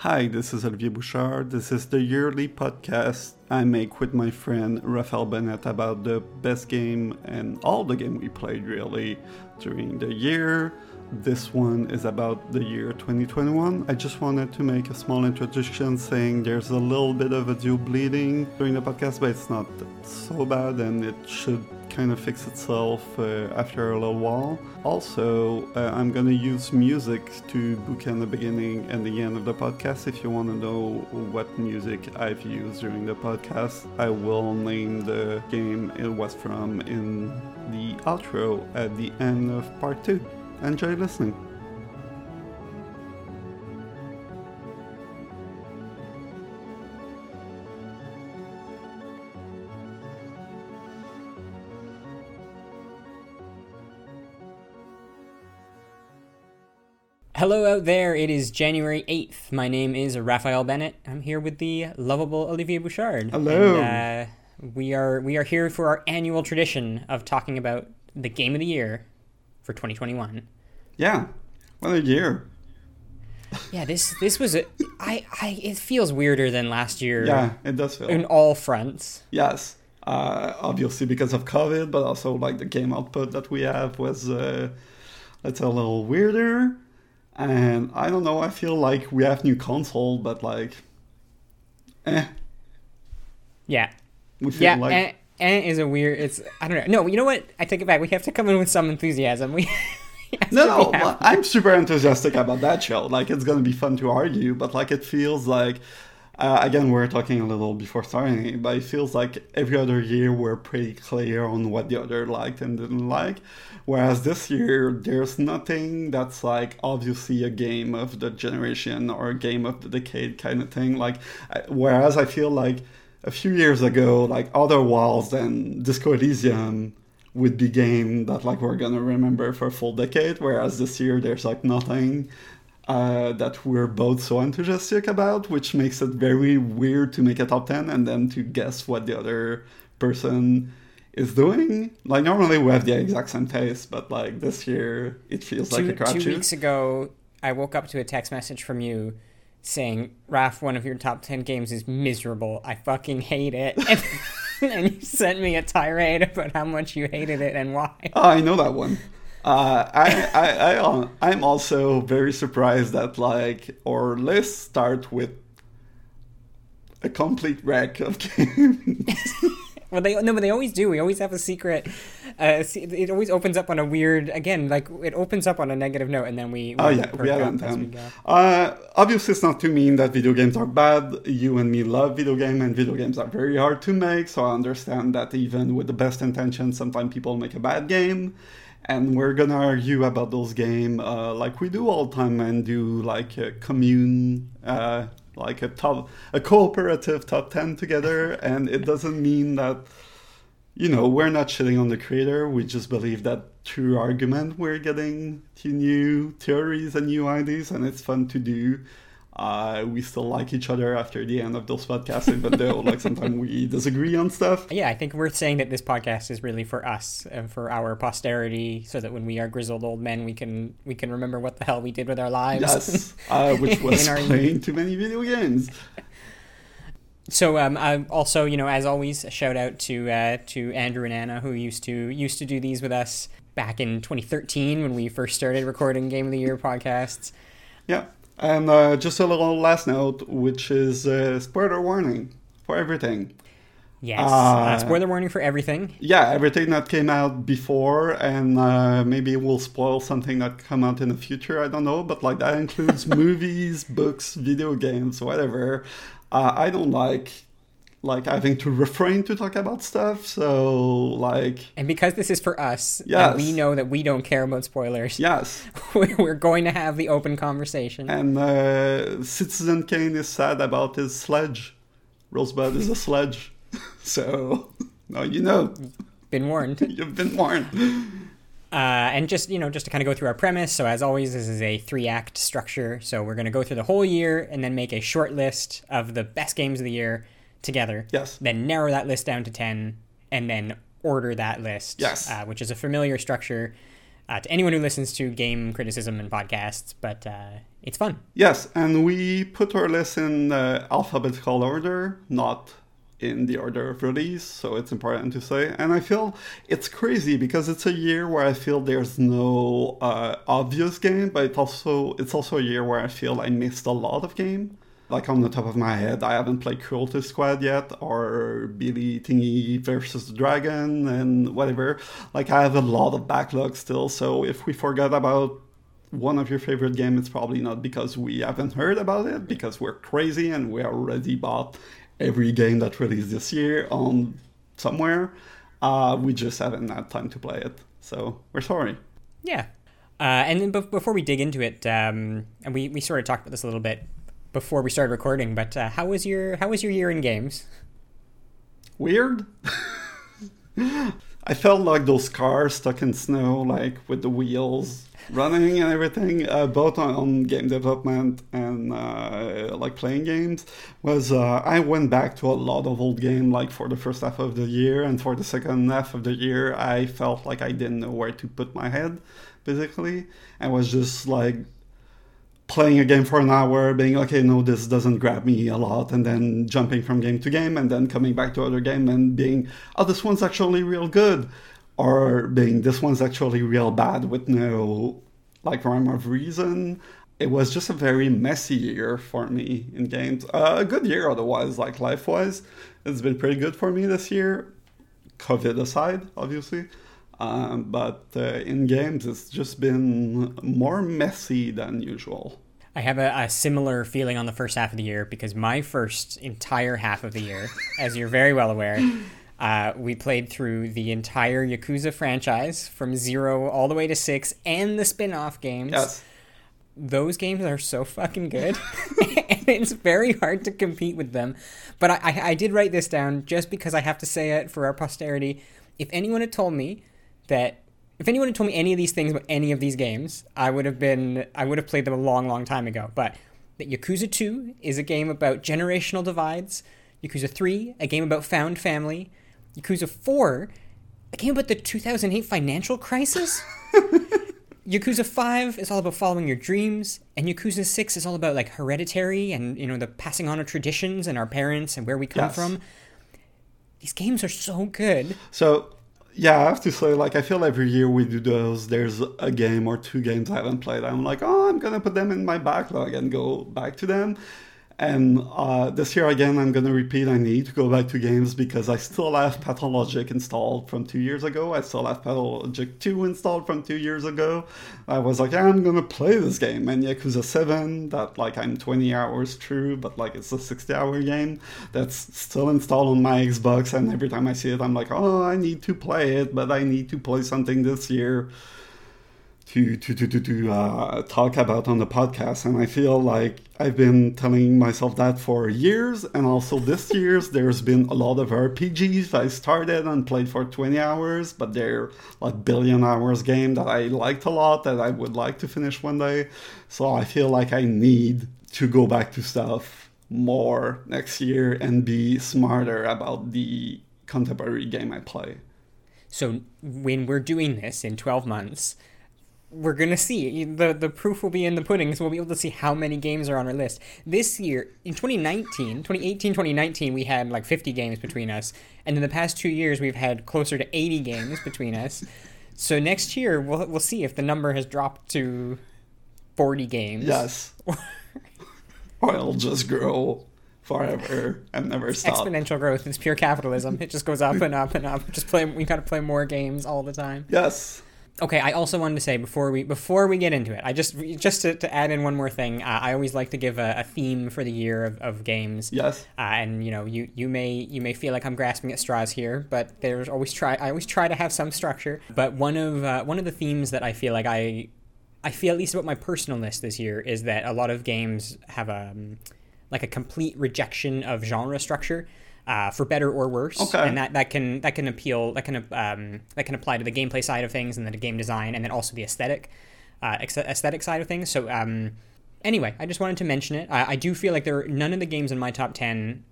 Hi, this is Olivier Bouchard. This is the yearly podcast I make with my friend Raphael Bennett about the best game and all the game we played really during the year. This one is about the year 2021. I just wanted to make a small introduction saying there's a little bit of audio bleeding during the podcast, but it's not so bad and it should kind of fix itself uh, after a little while. Also, uh, I'm gonna use music to bookend the beginning and the end of the podcast. If you want to know what music I've used during the podcast, I will name the game it was from in the outro at the end of part two. Enjoy listening. Hello out there, it is January 8th. My name is Raphael Bennett. I'm here with the lovable Olivier Bouchard. Hello. And, uh, we are we are here for our annual tradition of talking about the game of the year for 2021. Yeah, what a year. Yeah, this this was a I I it feels weirder than last year Yeah, it does feel. in all fronts. Yes, uh, obviously because of COVID, but also like the game output that we have was, uh, let's say, a little weirder. And I don't know, I feel like we have new console, but like, eh, Yeah. we feel Yeah, like eh is a weird it's I don't know. No, you know what? I take it back. We have to come in with some enthusiasm. We no, no, be well, happy. I'm super enthusiastic about that show. Like, it's gonna be fun to argue, but like, it feels like, uh, again, we're talking a little before starting, but it feels like every other year we're pretty clear on what the other liked and didn't like. Whereas this year, there's nothing that's like obviously a game of the generation or a game of the decade kind of thing. Like, whereas I feel like a few years ago, like Outer Wilds and Disco Elysium would be game that like we're gonna remember for a full decade. Whereas this year, there's like nothing uh, that we're both so enthusiastic about, which makes it very weird to make a top 10 and then to guess what the other person is doing. Like, normally we have the exact same taste, but like this year, it feels like a crapshoot. two weeks ago, I woke up to a text message from you saying, Raf, one of your top 10 games is miserable. I fucking hate it. And, and you sent me a tirade about how much you hated it and why. Oh, I know that one. Uh, I, I, I, uh, I'm also very surprised that like our lists start with a complete wreck of games. Well, they no, but they always do. We always have a secret. Uh, it always opens up on a weird. Again, like it opens up on a negative note, and then we. Oh yeah, we haven't done. Uh, obviously, it's not to mean that video games are bad. You and me love video game, and video games are very hard to make. So I understand that even with the best intentions, sometimes people make a bad game. And we're gonna argue about those game uh, like we do all the time, and do like a commune, uh, like a top, a cooperative top ten together. and it doesn't mean that you know, we're not shitting on the creator. We just believe that through argument, we're getting to new theories and new ideas, and it's fun to do. Uh, we still like each other after the end of those podcasts, even though like sometimes we disagree on stuff. Yeah, I think we're saying that this podcast is really for us and for our posterity, so that when we are grizzled old men, we can we can remember what the hell we did with our lives. Yes, uh, which was our- playing too many video games. So um, I also, you know, as always, a shout out to uh, to Andrew and Anna who used to used to do these with us back in 2013 when we first started recording Game of the Year podcasts. Yeah, and uh, just a little last note, which is uh, spoiler warning for everything. Yes, Uh, uh, spoiler warning for everything. yeah, everything that came out before, and uh, maybe we'll spoil something that come out in the future. I don't know, but like that includes movies, books, video games, whatever. Uh, I don't like like having to refrain to talk about stuff. So like, And because this is for us, Yes. and we know that we don't care about spoilers, yes, we're going to have the open conversation. and uh, Citizen Kane is sad about his sledge. Rosebud is a sledge, so no, you know, Been warned. you've been warned. Uh, and just you know, just to kind of go through our premise. So as always, this is a three-act structure. So we're going to go through the whole year and then make a short list of the best games of the year together. Yes. Then narrow that list down to ten, and then order that list. Yes. Uh, which is a familiar structure uh, to anyone who listens to game criticism and podcasts. But uh, it's fun. Yes, and we put our list in uh, alphabetical order, not in the order of release, so it's important to say. And I feel it's crazy because it's a year where I feel there's no uh, obvious game, but it's also it's also a year where I feel I missed a lot of game. Like on the top of my head, I haven't played Cruelty Squad yet, or Billy Thingy versus the Dragon, and whatever. Like I have a lot of backlog still. So if we forget about one of your favorite games, it's probably not because we haven't heard about it, because we're crazy and we already bought every game that released this year on somewhere. Uh, we just haven't had time to play it, so we're sorry. Yeah. Uh, and then before we dig into it, um, and we, we sort of talked about this a little bit before we started recording, but uh, how was your how was your year in games? Weird. I felt like those cars stuck in snow, like with the wheels running and everything, uh, both on, on, game development and uh, like playing games. Was uh, I went back to a lot of old game, like for the first half of the year, and for the second half of the year, I felt like I didn't know where to put my head. Basically, I was just like playing a game for an hour, being okay, no, this doesn't grab me a lot, and then jumping from game to game, and then coming back to other game and being, oh, this one's actually real good, or being this one's actually real bad with no like rhyme of reason. It was just a very messy year for me in games. Uh, a good year otherwise, like life wise. It's been pretty good for me this year, COVID aside, obviously. Um, but uh, in games, it's just been more messy than usual. I have a, a, similar feeling on the first half of the year because my first entire half of the year, as you're very well aware, uh, we played through the entire Yakuza franchise from zero all the way to six and the spin off games. Yes. Those games are so fucking good. and it's very hard to compete with them. But I, I, I did write this down just because I have to say it for our posterity. If anyone had told me that if anyone had told me any of these things about any of these games, I would have been I would have played them a long, long time ago. But that Yakuza 2 is a game about generational divides, Yakuza 3, a game about found family, Yakuza 4, a game about the 2008 financial crisis. Yakuza 5 is all about following your dreams, and Yakuza 6 is all about like hereditary and you know the passing on of traditions and our parents and where we come yes. from. These games are so good. So yeah, I have to say, like, I feel every year we do those, there's a game or two games I haven't played. I'm like, oh, I'm gonna put them in my backlog and go back to them. And uh, this year again, I'm going to repeat I need to go back to games because I still have Pathologic installed from two years ago. I still have Pathologic 2 installed from two years ago. I was like, yeah, I'm going to play this game. And Yakuza 7, that like I'm 20 hours through, but like it's a 60 hour game that's still installed on my Xbox. And every time I see it, I'm like, oh, I need to play it, but I need to play something this year to to to to, to uh, talk about on the podcast, and I feel like I've been telling myself that for years, and also this year's there's been a lot of RPGs I started and played for 20 hours, but they're like billion hours game that I liked a lot that I would like to finish one day. So I feel like I need to go back to stuff more next year and be smarter about the contemporary game I play. So when we're doing this in 12 months, we're gonna see. The the proof will be in the pudding so we'll be able to see how many games are on our list. This year in 2019 2018 2019 we had like 50 games between us. And in the past two years we've had closer to 80 games between us. So next year we'll, we'll see if the number has dropped to 40 games. Yes. Or it'll just grow forever and never stop. Exponential growth is pure capitalism. It just goes up and up and up. Just play we gotta play more games all the time. Yes Okay, I also wanted to say before we before we get into it, I just just to, to add in one more thing. Uh, I always like to give a, a, theme for the year of, of games. Yes. Uh, and you know, you you may you may feel like I'm grasping at straws here, but there's always try. I always try to have some structure. But one of uh, one of the themes that I feel like I I feel at least about my personal list this year is that a lot of games have a um, like a complete rejection of genre structure uh, for better or worse. Okay. And that, that can that can appeal that can um, that can apply to the gameplay side of things and then the game design and then also the aesthetic uh, aesthetic side of things. So um, anyway, I just wanted to mention it. I, I do feel like there none of the games in my top ten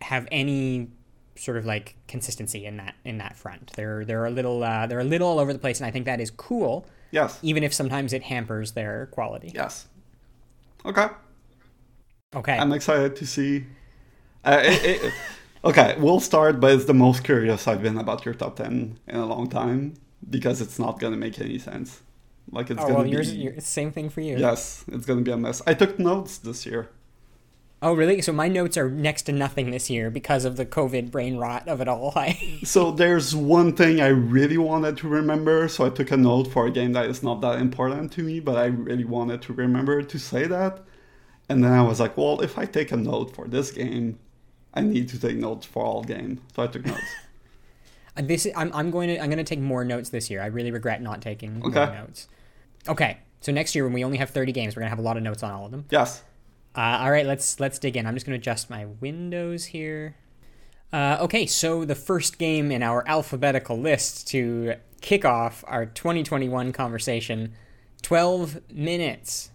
have any sort of like consistency in that in that front. They're they're a little uh, they're a little all over the place, and I think that is cool. Yes. Even if sometimes it hampers their quality. Yes. Okay. Okay. I'm excited to see. Uh, it, it, okay, we'll start, but it's the most curious I've been about your top 10 in a long time because it's not going to make any sense. Like, it's oh, going well, to yours, be. your, same thing for you. Yes, it's going to be a mess. I took notes this year. Oh, really? So my notes are next to nothing this year because of the COVID brain rot of it all. So there's one thing I really wanted to remember, so I took a note for a game that is not that important to me, but I really wanted to remember to say that. And then I was like, well, if I take a note for this game, I need to take notes for all game. So I took notes. this I'm I'm going to I'm going to take more notes this year. I really regret not taking Okay. more notes. Okay. So next year when we only have 30 games, we're going to have a lot of notes on all of them. yes. Uh, all right, let's let's dig in. I'm just going to adjust my windows here. Uh, okay, so the first game in our alphabetical list to kick off our 2021 conversation, 12 minutes.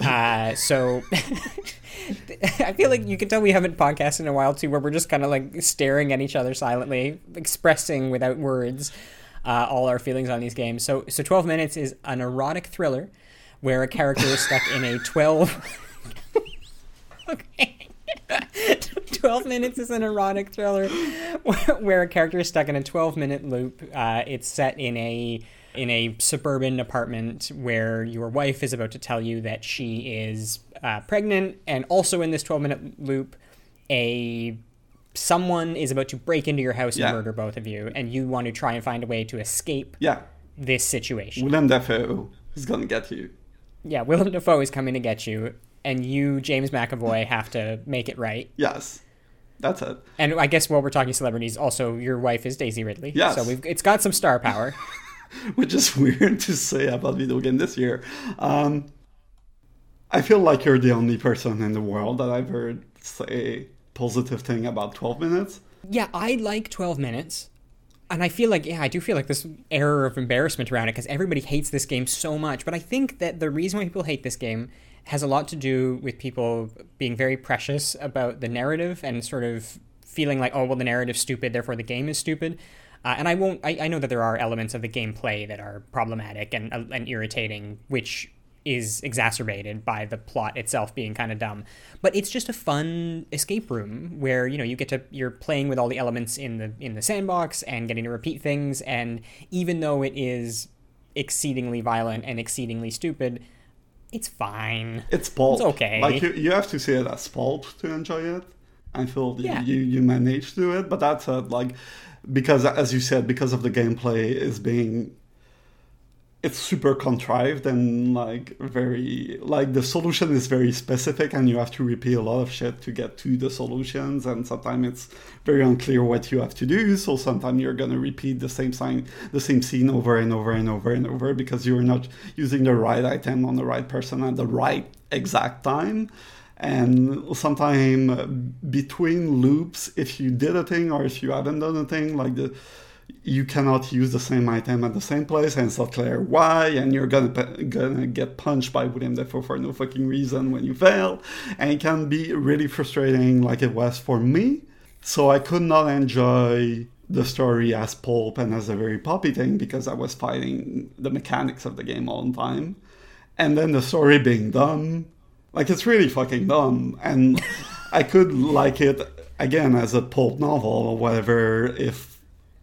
Uh, so I feel like you can tell we haven't podcasted in a while too, where we're just kind of like staring at each other silently, expressing without words uh, all our feelings on these games. So, so 12 minutes is an erotic thriller where a character is stuck in a 12. okay. 12 minutes is an erotic thriller where, a character is stuck in a 12 minute loop. Uh, it's set in a in a suburban apartment where your wife is about to tell you that she is uh, pregnant, and also in this 12 minute loop, a someone is about to break into your house Yeah. and murder both of you, and you want to try and find a way to escape Yeah. this situation. Willem Dafoe is going to get you. Yeah, Willem Dafoe is coming to get you, and you, James McAvoy, have to make it right. Yes. That's it. And I guess while we're talking celebrities, also your wife is Daisy Ridley. Yes. So we've it's got some star power. which is weird to say about video game this year. Um, I feel like you're the only person in the world that I've heard say positive thing about 12 minutes. yeah, I like 12 minutes. And I feel like, yeah, I do feel like this error of embarrassment around it because everybody hates this game so much. But I think that the reason why people hate this game has a lot to do with people being very precious about the narrative and sort of feeling like, oh, well, the narrative's stupid, therefore the game is stupid. Uh, and I won't. I, I know that there are elements of the gameplay that are problematic and uh, and irritating, which is exacerbated by the plot itself being kind of dumb. But it's just a fun escape room where you know you get to you're playing with all the elements in the in the sandbox and getting to repeat things. And even though it is exceedingly violent and exceedingly stupid, it's fine. It's pulp. It's okay. Like you, you have to see it as pulp to enjoy it. I feel Yeah. you you manage to do it, but that's it. Like because as you said, because of the gameplay is being it's super contrived and like very like the solution is very specific and you have to repeat a lot of shit to get to the solutions and sometimes it's very unclear what you have to do. So sometimes you're gonna repeat the same sign the same scene over and over and over and over because you're not using the right item on the right person at the right exact time and sometimes between loops if you did a thing or if you haven't done a thing like the you cannot use the same item at the same place and it's not clear why and you're gonna gonna get punched by Willem Dafoe for no fucking reason when you fail. And it can be really frustrating like it was for me. So I could not enjoy the story as pulp and as a very poppy thing because I was fighting the mechanics of the game all the time. And then the story being dumb like it's really fucking dumb and I could like it again as a pulp novel or whatever if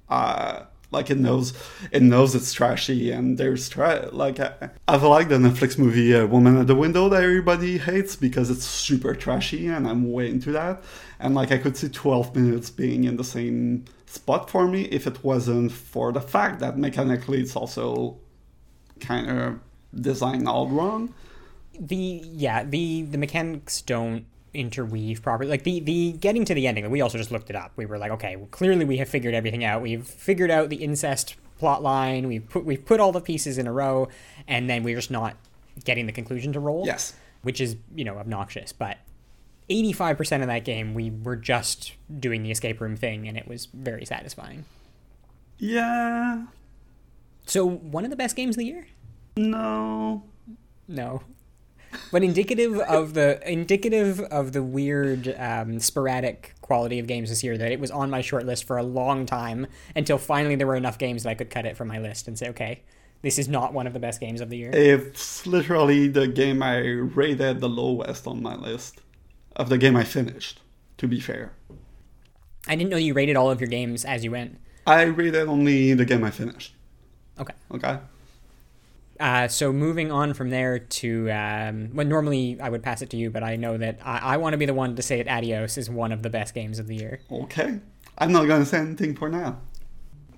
uh, like it knows it knows it's trashy and there's tra- like I, I've liked the Netflix movie uh, Woman at the Window that everybody hates because it's super trashy and I'm way into that. And like I could see 12 minutes being in the same spot for me if it wasn't for the fact that mechanically it's also kind of designed all wrong the yeah the the mechanics don't interweave properly. Like the the getting to the ending we also just looked it up. We were like okay well, clearly we have figured everything out. We've figured out the incest plot line. We've put we've put all the pieces in a row and then we're just not getting the conclusion to roll yes. which is you know obnoxious. But 85% of that game we were just doing the escape room thing and it was very satisfying. Yeah. So one of the best games of the year? No. No. But indicative of the indicative of the weird um, sporadic quality of games this year that it was on my short list for a long time until finally there were enough games that I could cut it from my list and say, okay, this is not one of the best games of the year. It's literally the game I rated the lowest on my list of the game I finished, to be fair. I didn't know you rated all of your games as you went. I rated only the game I finished. Okay. Okay. Uh, so moving on from there to um, well, normally I would pass it to you, but I know that I, I want to be the one to say it. Adios is one of the best games of the year. Okay. I'm not gonna say anything for now.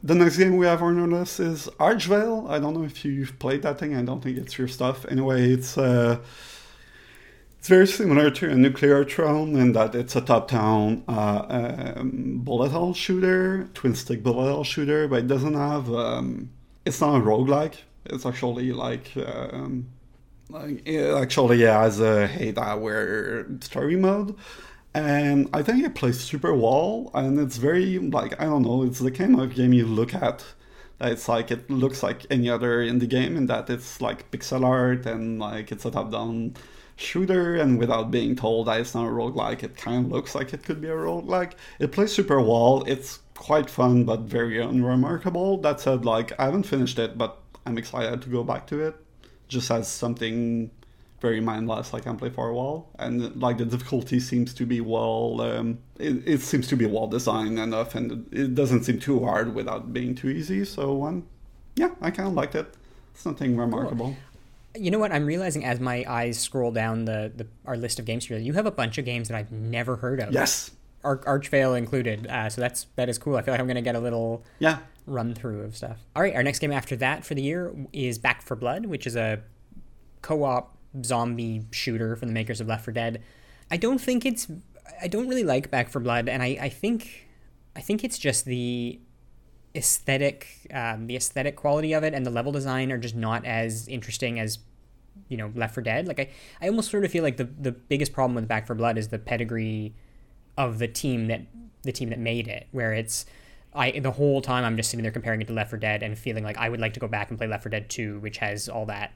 The next game we have on our list is Archvale. I don't know if you've played that thing. I don't think it's your stuff. Anyway, it's uh, it's very similar to a Nuclear Throne in that it's a top-down uh, um, bullet hell shooter, twin stick bullet hell shooter, but it doesn't have. Um, it's not a roguelike. It's actually like. Um, like actually a eight-hour story mode and I think it plays super well, and it's very like I don't know, it's the kind of game you look at. It's like it looks like any other indie game in that it's like pixel art and like it's a top-down shooter, and without being told that it's not a roguelike, it kind of looks like it could be a roguelike. It plays super well. It's quite fun, but very unremarkable. That said, like I haven't finished it, but I'm excited to go back to it, just as something very mindless. I can play for a while, and like the difficulty seems to be well. Um, it, it seems to be well designed enough, and it doesn't seem too hard without being too easy. So, um, yeah, I kind of liked it. It's nothing remarkable. You know what? I'm realizing as my eyes scroll down the, the our list of games here, you have a bunch of games that I've never heard of. Yes, Ar- Archvale included. Uh, so that's that is cool. I feel like I'm gonna get a little yeah run through of stuff. All right, our next game after that for the year is Back 4 Blood, which is a co-op zombie shooter from the makers of Left 4 Dead. I don't think it's I don't really like Back 4 Blood, and I, I think I think it's just the aesthetic um, the aesthetic quality of it and the level design are just not as interesting as you know Left 4 Dead. Like I, I almost sort of feel like the the biggest problem with Back 4 Blood is the pedigree of the team that the team that made it, where it's I the whole time I'm just sitting there comparing it to Left 4 Dead and feeling like I would like to go back and play Left 4 Dead 2, which has all that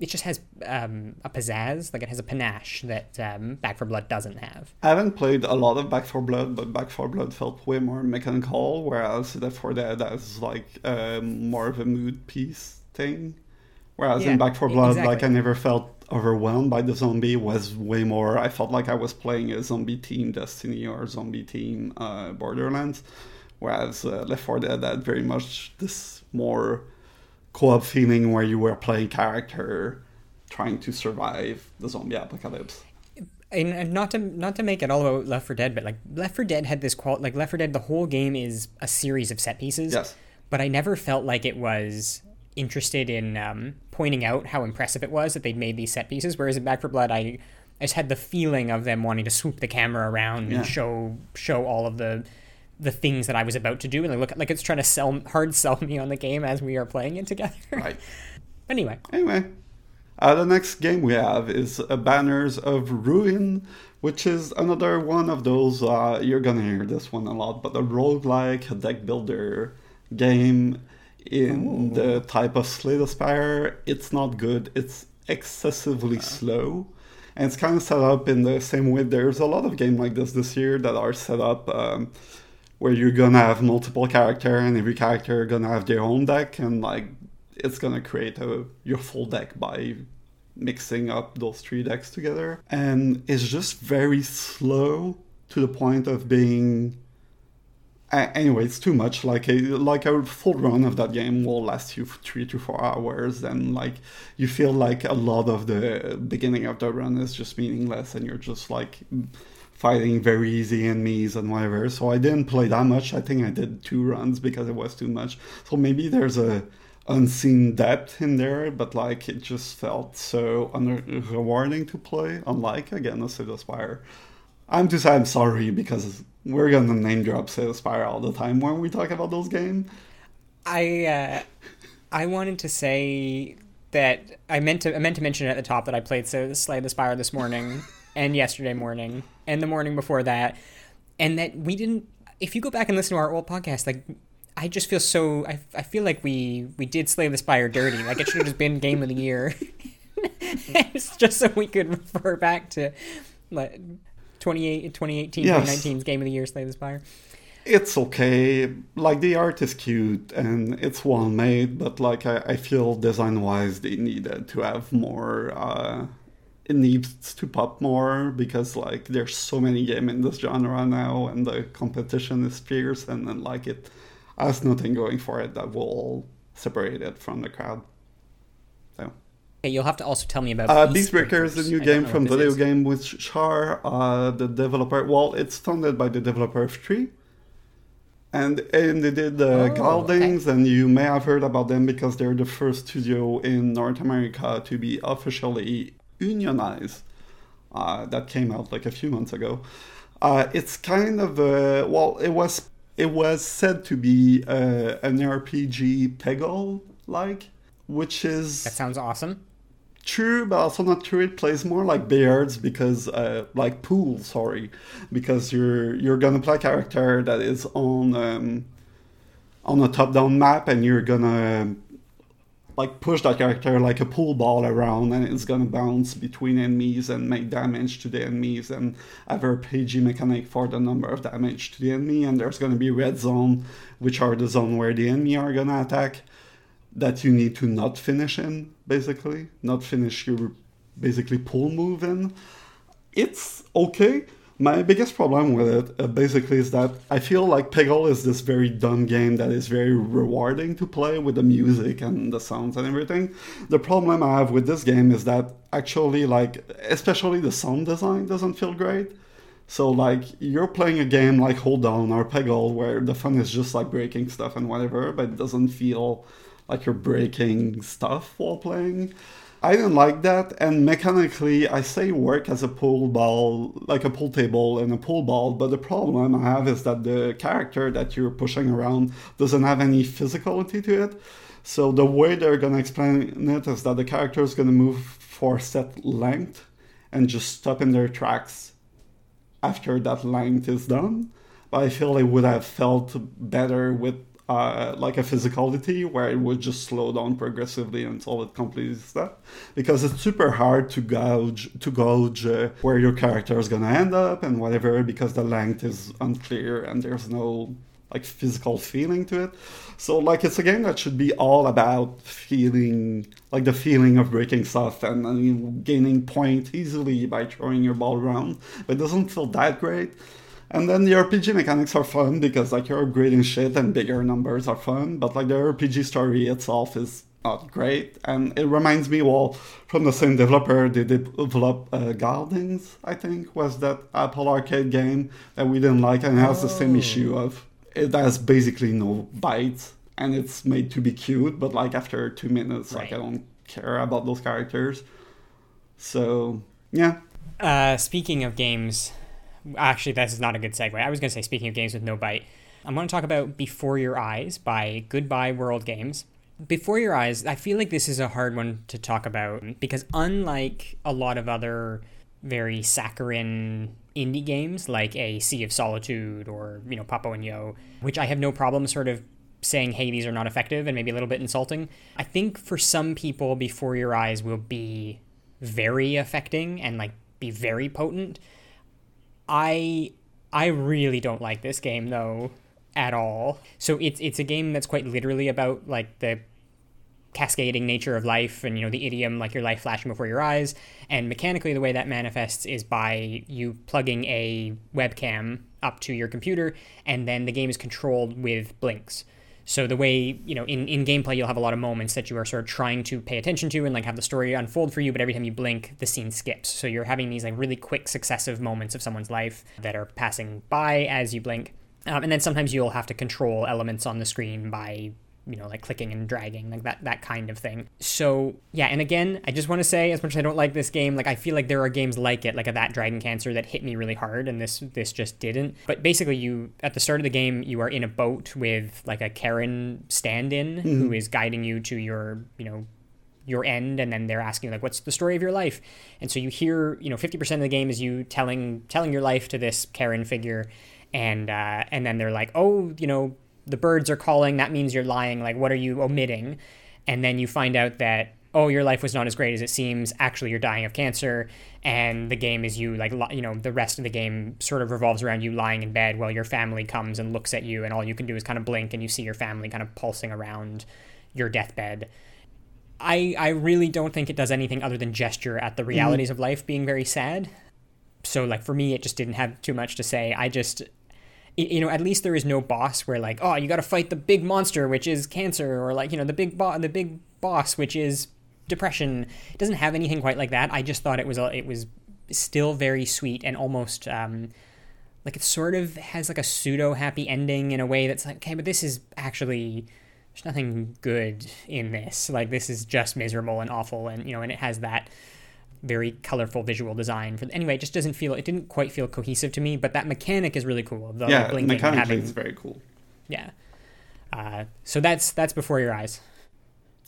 it just has um, a pizzazz, like it has a panache that um, Back 4 Blood doesn't have. I haven't played a lot of Back 4 Blood, but Back 4 Blood felt way more mechanical, whereas Left 4 Dead has like um, more of a mood piece thing. Whereas Yeah, in Back 4 Blood, exactly. like I never felt overwhelmed by the zombie. Was way more. I felt like I was playing a zombie team Destiny or zombie team uh, Borderlands. Whereas uh, Left 4 Dead had very much this more co-op feeling where you were playing character trying to survive the zombie apocalypse. And, and not to not to make it all about Left 4 Dead, but like Left 4 Dead had this qual like Left 4 Dead, the whole game is a series of set pieces. Yes. But I never felt like it was interested in um, pointing out how impressive it was that they'd made these set pieces. Whereas in Back 4 Blood, I I just had the feeling of them wanting to swoop the camera around Yeah. and show show all of the the things that I was about to do, and I look like it's trying to sell hard sell me on the game as we are playing it together. Right. Anyway, Anyway, uh, the next game we have is uh, Banners of Ruin, which is another one of those, uh, you're gonna hear this one a lot, but a roguelike deck builder game in the type of Slay the Spire. It's not good, it's excessively slow. And it's kind of set up in the same way. There's a lot of games like this this year that are set up um, where you're gonna have multiple character and every character gonna have their own deck and like it's gonna create a your full deck by mixing up those three decks together and it's just very slow to the point of being anyway it's too much like a like a full run of that game will last you three to four hours and like you feel like a lot of the beginning of the run is just meaningless and you're just like fighting very easy enemies and whatever. So I didn't play that much. I think I did two runs because it was too much. So maybe there's a unseen depth in there, but like it just felt so unrewarding to play. Unlike again, a Civ Spire. I'm say I'm sorry because we're gonna name drop Civ Spire all the time when we talk about those games. I uh, I wanted to say that I meant to I meant to mention at the top that I played so Slay the Spire this morning and yesterday morning and the morning before that, and that we didn't. If you go back and listen to our old podcast, like I just feel so I, I feel like we we did Slay the Spire dirty. Like it should have just been Game of the Year. it's just so we could refer back to like 28, 2018, Yes. 2019's Game of the Year Slay the Spire. it's okay. Like the art is cute and it's well made, but like I, I feel design wise they needed to have more. Uh, it needs to pop more because like there's so many game in this genre now and the competition is fierce and then like it has nothing going for it that will separate it from the crowd. Okay, you'll have to also tell me about Uh, Beast Beastbreaker is a new I game from the is. Game with Char, uh, the developer. Well, it's funded by the developer of Tree. And, and they did uh, Oh, Galdings, and you may have heard about them because they're the first studio in North America to be officially unionized. Uh, that came out like a few months ago. Uh, it's kind of uh, well, it was it was said to be uh, an RPG Peggle like, which is That sounds awesome. True, but also not true. It plays more like billiards because, uh, like pool, sorry, because you're you're gonna play a character that is on um, on a top-down map, and you're gonna like push that character like a pool ball around, and it's gonna bounce between enemies and make damage to the enemies, and have a PG mechanic for the number of damage to the enemy. And there's gonna be red zone, which are the zone where the enemy are gonna attack that you need to not finish in, basically, not finish your basically pull move in. It's okay. My biggest problem with it, uh, basically, is that I feel like Peggle is this very dumb game that is very rewarding to play with the music and the sounds and everything. The problem I have with this game is that actually, like, especially the sound design doesn't feel great. So like you're playing a game like Holedown or Peggle where the fun is just like breaking stuff and whatever, but it doesn't feel like you're breaking stuff while playing. I didn't like that, and mechanically, I say work as a pool ball, like a pool table and a pool ball, but the problem I have is that the character that you're pushing around doesn't have any physicality to it. So the way they're gonna explain it is that the character is gonna move for a set length and just stop in their tracks after that length is done. But I feel it would have felt better with uh, like a physicality where it would just slow down progressively until it completes that. Because it's super hard to gauge to gauge uh, where your character is gonna end up and whatever because the length is unclear and there's no like physical feeling to it. So like it's a game that should be all about feeling like the feeling of breaking stuff and, and gaining point easily by throwing your ball around. But it doesn't feel that great. And then the RPG mechanics are fun because like you're upgrading shit and bigger numbers are fun, but like the RPG story itself is not great. And it reminds me, well, from the same developer, they developed uh, Gardens, I think, was that Apple Arcade game that we didn't like, and it has the same Oh. issue of it has basically no bite and it's made to be cute, but like after two minutes, like I don't care about those characters. So yeah, Uh, speaking of games, actually, this is not a good segue. I was going to say, speaking of games with no bite, I'm going to talk about Before Your Eyes by Goodbye World Games. Before Your Eyes, I feel like this is a hard one to talk about because, unlike a lot of other very saccharine indie games like a Sea of Solitude or, you know, Papo and Yo, which I have no problem sort of saying, hey, these are not effective and maybe a little bit insulting. I think for some people, Before Your Eyes will be very affecting and like be very potent. I I really don't like this game though at all. So it's it's a game that's quite literally about like the cascading nature of life and you know the idiom like your life flashing before your eyes and mechanically the way that manifests is by you plugging a webcam up to your computer and then the game is controlled with blinks so the way you know in, in gameplay you'll have a lot of moments that you are sort of trying to pay attention to and like have the story unfold for you but every time you blink the scene skips. So you're having these like really quick successive moments of someone's life that are passing by as you blink. Um, and then sometimes you'll have to control elements on the screen by you know like clicking and dragging like that that kind of thing. So yeah and again i just want to say as much as i don't like this game like i feel like there are games like it like a that dragon cancer that hit me really hard and this this just didn't. But basically you at the start of the game you are in a boat with like a Charon stand-in who is guiding you to your you know your end and then they're asking like what's the story of your life? And so you hear you know 50% of the game is you telling telling your life to this Charon figure and uh, and then they're like oh you know the birds are calling that means you're lying like what are you omitting and then you find out that oh, your life was not as great as it seems. Actually, you're dying of cancer, and the game is you like you know the rest of the game sort of revolves around you lying in bed while your family comes and looks at you, and all you can do is kind of blink and you see your family kind of pulsing around your deathbed. I I really don't think it does anything other than gesture at the realities mm. of life being very sad. So like for me, it just didn't have too much to say. I just you know, at least there is no boss where like, oh, you got to fight the big monster, which is cancer, or like, you know, the big boss, the big boss, which is depression. It doesn't have anything quite like that. I just thought it was it was still very sweet and almost um, like it sort of has like a pseudo happy ending in a way that's like okay, but this is actually there's nothing good in this. Like this is just miserable and awful, and you know, and it has that very colorful visual design. For anyway, it just doesn't feel. It didn't quite feel cohesive to me, but that mechanic is really cool. The yeah, blinking mechanically having, it's very cool. Yeah. Uh, so that's that's before your eyes.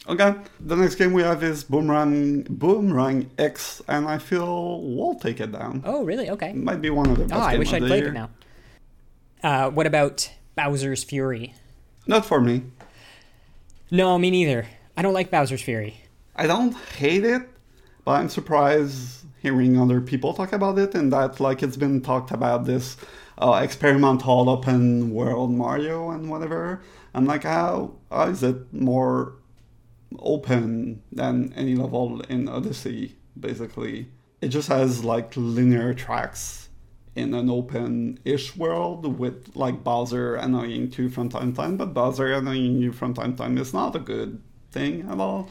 Okay, the next game we have is Boomerang Boomerang X, and I feel we'll take it down. Oh, really? Okay. Might be one of the best. Oh, I wish I'd played year. it now. Uh, what about Bowser's Fury? Not for me. No, me neither. I don't like Bowser's Fury. I don't hate it, but I'm surprised hearing other people talk about it, and that like it's been talked about this uh, experimental open world Mario and whatever. I'm like, how, how is it more open than any level in Odyssey, basically. It just has like linear tracks in an open-ish world with like Bowser annoying you from time to time, but Bowser annoying you from time to time is not a good thing at all.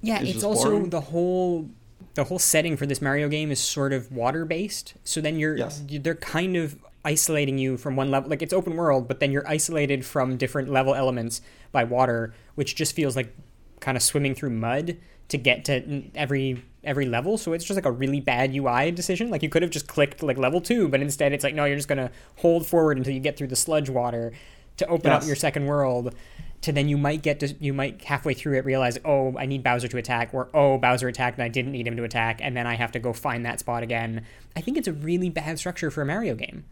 Yeah, it's, it's also boring. the whole the whole setting for this Mario game is sort of water based. So then you're yes. they're kind of isolating you from one level like it's open world, but then you're isolated from different level elements by water, which just feels like kind of swimming through mud to get to every every level so it's just like a really bad ui decision like you could have just clicked like level two but instead it's like no you're just going to hold forward until you get through the sludge water to open yes. up your second world to then you might get to you might halfway through it realize oh i need bowser to attack or oh bowser attacked and i didn't need him to attack and then i have to go find that spot again i think it's a really bad structure for a mario game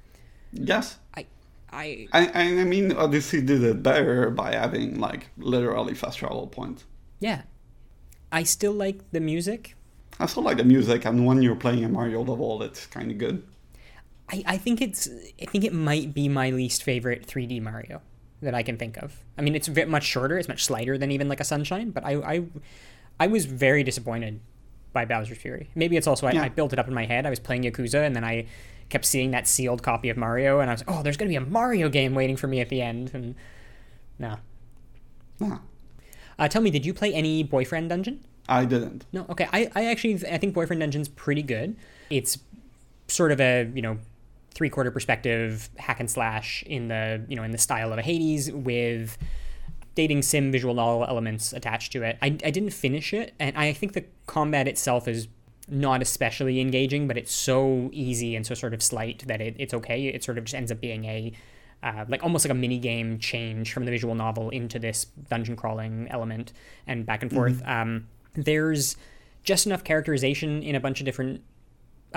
yes i I, I, I mean, Odyssey did it better by having like literally fast travel points. Yeah. I still like the music. I still like the music, and when you're playing a Mario level, it's kind of good. I, I think it's I think it might be my least favorite 3D Mario that I can think of. I mean, it's much shorter, it's much slighter than even like a Sunshine, but I I, I was very disappointed by Bowser's Fury. Maybe it's also I, yeah. I built it up in my head. I was playing Yakuza, and then I kept seeing that sealed copy of Mario, and I was like, oh, there's gonna be a Mario game waiting for me at the end, and no. Nah. Uh, tell me, did you play any Boyfriend Dungeon? I didn't. No. Okay. I, I actually I think Boyfriend Dungeon's pretty good. It's sort of a you know three quarter perspective hack and slash in the you know in the style of a Hades with dating sim visual novel elements attached to it. I, I didn't finish it, and I think the combat itself is not especially engaging, but it's so easy and so sort of slight that it, it's okay. It sort of just ends up being a uh, like almost like a mini game change from the visual novel into this dungeon crawling element and back and forth. Mm-hmm. Um, there's just enough characterization in a bunch of different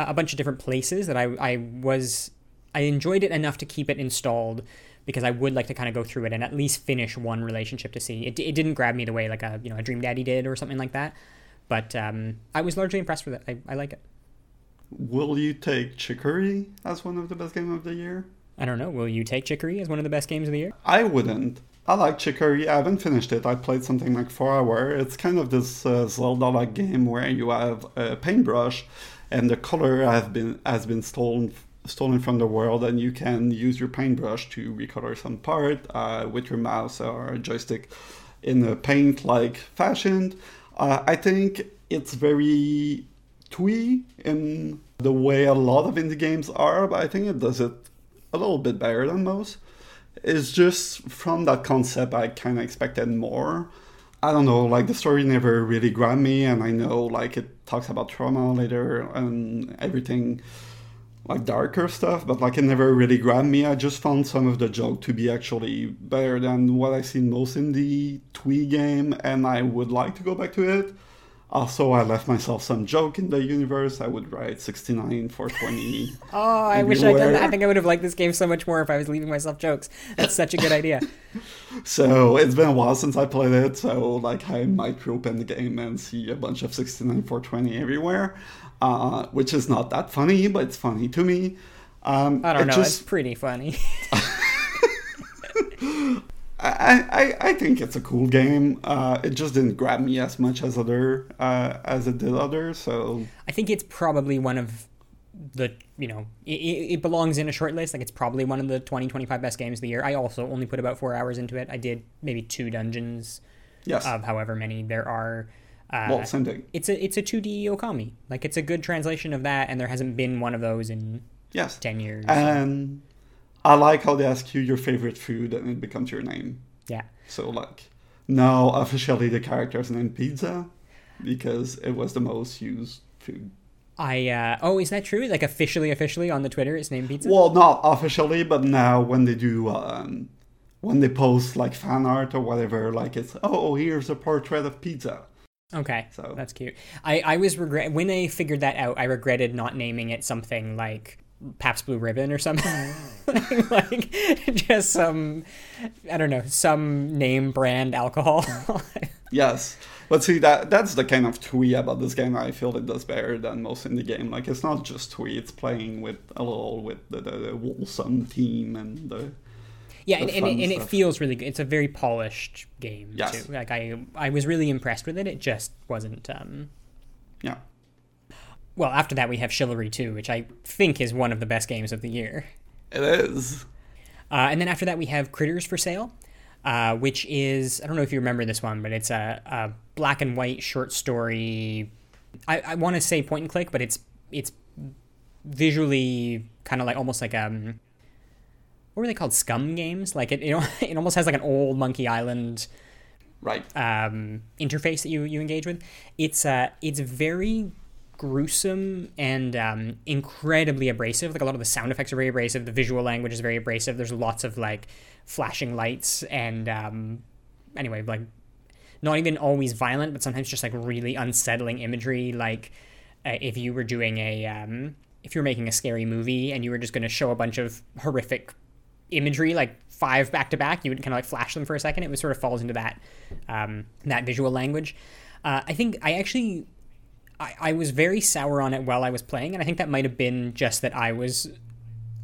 a bunch of different places that I I was I enjoyed it enough to keep it installed because I would like to kind of go through it and at least finish one relationship to see. It, it didn't grab me the way like a you know a Dream Daddy did or something like that, but um, I was largely impressed with it. I, I like it. Will you take Chicory as one of the best game of the year? I don't know. Will you take Chicory as one of the best games of the year? I wouldn't. I like Chicory. I haven't finished it. I played something like four hours. It's kind of this uh, Zelda-like game where you have a paintbrush, and the color has been has been stolen stolen from the world, and you can use your paintbrush to recolor some part uh, with your mouse or joystick in a paint-like fashion. Uh, I think it's very twee in the way a lot of indie games are, but I think it does it a little bit better than most. It's just from that concept, I kind of expected more. I don't know, like the story never really grabbed me, and I know like it talks about trauma later and everything, like darker stuff, but like it never really grabbed me. I just found some of the joke to be actually better than what I seen most in the Twee game, and I would like to go back to it. Also, I left myself some joke in the universe. I would write 69 for 20. Oh, I wish I could. everywhere. I think I would have liked this game so much more if I was leaving myself jokes. That's such a good idea. So it's been a while since I played it, so like I might reopen the game and see a bunch of 69 for 20 everywhere, uh, which is not that funny, but it's funny to me. Um, I don't it know. Just, It's pretty funny. I, I, I think it's a cool game. Uh, it just didn't grab me as much as other uh, as it did others. So I think it's probably one of the you know it, it belongs in a short list. Like it's probably one of the 20, 25 best games of the year. I also only put about four hours into it. I did maybe two dungeons yes, of however many there are. Uh, well, it's a it's a 2D Okami. Like it's a good translation of that, and there hasn't been one of those in Yes, ten years. I like how they ask you your favorite food and it becomes your name. yeah. So like now officially the character's named Pizza because it was the most used food. I uh, oh, is that true? Like officially, officially on the Twitter, it's named Pizza. Well, not officially, but now when they do um, when they post like fan art or whatever, like it's oh here's a portrait of Pizza. Okay, So- that's cute. I I was regret when I figured that out. I regretted not naming it something like Pabst Blue Ribbon or something, like just some I don't know some name brand alcohol. Yes, but see that that's the kind of twee about this game I feel it does better than most indie game. Like it's not just twee; it's playing with a little with the, the, the wholesome theme and the yeah, and, The and, fun it, and it feels really good. It's a very polished game Yes. too. Like I I was really impressed with it. It just wasn't. um yeah. Well, after that we have Chivalry 2, which I think is one of the best games of the year. It is. Uh, and then after that, we have Critters for Sale, uh, which is I don't know if you remember this one, but it's a, a black and white short story. I, I want to say point and click, but it's it's visually kind of like almost like um what were they called SCUMM games like it you know it almost has like an old monkey island Right. um, interface that you, you engage with. It's uh, it's very gruesome and um, incredibly abrasive. Like a lot of the sound effects are very abrasive. The visual language is very abrasive. There's lots of like flashing lights and um, anyway, like not even always violent, but sometimes just like really unsettling imagery. Like uh, if you were doing a um, if you were making a scary movie and you were just going to show a bunch of horrific imagery like five back to back you would kind of like flash them for a second it was sort of falls into that um, that visual language uh, i think i actually I, I was very sour on it while i was playing and i think that might have been just that i was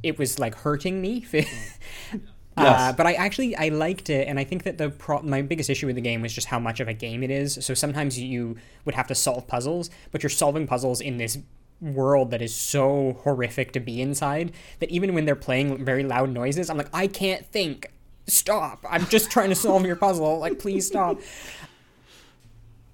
it was like hurting me uh, Yes. but i actually i liked it and i think that the pro- my biggest issue with the game was just how much of a game it is so sometimes you would have to solve puzzles but you're solving puzzles in this world that is so horrific to be inside that even when they're playing very loud noises, I'm like, I can't think. Stop. I'm just trying to solve your puzzle. Like, please stop.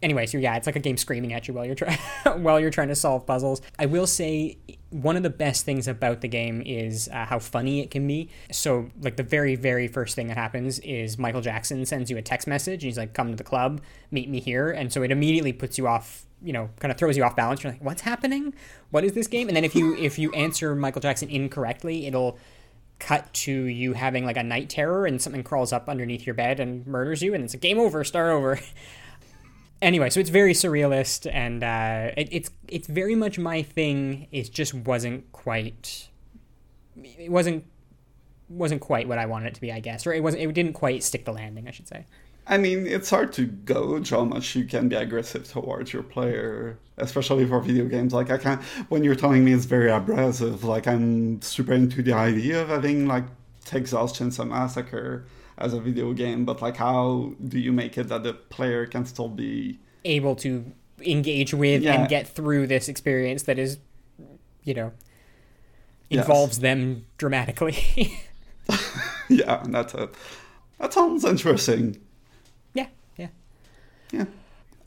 Anyway, so yeah, it's like a game screaming at you while you're trying while you're trying to solve puzzles. I will say one of the best things about the game is uh, how funny it can be. So, like the very very first thing that happens is Michael Jackson sends you a text message. He's like, "Come to the club, meet me here," and so it immediately puts you off. You know, kind of throws you off balance. You're like, "What's happening? What is this game?" And then if you if you answer Michael Jackson incorrectly, it'll cut to you having like a night terror and something crawls up underneath your bed and murders you and it's a game over start over anyway so it's very surrealist and uh, it, it's it's very much my thing it just wasn't quite it wasn't wasn't quite what i wanted it to be i guess or it wasn't it didn't quite stick the landing i should say I mean, it's hard to gauge how much you can be aggressive towards your player, especially for video games. Like I can't. when you're telling me it's very abrasive, like I'm super into the idea of having like Texas Chainsaw Massacre as a video game, but like how do you make it that the player can still be? able to engage with Yeah. and get through this experience that is you know Yes. involves them dramatically yeah, that's it. That sounds interesting. yeah yeah Yeah.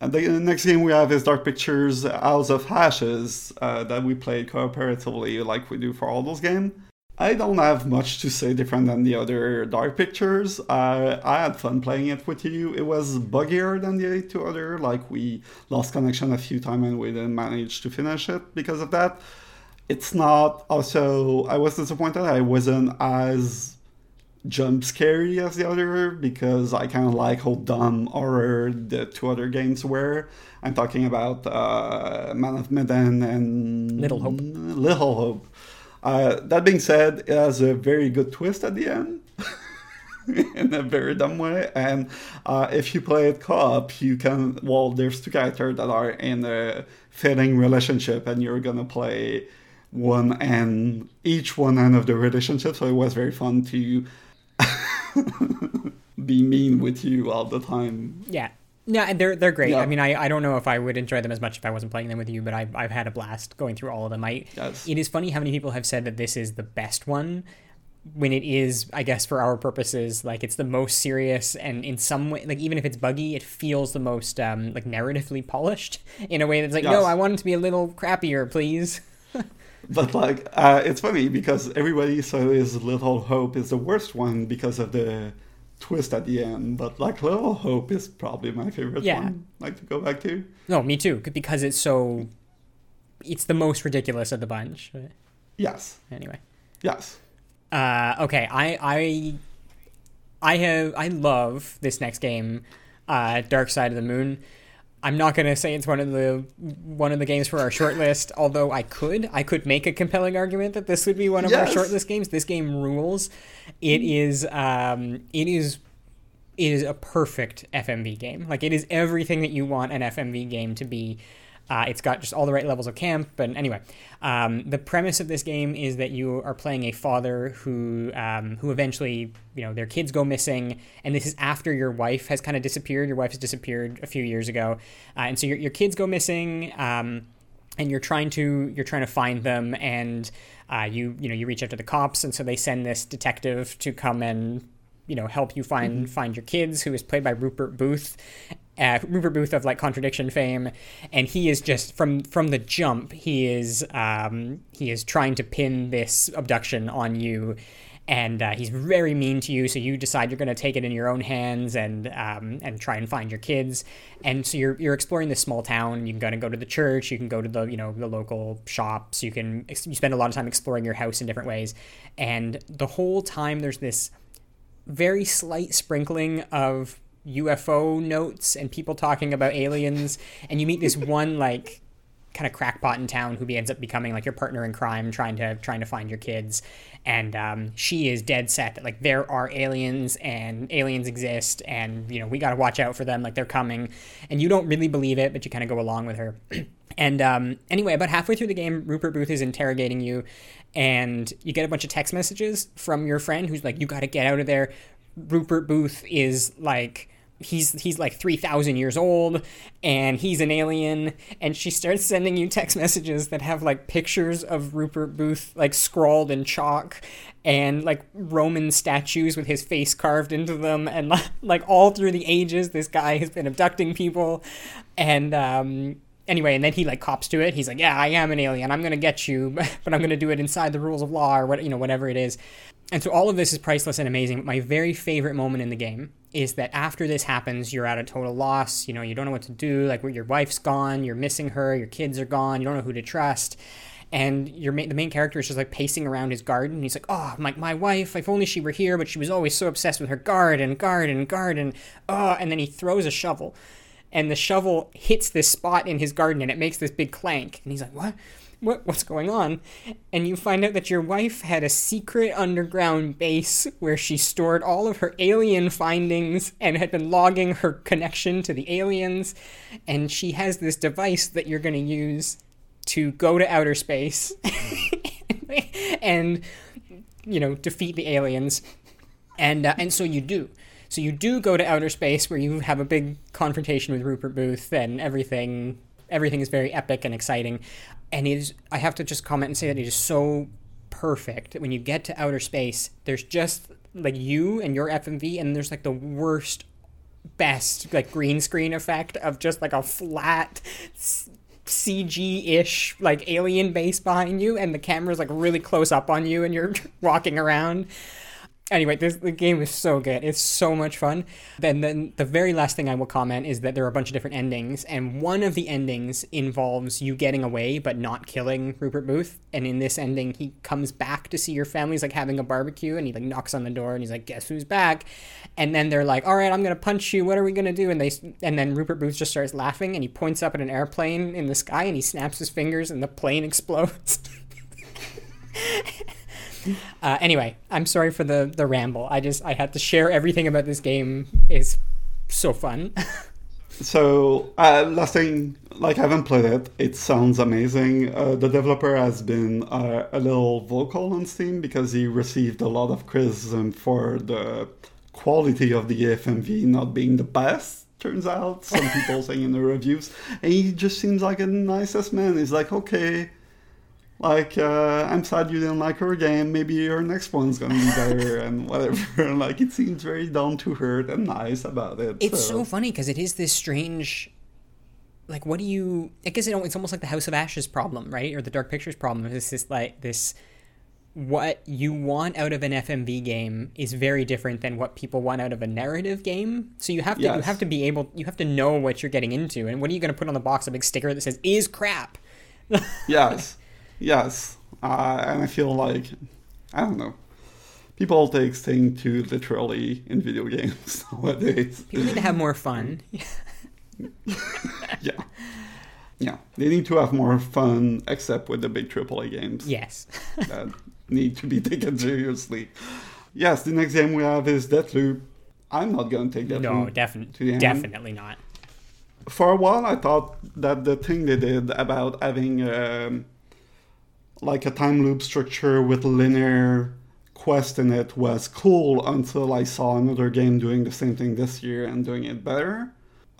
And the next game we have is Dark Pictures House of Ashes uh, that we played cooperatively like we do for all those games. I don't have much to say different than the other Dark Pictures. Uh, I had fun playing it with you. It was buggier than the two other. Like we lost connection a few times and we didn't manage to finish it because of that. It's not also. I was disappointed. I wasn't as jump scary as the other because I kind of like how dumb horror the two other games were. I'm talking about uh, Man of Medan and Little Hope. Little Hope. Uh, that being said, it has a very good twist at the end. in a very dumb way. And uh, if you play it co-op, you can. Well, there's two characters that are in a fitting relationship, and you're gonna play one end, each one end of the relationship. So it was very fun to be mean with you all the time. Yeah. Yeah, they're they're great. Yeah. I mean, I, I don't know if I would enjoy them as much if I wasn't playing them with you, but I've, I've had a blast going through all of them. I Yes. it is funny how many people have said that this is the best one when it is, I guess, for our purposes, like it's the most serious and in some way, like even if it's buggy, it feels the most um, like narratively polished in a way that's like, no, I want it to be a little crappier, please. But like, uh, it's funny because everybody says Little Hope is the worst one because of the twist at the end. But like, Little Hope is probably my favorite Yeah. one. Like to go back to. No, me too, because it's so. It's the most ridiculous of the bunch. Yes. Anyway. Yes. Uh, okay, I I I have I love this next game, uh, Dark Side of the Moon. I'm not gonna say it's one of the one of the games for our shortlist, although I could I could make a compelling argument that this would be one of Yes. our shortlist games. This game rules. It is um it is it is a perfect FMV game. Like it is everything that you want an FMV game to be. Uh, it's got just all the right levels of camp. But anyway, um, the premise of this game is that you are playing a father who um, who eventually, you know, their kids go missing, and this is after your wife has kind of disappeared. Your wife has disappeared a few years ago, uh, and so your your kids go missing. Um, and you're trying to you're trying to find them and uh, you you know you reach out to the cops and so they send this detective to come and you know help you find find your kids who is played by Rupert Booth uh, Rupert Booth of like contradiction fame and he is just from from the jump he is um, he is trying to pin this abduction on you and uh, he's very mean to you. So you decide you're going to take it in your own hands and um, and try and find your kids. And so you're you're exploring this small town. You can kind of go to the church. You can go to the you know the local shops. You can you spend a lot of time exploring your house in different ways. And the whole time there's this very slight sprinkling of UFO notes and people talking about aliens. And you meet this one like kind of crackpot in town who ends up becoming like your partner in crime trying to trying to find your kids. And um, she is dead set that like there are aliens and aliens exist and you know we got to watch out for them like they're coming. And you don't really believe it but you kind of go along with her. And um, anyway about halfway through the game rupert booth is interrogating you and you get a bunch of text messages from your friend who's like you got to get out of there. Rupert booth is like he's he's like 3000 years old and he's an alien and she starts sending you text messages that have like pictures of Rupert Booth like scrawled in chalk and like Roman statues with his face carved into them and like all through the ages this guy has been abducting people and um anyway and then he like cops to it he's like yeah I am an alien I'm to get you but I'm to do it inside the rules of law or what you know whatever it is and so all of this is priceless and amazing. My very favorite moment in the game is that after this happens, you're at a total loss. You know, you don't know what to do. Like, your wife's gone, you're missing her, your kids are gone, you don't know who to trust. And your the main character is just like pacing around his garden. He's like, "Oh, my my wife! If only she were here, but she was always so obsessed with her garden, garden, garden." Oh, and then he throws a shovel, and the shovel hits this spot in his garden, and it makes this big clank. And he's like, "What?" what what's going on and you find out that your wife had a secret underground base where she stored all of her alien findings and had been logging her connection to the aliens and she has this device that you're going to use to go to outer space and you know defeat the aliens and uh, and so you do so you do go to outer space where you have a big confrontation with Rupert Booth and everything everything is very epic and exciting. And it is i have to just comment and say that it is so perfect. When you get to outer space there's just like you and your fmv and there's like the worst best like green screen effect of just like a flat cg-ish like alien base behind you and the camera's like really close up on you and you're walking around Anyway, this the game is so good. It's so much fun. Then, then the very last thing I will comment is that there are a bunch of different endings, and one of the endings involves you getting away but not killing Rupert Booth. And in this ending, he comes back to see your family's like having a barbecue, and he like knocks on the door, and he's like, "Guess who's back?" And then they're like, "All right, I'm gonna punch you. What are we gonna do?" And they and then Rupert Booth just starts laughing, and he points up at an airplane in the sky, and he snaps his fingers, and the plane explodes. Uh, anyway, I'm sorry for the the ramble. I just I had to share everything about this game. It's so fun. so uh, last thing, like I haven't played it. It sounds amazing. Uh, the developer has been uh, a little vocal on Steam because he received a lot of criticism for the quality of the FMV not being the best. Turns out, some people saying in the reviews, and he just seems like a nicest man. He's like, okay like uh, I'm sad you didn't like her game. Maybe your next one's gonna be better and whatever. like it seems very down to earth and nice about it. It's so, so funny because it is this strange. Like, what do you? I guess it's almost like the House of Ashes problem, right, or the Dark Pictures problem. It's this like this. What you want out of an FMV game is very different than what people want out of a narrative game. So you have to yes. you have to be able you have to know what you're getting into, and what are you going to put on the box? A big sticker that says "is crap." yes. Yes, uh, and I feel like I don't know. People take things too literally in video games nowadays. People need to have more fun. yeah, yeah. They need to have more fun, except with the big AAA games. Yes, that need to be taken seriously. Yes, the next game we have is Deathloop. I'm not going to take that. No, definitely, definitely not. For a while, I thought that the thing they did about having um, like a time loop structure with linear quest in it was cool until I saw another game doing the same thing this year and doing it better.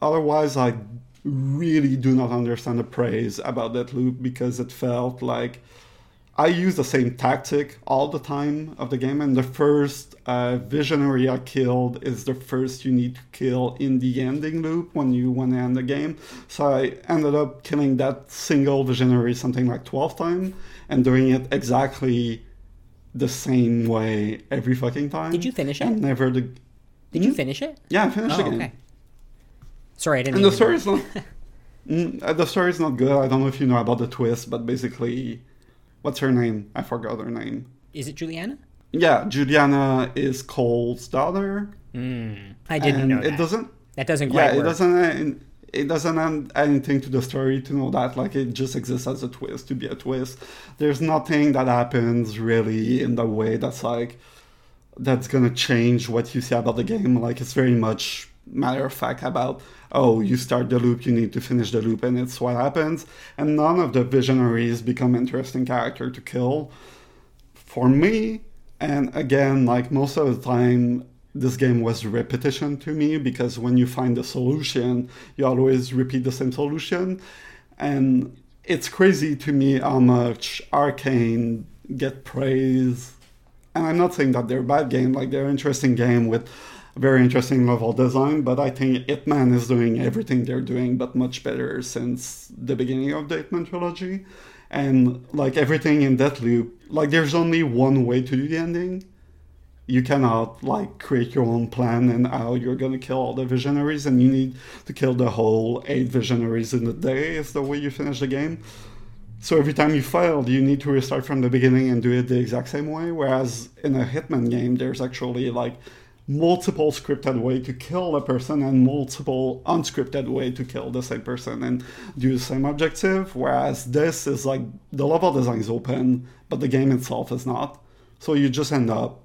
Otherwise, I really do not understand the praise about that loop because it felt like I use the same tactic all the time of the game, and the first uh, visionary I killed is the first you need to kill in the ending loop when you want to end the game. So I ended up killing that single visionary something like 12 times and doing it exactly the same way every fucking time. Did you finish it? And never the. Did you finish it? Yeah, I finished oh, the game. Okay. Sorry, I didn't. And the story is not. mm, uh, the story is not good. I don't know if you know about the twist, but basically, what's her name? I forgot her name. Is it Juliana? Yeah, Juliana is Colt's daughter. Mm, I didn't know that. It doesn't. That doesn't quite yeah, work. it doesn't it doesn't add anything to the story to know that like it just exists as a twist to be a twist. There's nothing that happens really in the way that's like that's gonna change what you see about the game. Like it's very much matter of fact about oh you start the loop you need to finish the loop and it's what happens. And none of the visionaries become interesting character to kill for me. And again like most of the time this game was repetition to me because when you find a solution, you always repeat the same solution. And it's crazy to me how much Arkane get praise. And I'm not saying that they're a bad game, like they're an interesting game with very interesting level design, but I think Hitman is doing everything they're doing, but much better since the beginning of the Hitman trilogy. And like everything in Deathloop, like there's only one way to do the ending you cannot like create your own plan and how you're gonna kill all the visionaries and you need to kill the whole eight visionaries in a day is the way you finish the game. So every time you fail you need to restart from the beginning and do it the exact same way whereas in a hitman game there's actually like multiple scripted way to kill a person and multiple unscripted way to kill the same person and do the same objective whereas this is like the level design is open but the game itself is not. So you just end up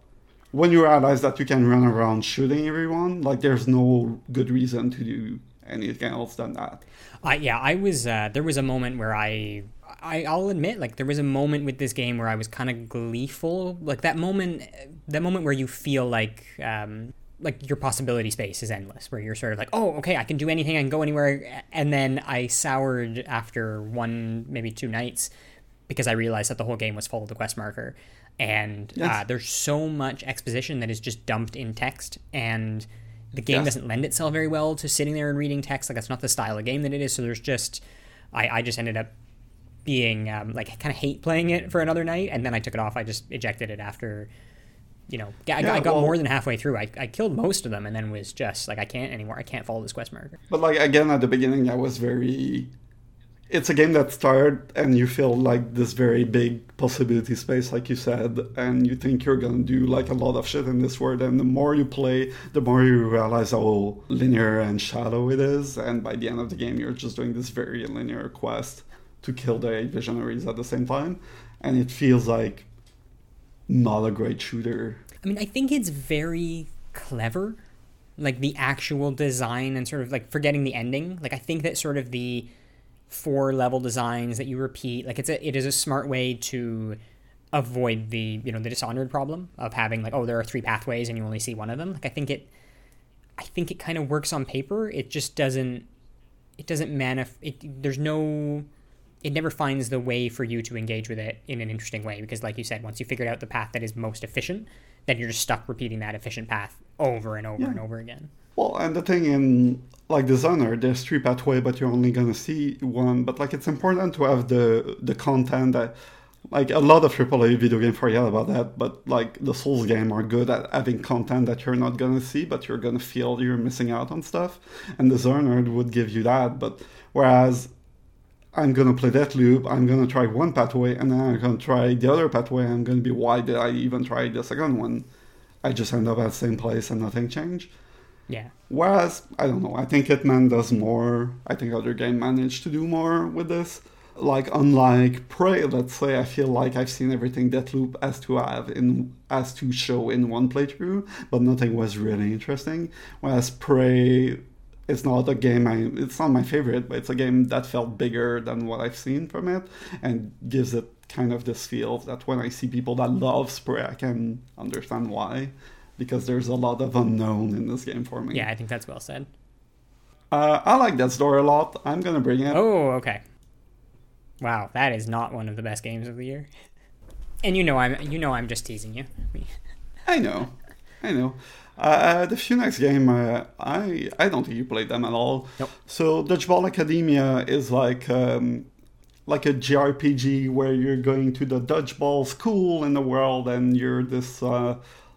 when you realize that you can run around shooting everyone, like there's no good reason to do anything else than that. Uh, yeah, I was. Uh, there was a moment where I, I, I'll admit, like there was a moment with this game where I was kind of gleeful. Like that moment, that moment where you feel like, um, like your possibility space is endless, where you're sort of like, oh, okay, I can do anything, I can go anywhere. And then I soured after one, maybe two nights, because I realized that the whole game was full of the quest marker and yes. uh, there's so much exposition that is just dumped in text and the game yes. doesn't lend itself very well to sitting there and reading text like that's not the style of game that it is so there's just i, I just ended up being um, like kind of hate playing it for another night and then i took it off i just ejected it after you know, I, Yeah, I got well- more than halfway through. I, I killed most of them and then was just like, I can't anymore. I can't follow this quest marker. But like again at the beginning, I was very. It's a game that started and you feel like this very big possibility space, like you said, and you think you're gonna do like a lot of shit in this world. And the more you play, the more you realize how linear and shallow it is. And by the end of the game, you're just doing this very linear quest to kill the eight visionaries at the same time, and it feels like not a great shooter. I mean, I think it's very clever, like the actual design and sort of like forgetting the ending. Like I think that sort of the four level designs that you repeat, like it's a it is a smart way to avoid the you know the dishonored problem of having like oh there are three pathways and you only see one of them. Like I think it, I think it kind of works on paper. It just doesn't. It doesn't manif. It there's no. It never finds the way for you to engage with it in an interesting way because, like you said, once you figured out the path that is most efficient, then you're just stuck repeating that efficient path over and over Yeah. and over again. Well, and the thing in like Dishonored, there's three pathway, but you're only gonna see one. But like, it's important to have the the content that, like, a lot of AAA video game forget about that. But like, the Souls game are good at having content that you're not gonna see, but you're gonna feel you're missing out on stuff. And Dishonored would give you that. But whereas I'm gonna play that loop. I'm gonna try one pathway, and then I'm gonna try the other pathway. I'm gonna be, why did I even try the second one? I just end up at the same place and nothing changed. Yeah. Whereas, I don't know, I think Hitman does more. I think other game managed to do more with this. Like, unlike Prey, let's say, I feel like I've seen everything Deathloop has to have in has to show in one playthrough, but nothing was really interesting. Whereas Prey it's not a game I it's not my favorite, but it's a game that felt bigger than what I've seen from it and gives it kind of this feel that when I see people that love Prey, I can understand why. Because there's a lot of unknown in this game for me. Yeah, I think that's well said. Uh, I like that story a lot. I'm gonna bring it. Oh, okay. Wow, that is not one of the best games of the year. And you know I'm you know I'm just teasing you. I know, I know. Uh, the Funex game, uh, I I don't think you played them at all. Nope. So Dodgeball Academia is like um, like a JRPG where you're going to the dodgeball school in the world, and you're this uh,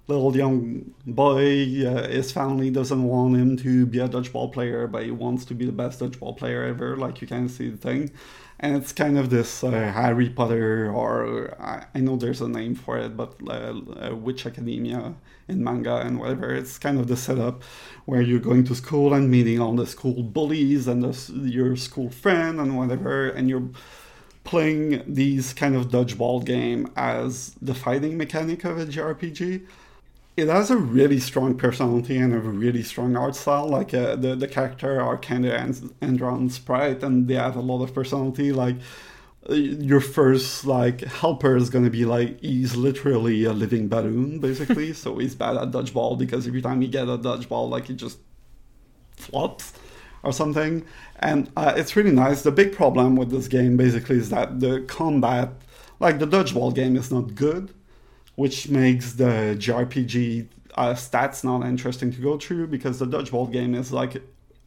little young boy. Uh, his family doesn't want him to be a dodgeball player, but he wants to be the best dodgeball player ever. Like you can see the thing. And it's kind of this uh, Harry Potter, or I, I know there's a name for it, but uh, uh, Witch Academia in manga and whatever. It's kind of the setup where you're going to school and meeting all the school bullies and the, your school friend and whatever, and you're playing these kind of dodgeball game as the fighting mechanic of a JRPG. It has a really strong personality and a really strong art style. Like uh, the the character are kind of and Andron sprite, and they have a lot of personality. Like uh, your first like helper is gonna be like he's literally a living balloon basically. so he's bad at dodgeball because every time you get a dodgeball, like he just flops or something. And uh, it's really nice. The big problem with this game basically is that the combat, like the dodgeball game, is not good, which makes the JRPG uh, stats not interesting to go through because the dodgeball game is like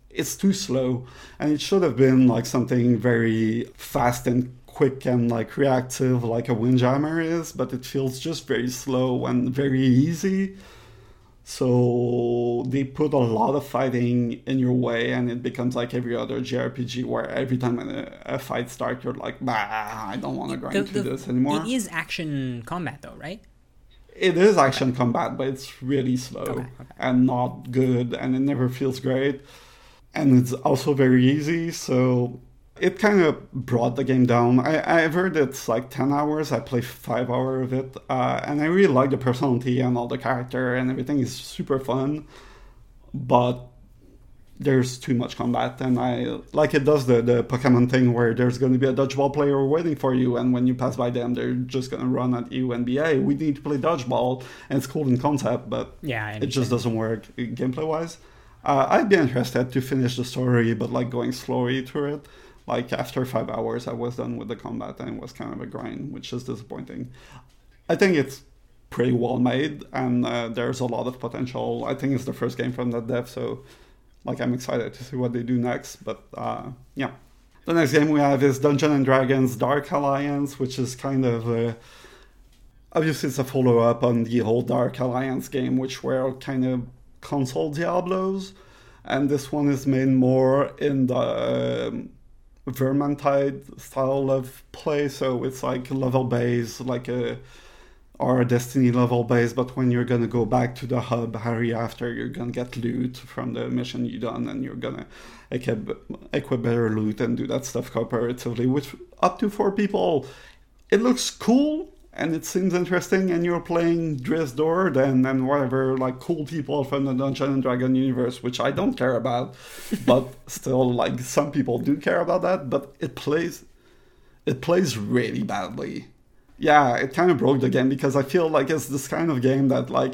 it's too slow and it should have been like something very fast and quick and like reactive like a windjammer is but it feels just very slow and very easy so they put a lot of fighting in your way, and it becomes like every other JRPG, where every time a, a fight starts, you're like, "Bah, I don't want to grind The- through this anymore." It is action combat though, right? It is action combat, but it's really slow Okay, okay. and not good, and it never feels great. And it's also very easy, so it kind of brought the game down. I, I've heard it's like 10 hours. I play 5 hours of it, uh, and I really like the personality and all the character, and everything is super fun. But there's too much combat, and I like it does the, the Pokemon thing where there's going to be a dodgeball player waiting for you, and when you pass by them, they're just going to run at you and be, hey, we need to play dodgeball. And it's cool in concept, but Yeah, it just doesn't work gameplay wise. Uh, I'd be interested to finish the story, but like going slowly through it. Like after five hours, I was done with the combat, and it was kind of a grind, which is disappointing. I think it's pretty well made, and uh, there's a lot of potential. I think it's the first game from that dev, so like I'm excited to see what they do next. But uh, yeah, the next game we have is Dungeon and Dragons: Dark Alliance, which is kind of uh, obviously it's a follow up on the old Dark Alliance game, which were kind of console Diablos, and this one is made more in the um, Vermintide style of play. So it's like level based, like a or a Destiny level based. But when you're gonna go back to the hub area after, you're gonna get loot from the mission you done, and you're gonna equip, equip better loot and do that stuff cooperatively with up to four people. It looks cool and it seems interesting and you're playing Drizzt Do'Urden and whatever like cool people from the Dungeon and Dragon universe, which I don't care about, but still like some people do care about that, but it plays it plays really badly. Yeah, it kind of broke the game because I feel like it's this kind of game that like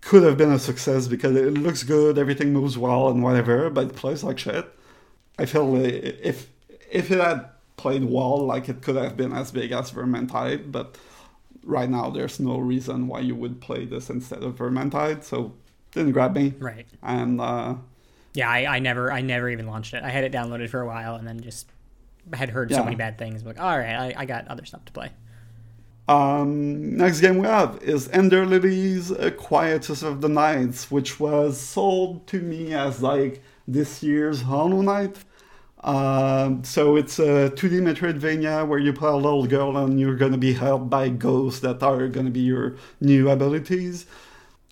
could have been a success because it looks good, everything moves well and whatever, but it plays like shit. I feel if if it had played well, like it could have been as big as Vermintide, but right now there's no reason why you would play this instead of Vermintide, so didn't grab me. Right. And uh, yeah, I, I never I never even launched it. I had it downloaded for a while and then just had heard Yeah. so many bad things. I'm like, all right, I, I got other stuff to play. Um, next game we have is Ender Lilies Quietus of the Knights, which was sold to me as like this year's Hollow Knight. Um, so it's a 2D Metroidvania where you play a little girl and you're gonna be helped by ghosts that are gonna be your new abilities.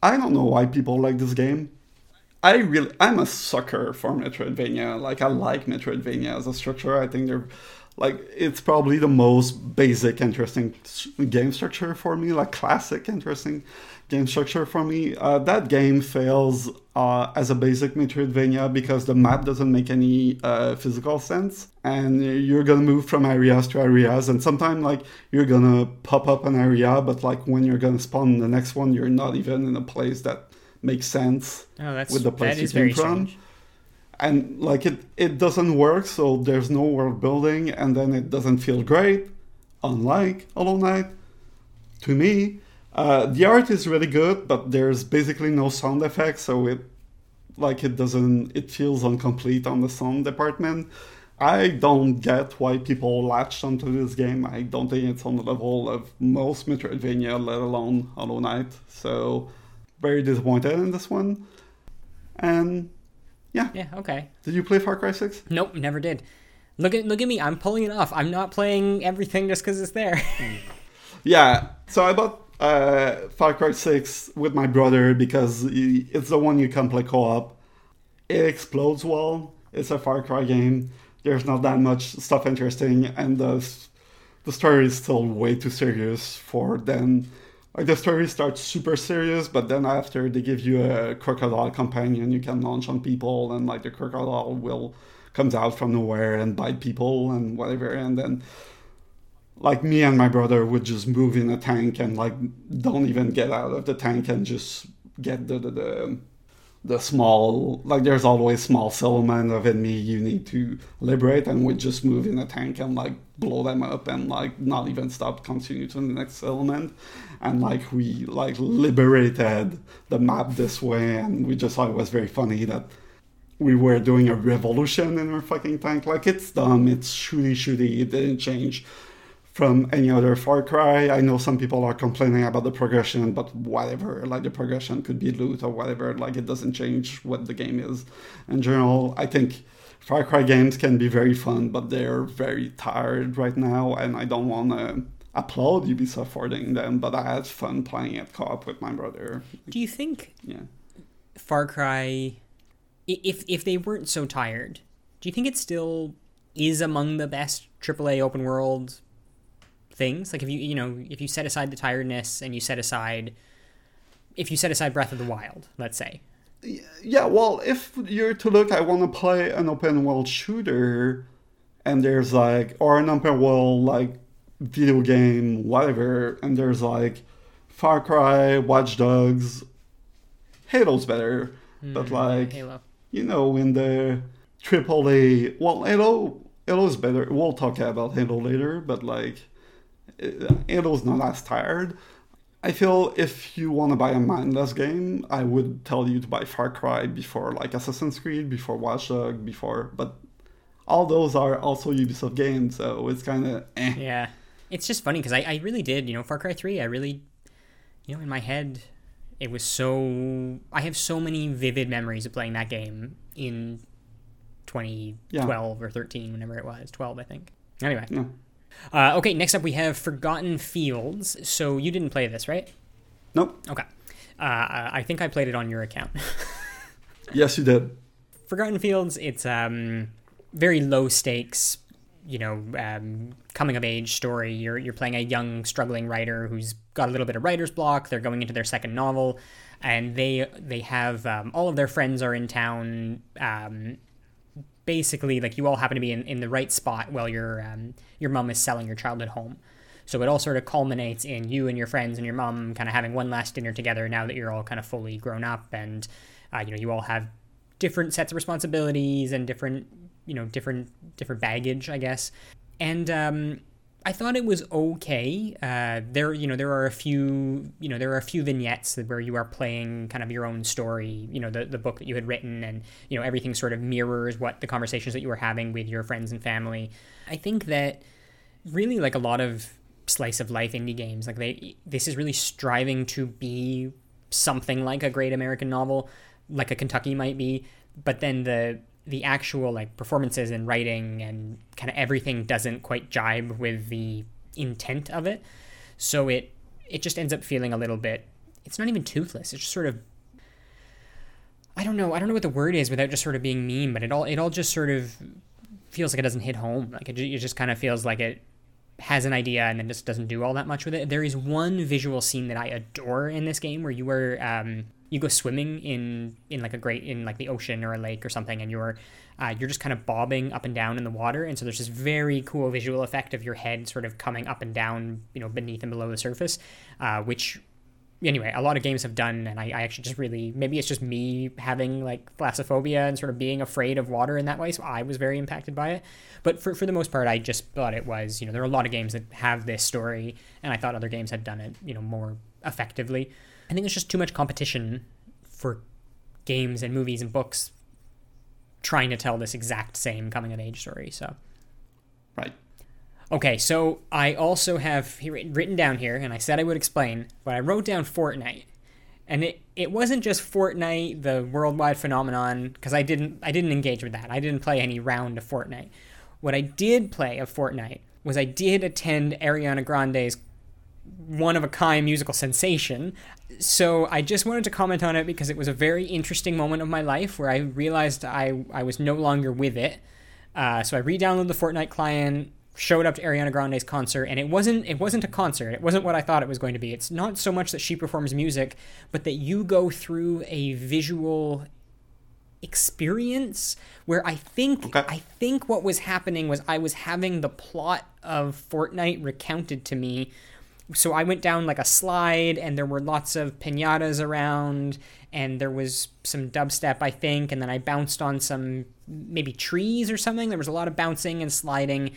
I don't know why people like this game. I really, I'm a sucker for Metroidvania. Like I like Metroidvania as a structure. I think they're like it's probably the most basic, interesting game structure for me. Like classic, interesting game structure for me. Uh, that game fails uh, as a basic Metroidvania because the map doesn't make any uh, physical sense, and you're gonna move from areas to areas, and sometimes like you're gonna pop up an area, but like when you're gonna spawn the next one, you're not even in a place that makes sense Oh, that's With the place that you came from? strange. And like it it doesn't work so there's no world building and then it doesn't feel great unlike hollow knight to me. Uh, the art is really good but there's basically no sound effects so it like it doesn't it feels incomplete on the sound department. I don't get why people latched onto this game. I don't think it's on the level of most metroidvania let alone hollow knight so very disappointed in this one. And Yeah, Yeah. okay. did you play Far Cry 6? Nope, never did. Look at look at me. I'm pulling it off. I'm not playing everything just because it's there. Yeah. So I bought uh, Far Cry 6 with my brother because it's the one you can play co-op. It explodes well. It's a Far Cry game. There's not that much stuff interesting, and the the story is still way too serious for them. Like the story starts super serious, but then after they give you a crocodile companion, you can launch on people, and like the crocodile will comes out from nowhere and bite people and whatever, and then like me and my brother would just move in a tank and like don't even get out of the tank and just get the the, the, the small like there's always small settlement of enemy you need to liberate and we just move in a tank and like blow them up and like not even stop continue to the next settlement and like we like liberated the map this way and we just thought it was very funny that we were doing a revolution in our fucking tank. Like it's dumb, it's shooty shooty, it didn't change from any other Far Cry. I know some people are complaining about the progression, but whatever. Like the progression could be loot or whatever. Like it doesn't change what the game is. In general, I think Far Cry games can be very fun, but they're very tired right now, and I don't want to applaud Ubisoft for doing them. But I had fun playing it co-op with my brother. Do you think Yeah. Far Cry, if if they weren't so tired, do you think it still is among the best AAA open world things? Like if you you know if you set aside the tiredness and you set aside, if you set aside Breath of the Wild, let's say, Yeah, well, if you're to look, I want to play an open world shooter, and there's like, or an open world like video game, whatever, and there's like Far Cry, Watch Dogs, Halo's better, but hmm, like, Halo. you know, in the triple A, well, Halo, Halo's better. We'll talk about Halo later, but like, uh, Halo's not as tired. I feel if you want to buy a mindless game, I would tell you to buy Far Cry before like Assassin's Creed, before Watch Dogs, before, but all those are also Ubisoft games, so it's kind of eh. Yeah. it's just funny because I, I really did, you know, Far Cry 3, I really, you know, in my head, it was so. I have so many vivid memories of playing that game in 2012 or 13, whenever it was. 12, I think. Anyway. No. Uh, okay, next up we have Forgotten Fields. So you didn't play this, right? Nope. Okay. Uh, I think I played it on your account. Yes, you did. Forgotten Fields, it's um, very low stakes, you know, um, coming of age story. You're you're playing a young struggling writer who's got a little bit of writer's block. They're going into their second novel, and they they have um, all of their friends are in town. Um, basically, like you all happen to be in, in the right spot while your um, your mom is selling your childhood home. So it all sort of culminates in you and your friends and your mom kind of having one last dinner together now that you're all kind of fully grown up and uh, you know you all have different sets of responsibilities and different you know different different baggage i guess and um, i thought it was okay. Uh, there you know there are a few you know there are a few vignettes where you are playing kind of your own story you know the, the book that you had written and you know everything sort of mirrors what the conversations that you were having with your friends and family. I think that really like a lot of slice of life indie games like they this is really striving to be something like a great american novel like a Kentucky might be, but then the the actual like performances and writing and kind of everything doesn't quite jibe with the intent of it. So it it just ends up feeling a little bit it's not even toothless. It's just sort of I don't know. I don't know what the word is without just sort of being mean, but it all it all just sort of feels like it doesn't hit home. Like it, it just kind of feels like it has an idea and then just doesn't do all that much with it. There is one visual scene that I adore in this game where you are um, you go swimming in in like a great in like the ocean or a lake or something and you're uh, you're just kind of bobbing up and down in the water. And so there's this very cool visual effect of your head sort of coming up and down you know beneath and below the surface uh, which anyway a lot of games have done. And I, I actually just really maybe it's just me having like thalassophobia and sort of being afraid of water in that way. So i was very impacted by it. But for, for the most part i just thought it was you know there are a lot of games that have this story and i thought other games had done it you know more effectively I think there's just too much competition for games and movies and books trying to tell this exact same coming of age story. So, right. Okay, so I also have written down here, and I said I would explain, but I wrote down Fortnite, and it, it wasn't just Fortnite, the worldwide phenomenon, because I didn't I didn't engage with that. I didn't play any round of Fortnite. What I did play of Fortnite was I did attend Ariana Grande's one of a kind musical sensation. So I just wanted to comment on it because it was a very interesting moment of my life where I realized I, I was no longer with it. Uh, so I re-downloaded the Fortnite client, showed up to Ariana Grande's concert, and it wasn't it wasn't a concert. It wasn't what I thought it was going to be. It's not so much that she performs music, but that you go through a visual experience where I think okay. I think what was happening was I was having the plot of Fortnite recounted to me so I went down like a slide, and there were lots of pinatas around, and there was some dubstep, I think, and then I bounced on some maybe trees or something. There was a lot of bouncing and sliding,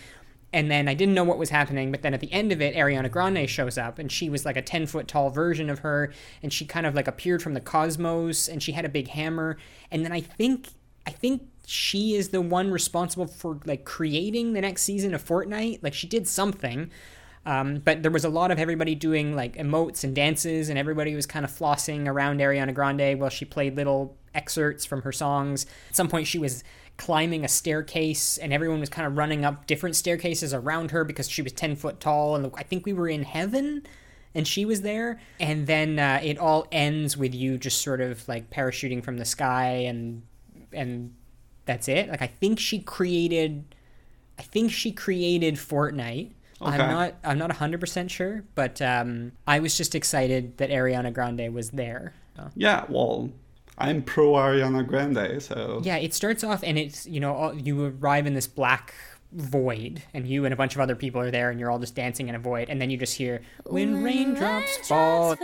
and then I didn't know what was happening. But then at the end of it, Ariana Grande shows up, and she was like a ten foot tall version of her, and she kind of like appeared from the cosmos, and she had a big hammer, and then I think I think she is the one responsible for like creating the next season of Fortnite. Like she did something. Um, but there was a lot of everybody doing like emotes and dances, and everybody was kind of flossing around Ariana Grande while she played little excerpts from her songs. At some point, she was climbing a staircase, and everyone was kind of running up different staircases around her because she was 10 foot tall. And I think we were in heaven and she was there. And then uh, it all ends with you just sort of like parachuting from the sky, and and that's it. Like I think she created, I think she created Fortnite, Okay. I'm not I'm not 100% sure, but um, I was just excited that Ariana Grande was there. So. Yeah, well, I'm pro Ariana Grande, so Yeah, it starts off and it's, you know, you arrive in this black void and you and a bunch of other people are there and you're all just dancing in a void and then you just hear when, when raindrops, fall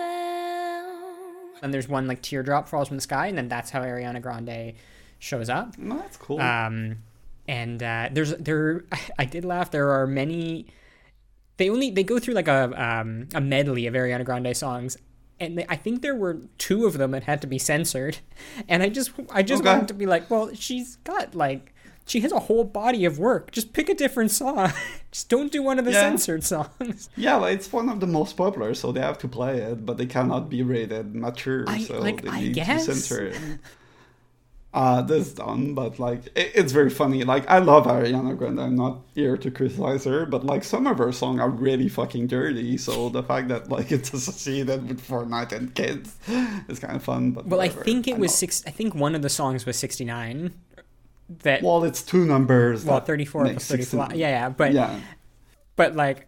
and there's one like teardrop falls from the sky and then that's how Ariana Grande shows up. Oh, that's cool. Um and uh, there's there I did laugh there are many they only they go through like a um, a medley of Ariana Grande songs, and they, I think there were two of them that had to be censored, and I just I just okay. wanted to be like, well, she's got like she has a whole body of work. Just pick a different song. Just don't do one of the Yeah. censored songs. Yeah, like, it's one of the most popular, so they have to play it, but they cannot be rated mature, I- so like, they I need guess. to censor it. Uh, this is dumb, but like it, it's very funny. Like I love Ariana Grande. I'm not here to criticize her, but like some of her songs are really fucking dirty. So the fact that like it's associated with Fortnite and kids is kind of fun. But Well, I think it was know. six. I think one of the songs was sixty nine. That well, Well, it's two numbers. four make plus thirty 69. Yeah, yeah, but yeah, but like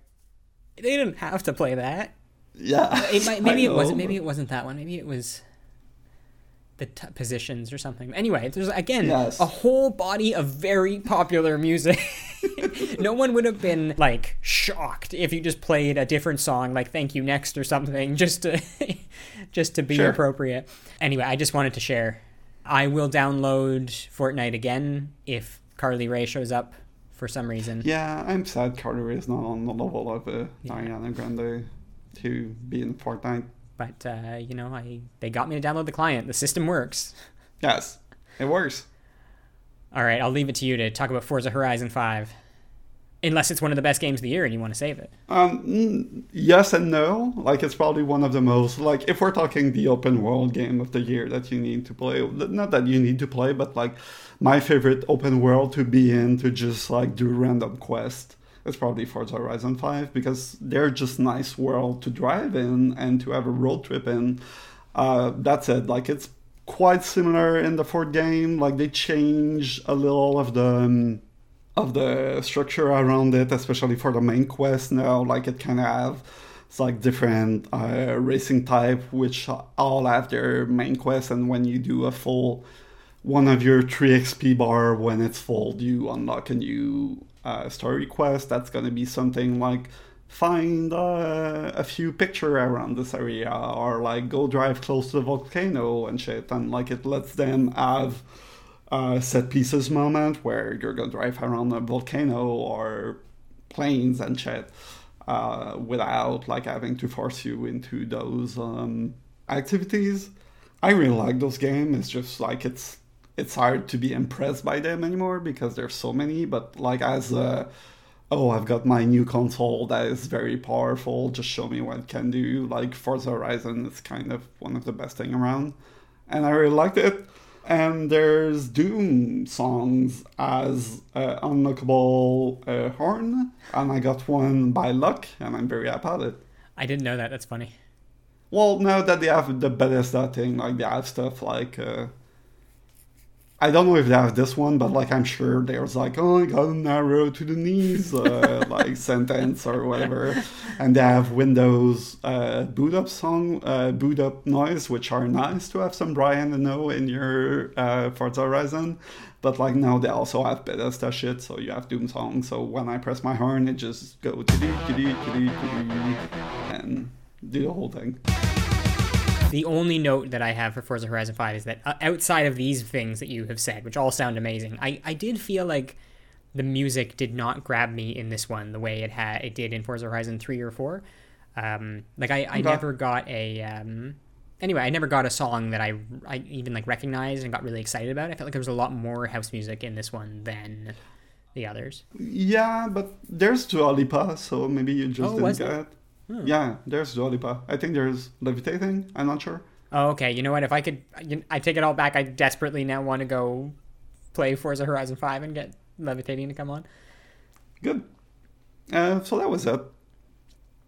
they didn't have to play that. yeah. It might, I maybe it wasn't. Maybe it wasn't that one. Maybe it was the t- positions or something. Anyway, there's again Yes. a whole body of very popular music. no one would have been like shocked if you just played a different song like "Thank You Next" or something just to just to be Sure. appropriate. Anyway, I just wanted to share. I will download Fortnite again if Carly Rae shows up for some reason. Yeah, I'm sad Carter is not on the level of uh, Ariana Grande to be in Fortnite. But uh, you know, I they got me to download the client. The system works. Yes, it works. All right, I'll leave it to you to talk about Forza Horizon 5. Unless it's one of the best games of the year and you want to save it. Um, yes and no. Like it's probably one of the most like if we're talking the open world game of the year that you need to play. Not that you need to play, but like my favorite open world to be in to just like do random quest. It's probably Forza Horizon 5 because they're just nice world to drive in and to have a road trip in. Uh, that's it. Like it's quite similar in the fourth game. Like they change a little of the. Um, of the structure around it, especially for the main quest now. Like it kind of have it's like different uh, racing type, which all have their main quest, and when you do a full one of your three XP bar when it's full, you unlock a new uh, story quest. That's gonna be something like find uh, a few picture around this area, or like go drive close to the volcano and shit, and like it lets them have uh, set pieces moment where you're gonna drive around a volcano or planes and shit uh, without like having to force you into those um, activities. I really like those games. It's just like it's it's hard to be impressed by them anymore because there's so many. But like as a oh I've got my new console that is very powerful. Just show me what it can do. Like Forza Horizon is kind of one of the best thing around, and I really liked it and there's Doom songs as uh, unlockable uh, horn, and I got one by luck, and I'm very happy about it. I didn't know that. That's funny. Well, now that they have the Bethesda thing, like they have stuff like uh, I don't know if they have this one, but like I'm sure there's like oh I got an arrow to the knees, uh, like sentence or whatever, and they have Windows uh, boot up song, uh, boot up noise, which are nice to have some Brian Eno in your uh, Forza Horizon. But like now they also have Bethesda shit, so you have Doom song. So when I press my horn, it just go to and do the whole thing. The only note that I have for Forza Horizon 5 is that uh, outside of these things that you have said, which all sound amazing, I, I did feel like the music did not grab me in this one the way it had it did in Forza Horizon 3 or 4. Um, like I, I Okay. never got a um, anyway, I never got a song that I, I even like recognized and got really excited about. I felt like there was a lot more house music in this one than the others. Yeah, but there's Dua Lipa, so maybe you just Oh, didn't get there? It. Yeah, there's Dua Lipa. I think there's Levitating. I'm not sure. Oh, okay. You know what? If I could, I- I take it all back. I desperately now want to go play Forza Horizon 5 and get Levitating to come on. Good. Uh, so that was it.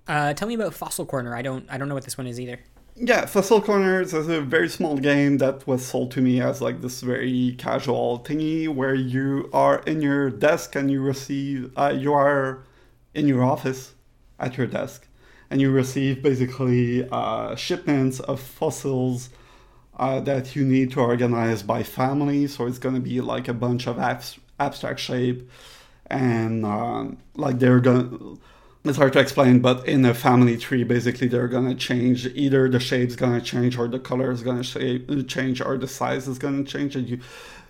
Uh, tell me about Fossil Corner. I don't, I don't know what this one is either. Yeah, Fossil Corner is a very small game that was sold to me as like this very casual thingy where you are in your desk and you receive, uh, you are in your office at your desk and you receive basically uh, shipments of fossils uh, that you need to organize by family. So it's going to be like a bunch of abs- abstract shape and um, like they're going it's hard to explain, but in a family tree, basically, they're gonna change. Either the shape's gonna change, or the color is gonna shape, change, or the size is gonna change. And you,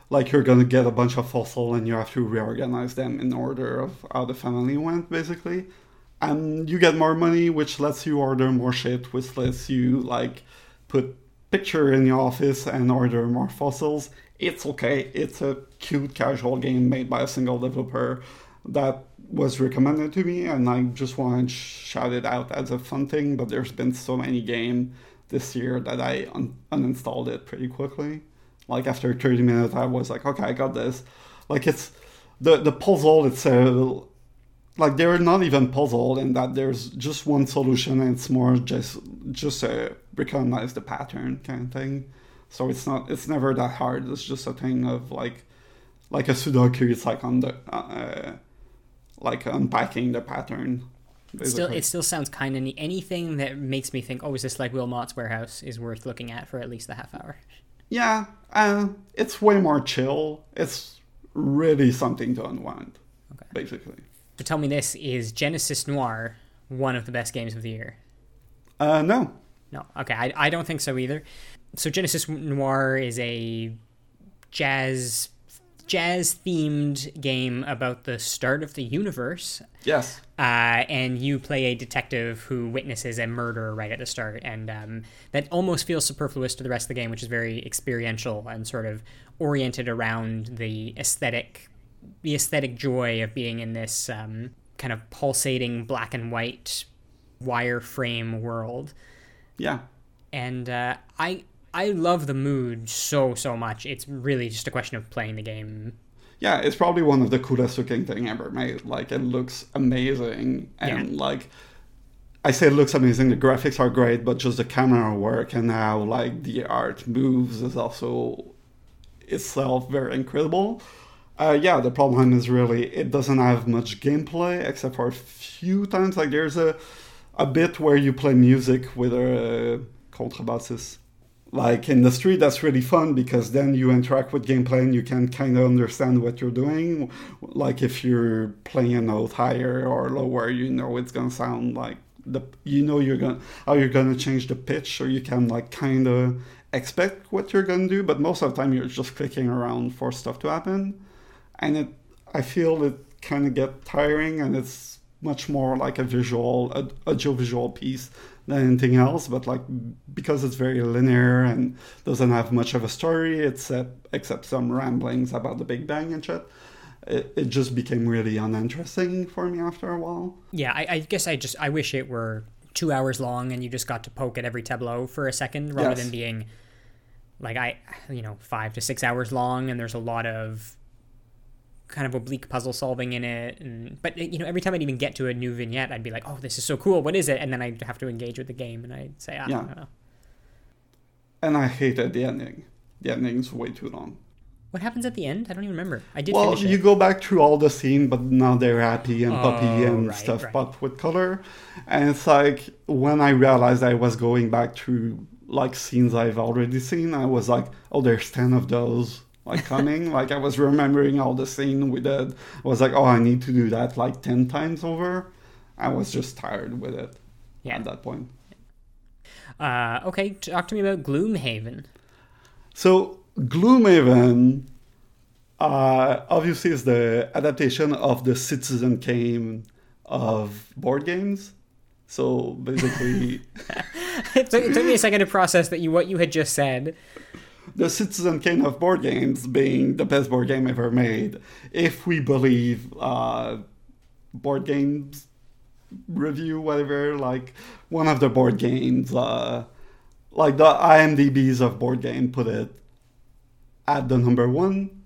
like, you're gonna get a bunch of fossil, and you have to reorganize them in order of how the family went, basically. And you get more money, which lets you order more shit, which lets you like put picture in your office and order more fossils. It's okay. It's a cute casual game made by a single developer that was recommended to me, and I just want to shout it out as a fun thing. But there's been so many game this year that I un- uninstalled it pretty quickly. Like after 30 minutes, I was like, okay, I got this. Like it's the the puzzle itself. Like they're not even puzzled in that there's just one solution, and it's more just just a recognize the pattern kind of thing. So it's not it's never that hard. It's just a thing of like like a Sudoku. It's like on the uh, like unpacking the pattern. Still, it still sounds kind of neat. Anything that makes me think, oh, is this like Wilmot's Warehouse, is worth looking at for at least a half hour. Yeah, uh, it's way more chill. It's really something to unwind, okay. basically. So tell me this: Is Genesis Noir one of the best games of the year? Uh, no. No. Okay, I, I don't think so either. So Genesis Noir is a jazz jazz themed game about the start of the universe. Yes. Uh, and you play a detective who witnesses a murder right at the start, and um, that almost feels superfluous to the rest of the game, which is very experiential and sort of oriented around the aesthetic, the aesthetic joy of being in this um, kind of pulsating black and white wireframe world. Yeah. And uh, I I love the mood so so much. It's really just a question of playing the game yeah, it's probably one of the coolest looking thing ever made. Like it looks amazing, and yeah. like I say, it looks amazing. The graphics are great, but just the camera work and how like the art moves is also itself very incredible. Uh, yeah, the problem is really it doesn't have much gameplay except for a few times. Like there's a a bit where you play music with a contrabassist like in the street that's really fun because then you interact with gameplay and you can kind of understand what you're doing. Like if you're playing a note higher or lower you know it's gonna sound like the you know you're gonna how you're gonna change the pitch or you can like kind of expect what you're gonna do but most of the time you're just clicking around for stuff to happen and it i feel it kind of get tiring and it's much more like a visual a audiovisual piece than anything else. But like because it's very linear and doesn't have much of a story, except except some ramblings about the Big Bang and shit. It, it just became really uninteresting for me after a while. Yeah, I, I guess I just I wish it were two hours long and you just got to poke at every tableau for a second rather yes. than being like I you know five to six hours long and there's a lot of kind of oblique puzzle solving in it and but you know every time i'd even get to a new vignette i'd be like oh this is so cool. What is it? And then i'd have to engage with the game and i'd say ah, yeah. i don't know. And i hated the ending. The ending's way too long. What happens at the end? I don't even remember. I did well you go back through all the scene but now they're happy and oh, puppy and right, stuff right. but with color. And it's like when i realized i was going back through like scenes i've already seen i was like oh there's 10 of those like coming. like I was remembering all the scene we did. I was like, oh, I need to do that like ten times over. I was just tired with it. Yeah. At that point. Uh, okay, talk to me about Gloomhaven. So Gloomhaven, uh, obviously, is the adaptation of the Citizen Kane of board games. So basically, it, took, it took me a second to process that you what you had just said the Citizen Kane of board games being the best board game ever made, if we believe uh, board games review, whatever, like one of the board games, uh, like the IMDb's of board game put it at the number one.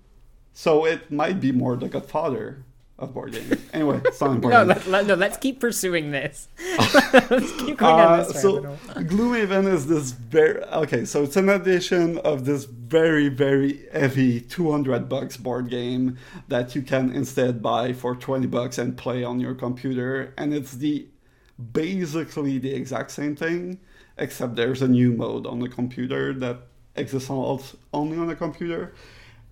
So it might be more The Godfather of board games. Anyway, it's not important. no, let, let, no, let's keep pursuing this. let's keep going uh, on this So, Gloomhaven is this very okay. So it's an edition of this very very heavy 200 bucks board game that you can instead buy for 20 bucks and play on your computer, and it's the basically the exact same thing, except there's a new mode on the computer that exists only on the computer,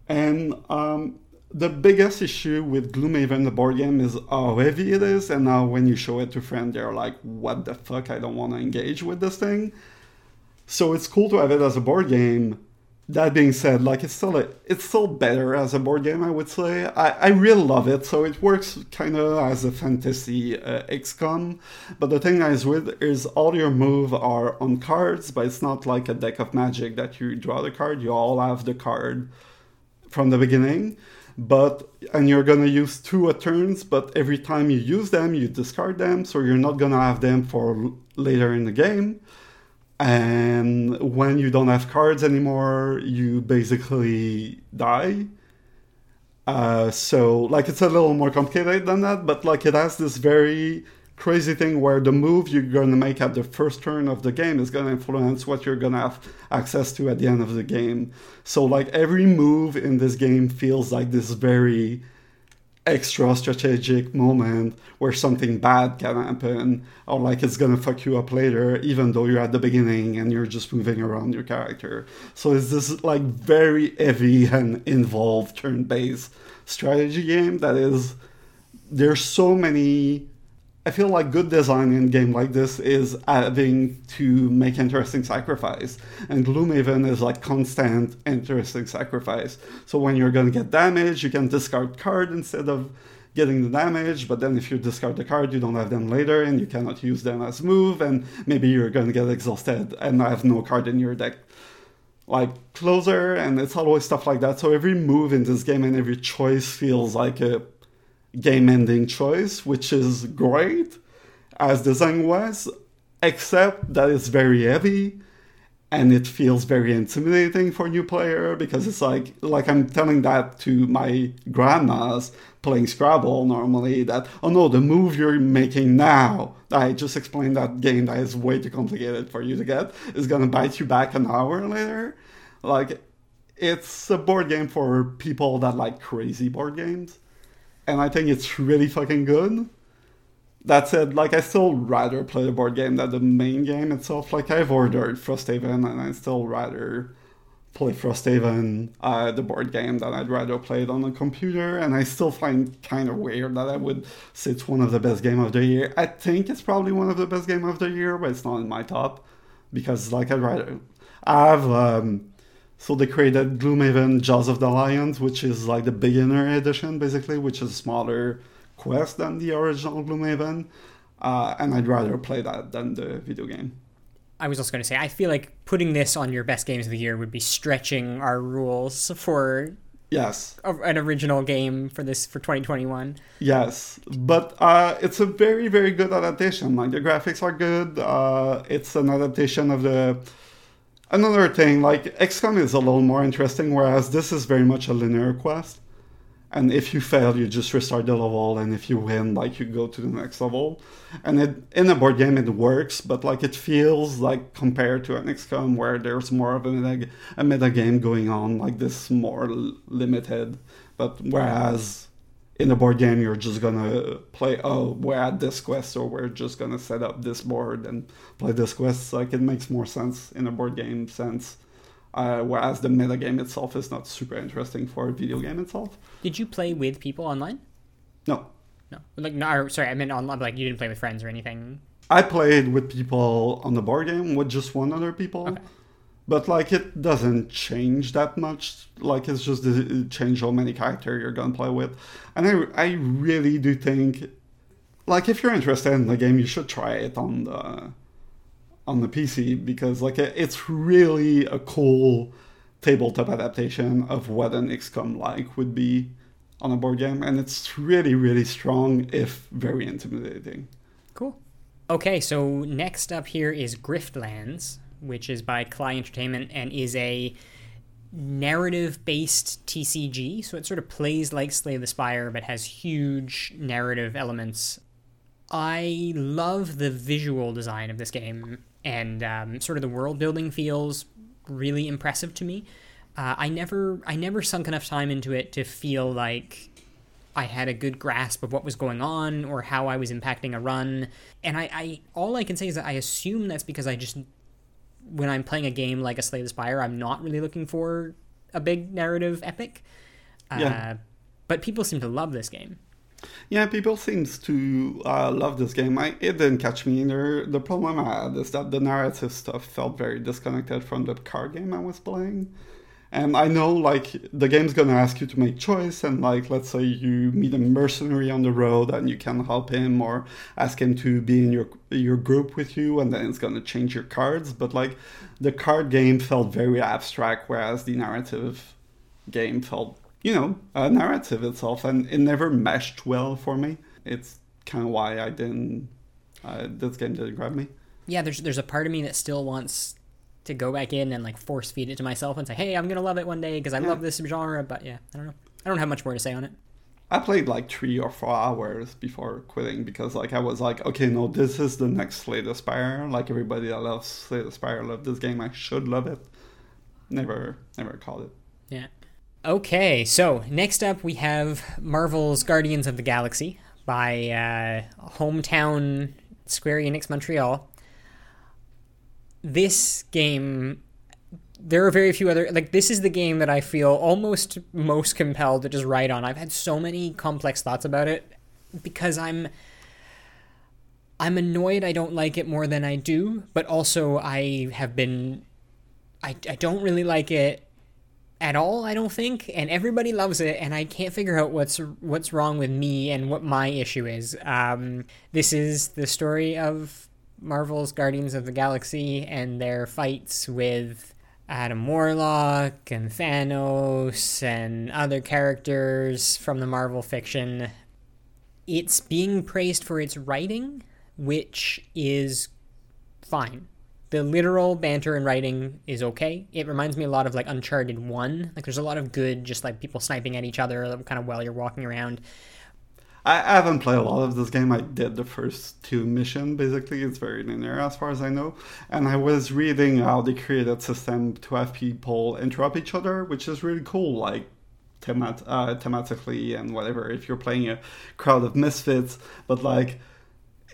and um, the biggest issue with Gloomhaven, the board game, is how heavy it is, and now when you show it to friends, they're like, "What the fuck? I don't want to engage with this thing." So it's cool to have it as a board game, that being said, like it's still a, it's still better as a board game, I would say. I, I really love it. So it works kind of as a fantasy uh, XCOM. But the thing is with is all your move are on cards, but it's not like a deck of magic that you draw the card. You all have the card from the beginning. But and you're gonna use two turns, but every time you use them, you discard them, so you're not gonna have them for later in the game and when you don't have cards anymore, you basically die. Uh, so like it's a little more complicated than that, but like it has this very crazy thing where the move you're gonna make at the first turn of the game is gonna influence what you're gonna have access to at the end of the game. So like every move in this game feels like this very extra strategic moment where something bad can happen or like it's gonna fuck you up later even though you're at the beginning and you're just moving around your character so it's this like very heavy and involved turn-based strategy game that is there's so many I feel like good design in a game like this is having to make interesting sacrifice. And Gloomhaven is like constant interesting sacrifice. So when you're gonna get damage, you can discard card instead of getting the damage, but then if you discard the card, you don't have them later and you cannot use them as move, and maybe you're gonna get exhausted and have no card in your deck. Like closer, and it's always stuff like that. So every move in this game and every choice feels like a game ending choice, which is great. As design was, except that it's very heavy and it feels very intimidating for a new player because it's like like I'm telling that to my grandmas playing Scrabble normally that oh no the move you're making now I just explained that game that is way too complicated for you to get is gonna bite you back an hour later. Like it's a board game for people that like crazy board games and I think it's really fucking good. That said, like I still rather play the board game than the main game itself. Like I've ordered Frosthaven, and I still rather play Frosthaven, uh, the board game, than I'd rather play it on a computer. And I still find kind of weird that I would say it's one of the best game of the year. I think it's probably one of the best game of the year, but it's not in my top because like I'd rather I have um, so they created Gloomhaven Jaws of the Lions, which is like the beginner edition, basically, which is a smaller quest than the original Gloomhaven. Uh, and I'd rather play that than the video game. I was also going to say, I feel like putting this on your best games of the year would be stretching our rules for yes an original game for this for 2021. Yes, but uh, it's a very very good adaptation. Like the graphics are good. Uh, it's an adaptation of the Another thing, like XCOM is a little more interesting, whereas this is very much a linear quest. And if you fail, you just restart the level, and if you win, like you go to the next level. And it, in a board game, it works, but like it feels like compared to an XCOM, where there's more of a meta, a meta game going on, like this more limited. But whereas in a board game you're just gonna play oh we're at this quest or we're just gonna set up this board and play this quest. Like it makes more sense in a board game sense. Uh, whereas the meta game itself is not super interesting for a video game itself. Did you play with people online? No. No. Like no sorry i meant online like you didn't play with friends or anything? I played with people on the board game with just one other people. Okay but like it doesn't change that much. Like it's just the uh, change how many character you're gonna play with. And I, I really do think like if you're interested in the game you should try it on the on the pc because like it's really a cool tabletop adaptation of what an xcom like would be on a board game. And it's really really strong if very intimidating. Cool. Okay so next up here is griftlands which is by Klei Entertainment and is a narrative based TCG. So it sort of plays like Slay the Spire, but has huge narrative elements. I love the visual design of this game, and um, sort of the world building feels really impressive to me. Uh, I never, I never sunk enough time into it to feel like I had a good grasp of what was going on or how I was impacting a run. And I, I all I can say is that I assume that's because I just when I'm playing a game like a Slay the Spire, I'm not really looking for a big narrative epic. Yeah. Uh, but people seem to love this game. Yeah, people seems to uh, love this game. I, it didn't catch me either. The problem I had is that the narrative stuff felt very disconnected from the card game I was playing, And I know like the game's gonna ask you to make choice and like let's say you meet a mercenary on the road and you can help him or ask him to be in your your group with you and then it's gonna change your cards. But like the card game felt very abstract whereas the narrative game felt you know, a narrative itself and it never meshed well for me. It's kind of why I didn't uh, this game didn't grab me. Yeah, there's there's a part of me that still wants to go back in and like force feed it to myself and say, "Hey, I'm gonna love it one day because I Yeah. love this genre." But yeah, I don't know. I don't have much more to say on it. I played like three or four hours before quitting because like I was like, okay, no, this is the next Slay the Spire. Like everybody that loves Slay the Spire love this game. I should love it. Never, never called it. Yeah. Okay, so next up we have Marvel's Guardians of the Galaxy by uh, hometown Square Enix Montreal. This game, there are very few other like this is the game that I feel almost most compelled to just write on. I've had so many complex thoughts about it because I'm I'm annoyed I don't like it more than I do, but also I have been I, I don't really like it at all i don't think and everybody loves it and i can't figure out what's what's wrong with me and what my issue is um, this is the story of marvel's guardians of the galaxy and their fights with adam warlock and thanos and other characters from the marvel fiction it's being praised for its writing which is fine the literal banter and writing is okay. It reminds me a lot of like Uncharted 1. Like there's a lot of good just like people sniping at each other kind of while you're walking around. I, haven't played a lot of this game. I did the first two mission. Basically, it's very linear as far as I know. And I was reading how they created system to have people interrupt each other, which is really cool. Like themat- uh, thematically and whatever. If you're playing a crowd of misfits, but like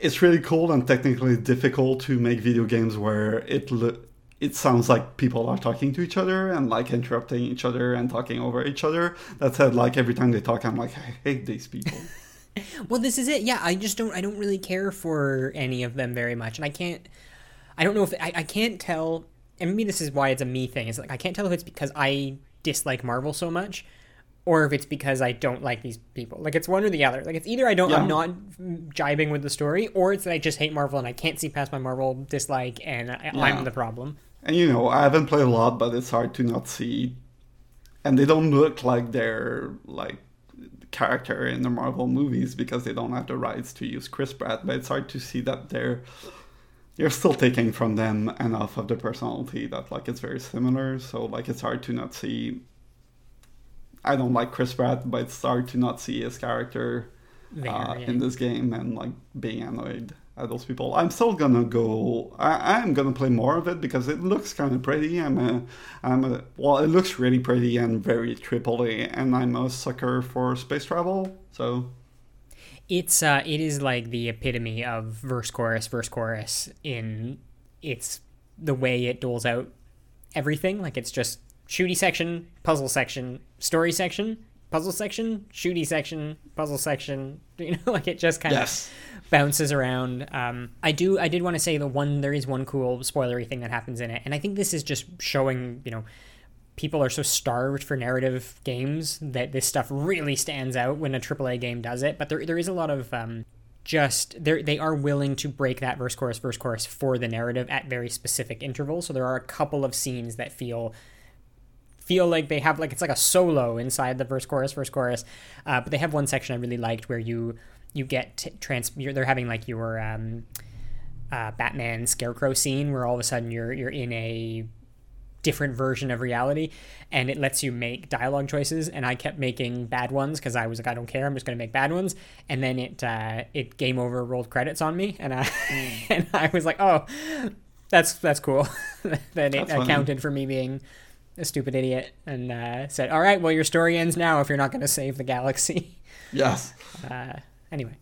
it's really cool and technically difficult to make video games where it lo- it sounds like people are talking to each other and like interrupting each other and talking over each other. That said, like every time they talk, I'm like, I hate these people. Well, this is it. Yeah, I just don't I don't really care for any of them very much. And I can't I don't know if I, I can't tell and maybe this is why it's a me thing. It's like I can't tell if it's because I dislike Marvel so much or if it's because I don't like these people. Like it's one or the other. Like it's either I don't, I'm not jibing with the story, or it's that I just hate Marvel and I can't see past my Marvel dislike, and I, Yeah. I'm the problem. And you know, I haven't played a lot, but it's hard to not see. And they don't look like they're like character in the Marvel movies because they don't have the rights to use Chris Pratt. But it's hard to see that they're you're still taking from them enough of the personality that like it's very similar. So like it's hard to not see. I don't like Chris Pratt, but it's hard to not see his character There, uh, yeah. in this game and like being annoyed those people. I'm still gonna go. I, I'm gonna play more of it because it looks kind of pretty. I'm a, I'm a. Well, it looks really pretty and very triple and I'm a sucker for space travel. So It's uh, it is like the epitome of verse chorus verse chorus in it's the way it doles out everything. Like it's just shooty section, puzzle section, story section, puzzle section, shooty section, puzzle section. You know, like it just kind Yes. of bounces around. Um, I do. I did want to say the one. There is one cool spoilery thing that happens in it, and I think this is just showing. You know, people are so starved for narrative games that this stuff really stands out when a AAA game does it. But there, there is a lot of um, just they they are willing to break that verse chorus verse chorus for the narrative at very specific intervals. So there are a couple of scenes that feel feel like they have like it's like a solo inside the verse chorus verse chorus uh, but they have one section i really liked where you you get t- trans you're, they're having like your um uh, batman scarecrow scene where all of a sudden you're you're in a different version of reality and it lets you make dialogue choices and i kept making bad ones because i was like i don't care i'm just going to make bad ones. And then it uh it game over rolled credits on me and i and i was like oh that's that's cool. That it funny. accounted for me being a stupid idiot and uh, said, "All right, well, your story ends now if you're not going to save the galaxy." yes. Uh, anyway,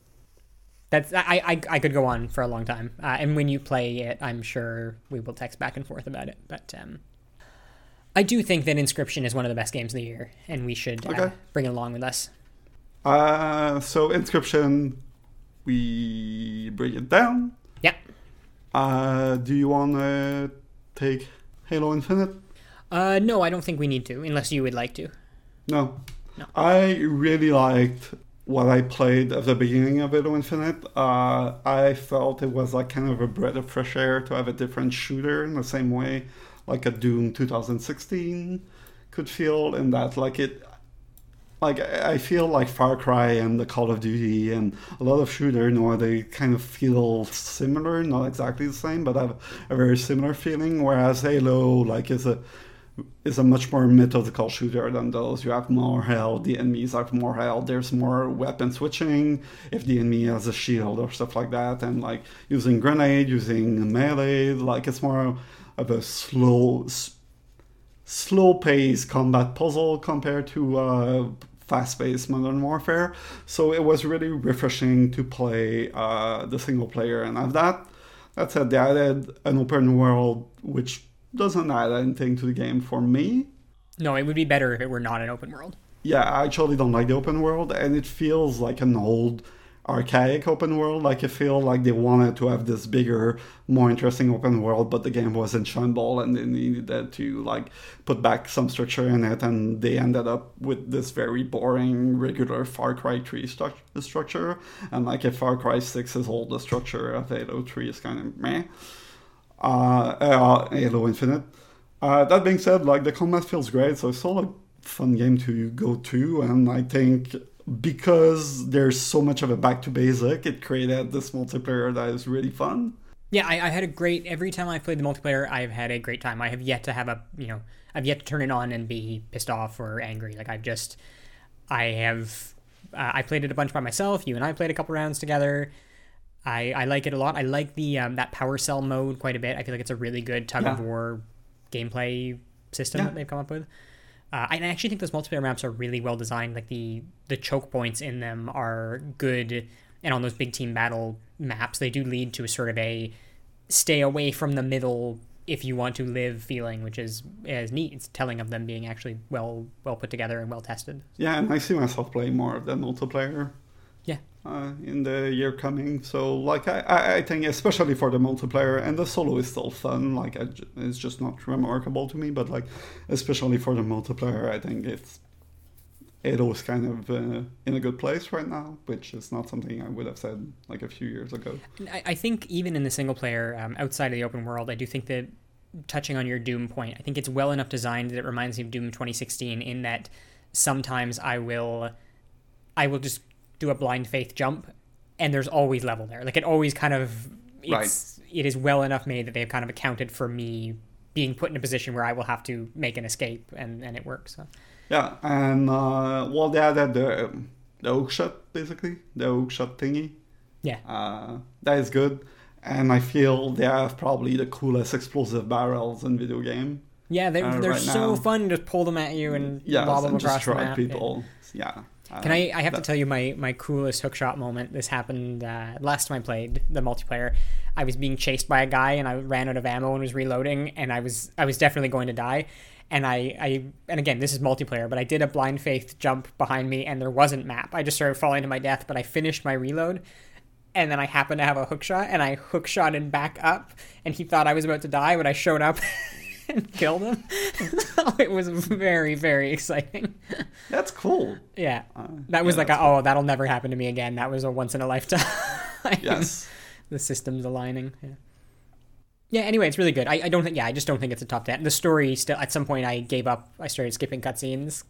that's I, I I could go on for a long time, uh, and when you play it, I'm sure we will text back and forth about it. But um, I do think that Inscription is one of the best games of the year, and we should uh, Okay. bring it along with us. Uh, so inscription, we bring it down. Yeah. Uh, do you want to take Halo Infinite? Uh, no, I don't think we need to, unless you would like to. No. No. I really liked what I played at the beginning of Halo Infinite. Uh, I felt it was like kind of a breath of fresh air to have a different shooter in the same way like a Doom 2016 could feel, in that like it. Like I feel like Far Cry and the Call of Duty and a lot of shooter, you know, they kind of feel similar, not exactly the same, but have a very similar feeling. Whereas Halo, like, is a is a much more methodical shooter than those. You have more health, the enemies have more health, there's more weapon switching if the enemy has a shield or stuff like that, and like using grenade, using melee, like it's more of a slow, s- slow paced combat puzzle compared to uh, fast paced Modern Warfare. So it was really refreshing to play uh, the single player and have that. That said, they added an open world which doesn't add anything to the game for me. No, it would be better if it were not an open world. Yeah, I actually don't like the open world, and it feels like an old, archaic open world. Like I feel like they wanted to have this bigger, more interesting open world, but the game was in shambles, and they needed to like put back some structure in it, and they ended up with this very boring, regular Far Cry 3 stru- structure. And like if Far Cry 6 is all the structure of Halo 3 is kind of meh uh, Halo Infinite. Uh, that being said, like the combat feels great, so it's still a fun game to go to, and I think because there's so much of a back to basic, it created this multiplayer that is really fun. Yeah, I, I had a great every time I played the multiplayer. I've had a great time. I have yet to have a you know I've yet to turn it on and be pissed off or angry. Like I've just I have uh, I played it a bunch by myself. You and I played a couple rounds together. I, I like it a lot. I like the um, that power cell mode quite a bit. I feel like it's a really good tug of war gameplay system Yeah. that they've come up with. Uh, and I actually think those multiplayer maps are really well designed. Like the the choke points in them are good, and on those big team battle maps, they do lead to a sort of a stay away from the middle if you want to live feeling, which is is neat. It's telling of them being actually well well put together and well tested. Yeah, and I see myself playing more of the multiplayer. Uh, in the year coming, so like I, I, think especially for the multiplayer and the solo is still fun. Like I, it's just not remarkable to me, but like especially for the multiplayer, I think it's Halo is kind of uh, in a good place right now, which is not something I would have said like a few years ago. I, I think even in the single player, um, outside of the open world, I do think that touching on your Doom point, I think it's well enough designed that it reminds me of Doom 2016 in that sometimes I will, I will just do a blind faith jump, and there's always level there. Like it always kind of, it's it is well enough made that they've kind of accounted for me being put in a position where I will have to make an escape, and and it works. So. Yeah, and uh, well, they added the the hook shot basically, the hook shot thingy. Yeah. Uh, that is good, and I feel they have probably the coolest explosive barrels in video game. Yeah, they're, Uh, they're right so now. fun to just pull them at you and Yeah, lob them and across the destroy map. people. Yeah. Uh, Can I? I have to tell you my my coolest hookshot moment. This happened uh, last time I played the multiplayer. I was being chased by a guy and I ran out of ammo and was reloading and I was I was definitely going to die. And I, I and again this is multiplayer, but I did a blind faith jump behind me and there wasn't map. I just started falling to my death, but I finished my reload. And then I happened to have a hookshot and I hookshotted back up and he thought I was about to die, but I showed up and killed him. it was very, very exciting. That's cool. Yeah. Uh, That was yeah, like, a, oh, that'll never happen to me again. That was a once in a lifetime. Yes. the system's aligning. Yeah. Yeah. Anyway, it's really good. I, I don't think. Yeah, I just don't think it's a top ten. The story still. At some point, I gave up. I started skipping cutscenes,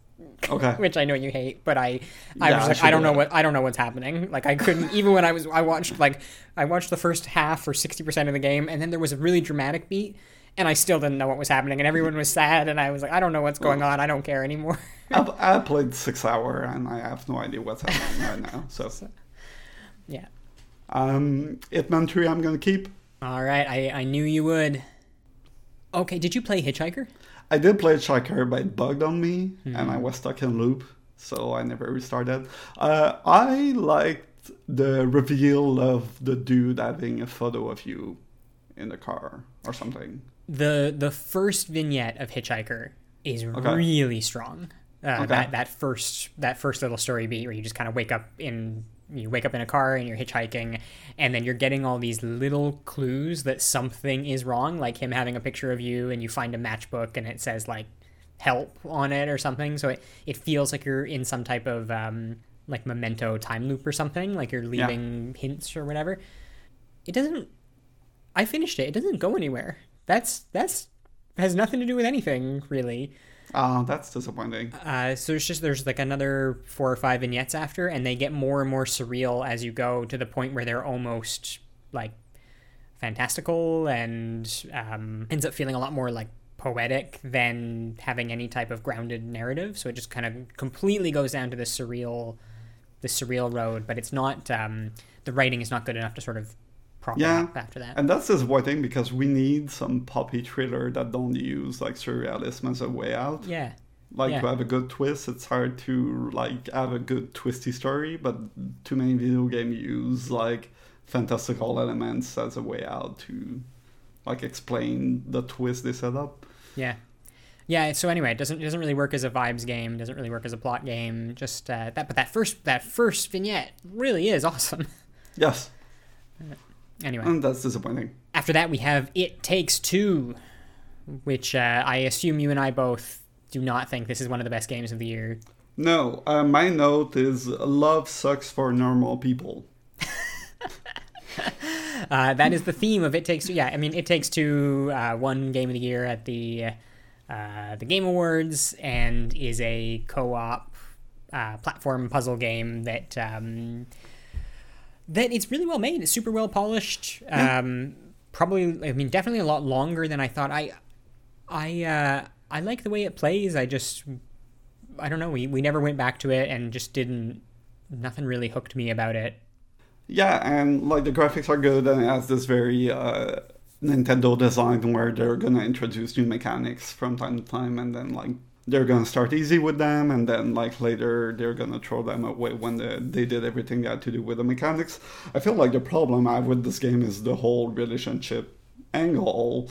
Okay. which I know you hate. But I, I Yeah, was like, should I don't do know that. what. I don't know what's happening. Like I couldn't even when I was. I watched like I watched the first half or sixty percent of the game, and then there was a really dramatic beat. And I still didn't know what was happening, and everyone was sad, and I was like, I don't know what's going on. I don't care anymore. I've, I played six hour and I have no idea what's happening right now. So, yeah. um, Hitman 3 I'm gonna keep. All right, I, I knew you would. Okay, did you play Hitchhiker? I did play Hitchhiker, but it bugged on me, Hmm. and I was stuck in loop, so I never restarted. Uh, I liked the reveal of the dude having a photo of you in the car or something. The the first vignette of Hitchhiker is Okay. really strong. Uh, Okay. That that first that first little story beat where you just kind of wake up in you wake up in a car and you're hitchhiking and then you're getting all these little clues that something is wrong like him having a picture of you and you find a matchbook and it says like help on it or something so it, it feels like you're in some type of um, like memento time loop or something like you're leaving yeah. hints or whatever it doesn't i finished it it doesn't go anywhere that's that's has nothing to do with anything really Oh, that's disappointing. Uh, so it's just there's like another four or five vignettes after, and they get more and more surreal as you go to the point where they're almost like fantastical and um, ends up feeling a lot more like poetic than having any type of grounded narrative. So it just kind of completely goes down to the surreal, the surreal road. But it's not um, the writing is not good enough to sort of yeah. after that. And that's disappointing because we need some poppy thriller that don't use like surrealism as a way out. Yeah. Like yeah. to have a good twist, it's hard to like have a good twisty story, but too many video games use like fantastical elements as a way out to like explain the twist they set up. Yeah. Yeah, so anyway, it doesn't it doesn't really work as a vibes game, it doesn't really work as a plot game. Just uh, that, but that first that first vignette really is awesome. Yes. Anyway, and that's disappointing. After that, we have It Takes Two, which uh, I assume you and I both do not think this is one of the best games of the year. No, uh, my note is love sucks for normal people. uh, that is the theme of It Takes Two. Yeah, I mean, It Takes Two uh, won Game of the Year at the uh, the Game Awards and is a co-op uh, platform puzzle game that um, that it's really well made. It's super well polished. Yeah. Um, probably, I mean, definitely a lot longer than I thought. I, I, uh, I like the way it plays. I just, I don't know. We we never went back to it and just didn't. Nothing really hooked me about it. Yeah, and like the graphics are good, and it has this very uh, Nintendo design where they're gonna introduce new mechanics from time to time, and then like they're gonna start easy with them and then like later they're gonna throw them away when the, they did everything they had to do with the mechanics. I feel like the problem i have with this game is the whole relationship angle.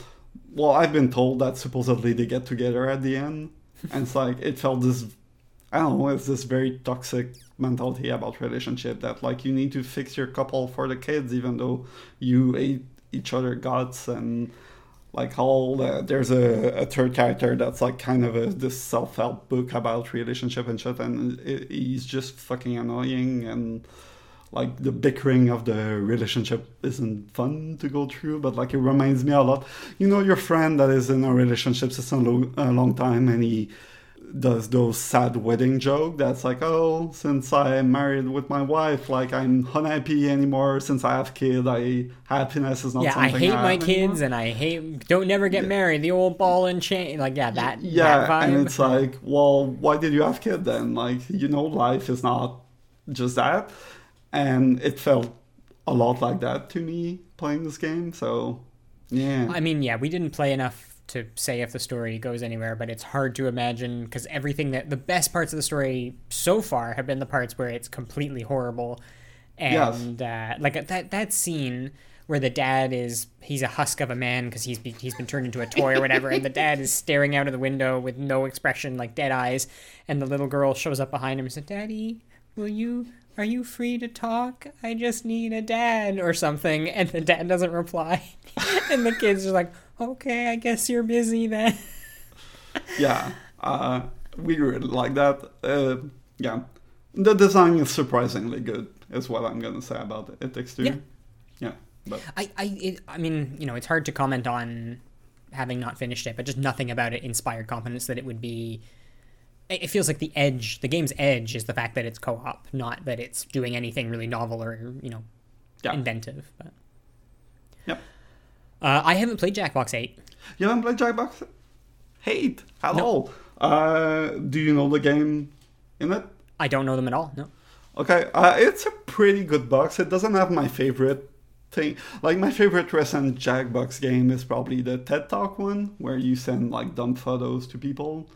Well i've been told that supposedly they get together at the end and it's like it felt this i don't know it's this very toxic mentality about relationship that like you need to fix your couple for the kids even though you ate each other guts and like all uh, there's a, a, third character that's like kind of a this self-help book about relationship and shit and it, he's just fucking annoying and like the bickering of the relationship isn't fun to go through but like it reminds me a lot. You know your friend that is in a relationship since a, a long time and he does those sad wedding joke that's like oh since i'm married with my wife like i'm unhappy anymore. Since i have kid i happiness is not yeah i hate I my kids anymore. and i hate don't never get yeah. married. The old ball and chain like yeah that yeah that and it's like well why did you have kid then? Like you know life is not just that. And it felt a lot like that to me playing this game so yeah. I mean yeah we didn't play enough to say if the story goes anywhere, but it's hard to imagine because everything that the best parts of the story so far have been the parts where it's completely horrible, and yes. uh, like that that scene where the dad is he's a husk of a man because he's be, he's been turned into a toy or whatever, and the dad is staring out of the window with no expression, like dead eyes, and the little girl shows up behind him and says, "Daddy, will you?" Are you free to talk? I just need a dad or something. And the dad doesn't reply. and the kids are like, okay, I guess you're busy then. yeah, uh, we really like that. Uh, yeah, the design is surprisingly good. Is what I'm gonna say about it. It takes two. Yeah, yeah but I, I, it, I mean, you know, it's hard to comment on having not finished it, but just nothing about it inspired confidence that it would be. It feels like the edge, the game's edge, is the fact that it's co-op, not that it's doing anything really novel or you know, yeah. inventive. But. Yep. Uh, I haven't played Jackbox 8. You haven't played Jackbox 8 at no. all? Uh, do you know the game in it? I don't know them at all, no. Okay, uh, it's a pretty good box. It doesn't have my favorite thing. Like, my favorite recent Jackbox game is probably the TED Talk one, where you send, like, dumb photos to people.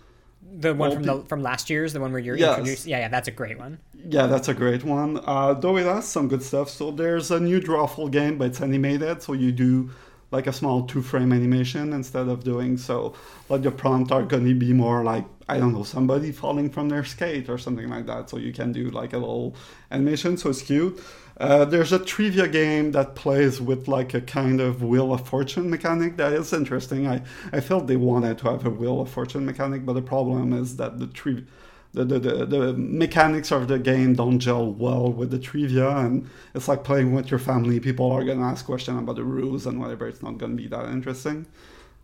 The one from the from last year's, the one where you're yes. introduced. Yeah, yeah, that's a great one. Yeah, that's a great one. Uh, though it has some good stuff. So there's a new drawful game, but it's animated, so you do like a small two frame animation instead of doing so. Like the prompt are going to be more like i don't know somebody falling from their skate or something like that. So you can do like a little animation so it's cute. Uh, there's a trivia game that plays with like a kind of wheel of fortune mechanic that is interesting. I i felt they wanted to have a wheel of fortune mechanic but the problem is that the trivia the, the, the, the, mechanics of the game don't gel well with the trivia and it's like playing with your family. People are going to ask questions about the rules and whatever. It's not going to be that interesting.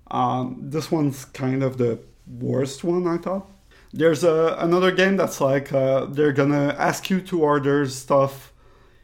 Um, this one's kind of the worst one i thought. There's a, another game that's like uh, they're going to ask you to order stuff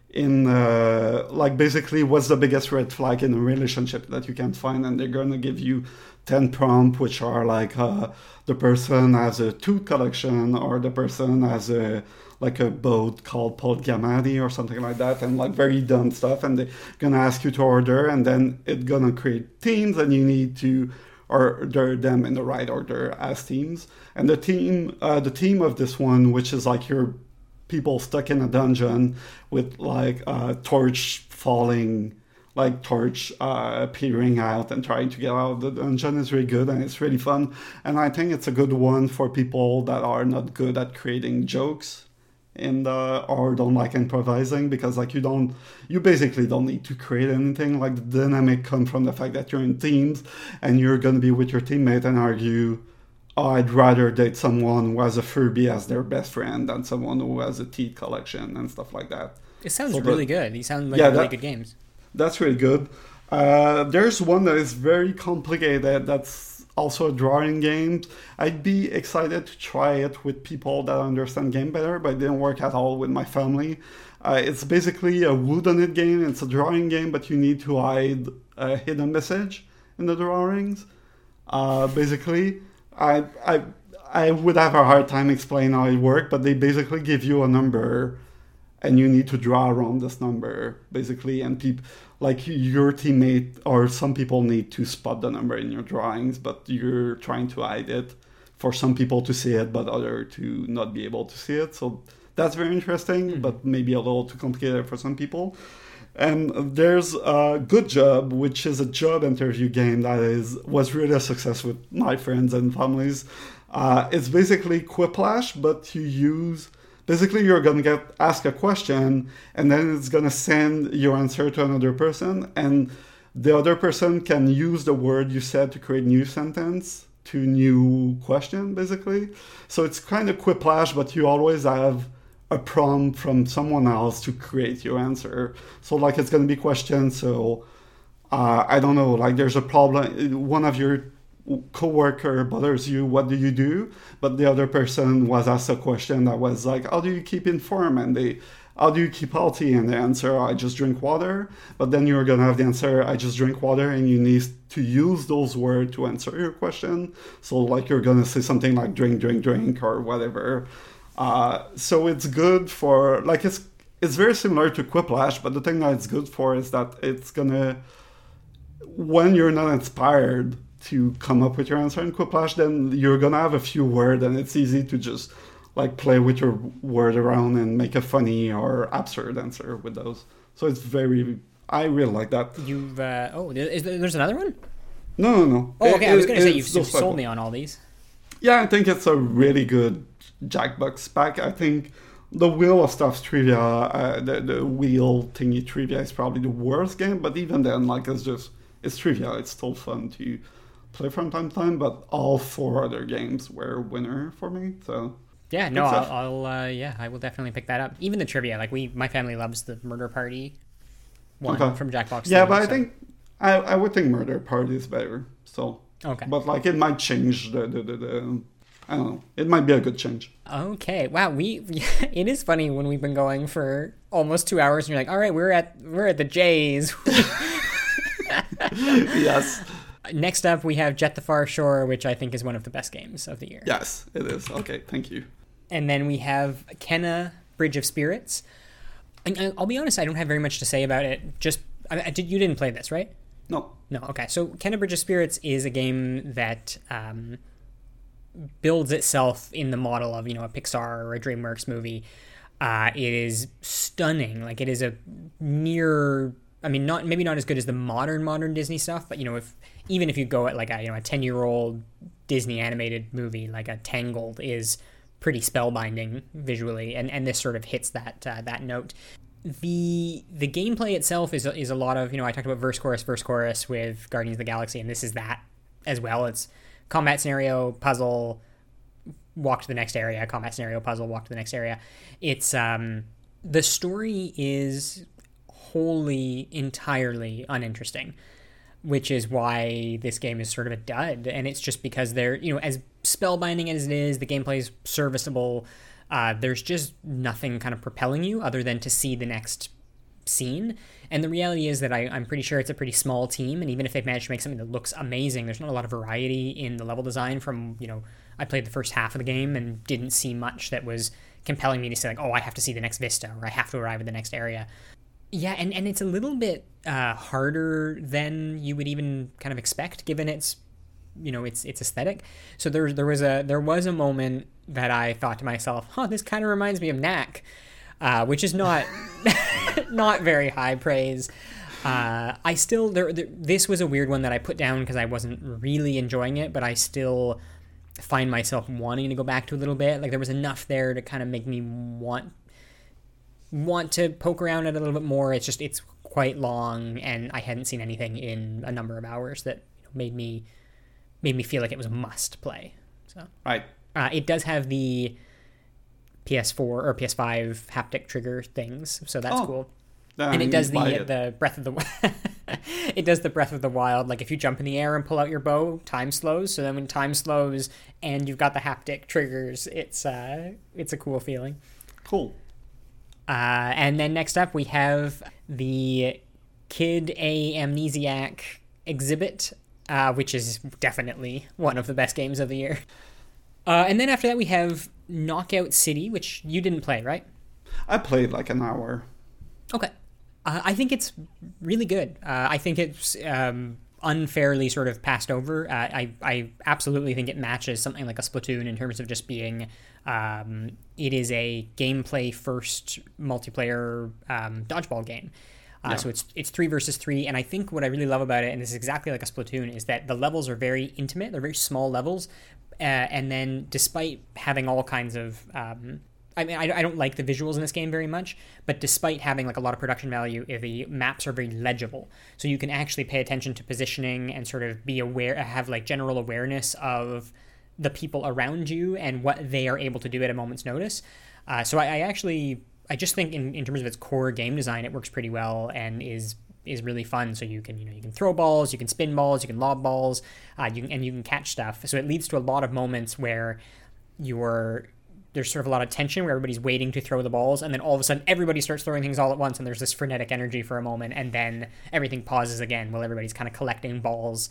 in uh, like basically what's the biggest red flag in a relationship that you can find and they're going to give you 10 prompts which are like uh, the person has a tooth collection or the person has a like a boat called polygamity or something like that and like very dumb stuff and they're gonna ask you to order and then it's gonna create teams and you need to order them in the right order as teams. And the team uh, the team of this one which is like your people stuck in a dungeon with like a torch falling like torch uh, peering out and trying to get out of the dungeon is really good and it's really fun and i think it's a good one for people that are not good at creating jokes in the or don't like improvising because like you don't you basically don't need to create anything like the dynamic comes from the fact that you're in teams and you're going to be with your teammate and argue oh, I'd rather date someone who has a Furby as their best friend than someone who has a teeth collection and stuff like that. It sounds so really good. These sound like yeah, really that, good games. That's really good. Uh, there's one that is very complicated. That's also a drawing game. I'd be excited to try it with people that understand game better, but it didn't work at all with my family. Uh, it's basically a whodunit game. It's a drawing game, but you need to hide a hidden message in the drawings. Uh, basically, I I I would have a hard time explaining how it works, but they basically give you a number and you need to draw around this number basically and people like your teammate or some people need to spot the number in your drawings but you're trying to hide it for some people to see it but other to not be able to see it. So that's very interesting mm-hmm. but maybe a little too complicated for some people. And there's a good job which is a job interview game that is was really a success with my friends and families. Uh, it's basically quiplash but you use basically you're going to get asked a question and then it's going to send your answer to another person and the other person can use the word you said to create new sentence to new question basically. So it's kind of quiplash but you always have a prompt from someone else to create your answer. So like it's going to be questions so uh, i don't know like there's a problem one of your coworker bothers you, what do you do? But the other person was asked a question that was like, how do you keep informed? And they, how do you keep healthy? And the answer, I just drink water. But then you're gonna have the answer, I just drink water, and you need to use those words to answer your question. So like you're gonna say something like drink, drink, drink, or whatever. Uh, so it's good for like it's it's very similar to Quiplash, but the thing that it's good for is that it's gonna when you're not inspired to come up with your answer in Quiplash, then you're gonna have a few words, and it's easy to just like play with your word around and make a funny or absurd answer with those. So it's very, I really like that. You've uh, oh, is there, there's another one? No, no, no. Oh, okay. It, I was gonna say you've, sold me on all these. Yeah, I think it's a really good Jackbox pack. I think the Wheel of Stuff trivia, uh, the, the wheel thingy trivia is probably the worst game, but even then, like it's just it's trivia. It's still fun to play from time to time, but all four other games were winner for me. So yeah, no, I'll, I'll uh, yeah, I will definitely pick that up. Even the trivia, like we, my family loves the Murder Party one okay. from Jackbox. Yeah, but so. I think I, I would think Murder Party is better. So okay, but like it might change the the, the, the I don't know. It might be a good change. Okay. Wow. We. It is funny when we've been going for almost two hours, and you're like, "All right, we're at we're at the Jays." yes. Next up, we have Jett the Far Shore, which I think is one of the best games of the year. Yes, it is. Okay, thank you. And then we have Kena Bridge of Spirits. And I'll be honest, I don't have very much to say about it. Just, I, I did you didn't play this, right? No. No. Okay. So Kena Bridge of Spirits is a game that um, builds itself in the model of you know a Pixar or a DreamWorks movie. Uh, it is stunning. Like it is a near I mean, not maybe not as good as the modern modern Disney stuff, but you know, if even if you go at like a you know a ten year old Disney animated movie like a Tangled is pretty spellbinding visually, and and this sort of hits that uh, that note. The the gameplay itself is is a lot of you know I talked about verse chorus verse chorus with Guardians of the Galaxy, and this is that as well. It's combat scenario puzzle walk to the next area combat scenario puzzle walk to the next area it's um the story is wholly entirely uninteresting which is why this game is sort of a dud. And it's just because they're you know as spellbinding as it is the gameplay is serviceable uh, there's just nothing kind of propelling you other than to see the next scene. And the reality is that I, i'm pretty sure it's a pretty small team and even if they've managed to make something that looks amazing there's not a lot of variety in the level design from you know i played the first half of the game and didn't see much that was compelling me to say like oh i have to see the next vista or i have to arrive at the next area yeah, and, and it's a little bit uh, harder than you would even kind of expect, given its you know its its aesthetic. So there there was a there was a moment that I thought to myself, "Huh, this kind of reminds me of Knack," uh, which is not not very high praise. Uh, I still there, there, this was a weird one that I put down because I wasn't really enjoying it, but I still find myself wanting to go back to a little bit. Like there was enough there to kind of make me want want to poke around it a little bit more. It's just it's quite long, and I hadn't seen anything in a number of hours that you know, made me made me feel like it was a must play. So right, uh, it does have the PS4 or PS5 haptic trigger things, so that's Oh, cool. then and it does the it. the breath of the it does the breath of the wild. Like if you jump in the air and pull out your bow, time slows. So then when time slows and you've got the haptic triggers, it's uh it's a cool feeling. cool. Uh, and then next up, we have the Kid A Amnesiac exhibit, uh, which is definitely one of the best games of the year. Uh, and then after that, we have Knockout City, which you didn't play, right? I played like an hour. Okay. Uh, I think it's really good. Uh, I think it's um, unfairly sort of passed over. Uh, I, I absolutely think it matches something like a Splatoon in terms of just being. Um, it is a gameplay first multiplayer um, dodgeball game. Uh, Yeah. So it's it's three versus three, and I think what I really love about it, and this is exactly like a Splatoon, is that the levels are very intimate. They're very small levels, uh, and then despite having all kinds of um, I mean, I, I don't like the visuals in this game very much, but despite having like a lot of production value, the maps are very legible. So you can actually pay attention to positioning and sort of be aware, have like general awareness of the people around you and what they are able to do at a moment's notice. Uh, so I, I actually, I just think in, in terms of its core game design, it works pretty well and is is really fun. So you can you know you can throw balls, you can spin balls, you can lob balls, uh, you can, and you can catch stuff. So it leads to a lot of moments where you're there's sort of a lot of tension where everybody's waiting to throw the balls, and then all of a sudden everybody starts throwing things all at once, and there's this frenetic energy for a moment, and then everything pauses again while everybody's kind of collecting balls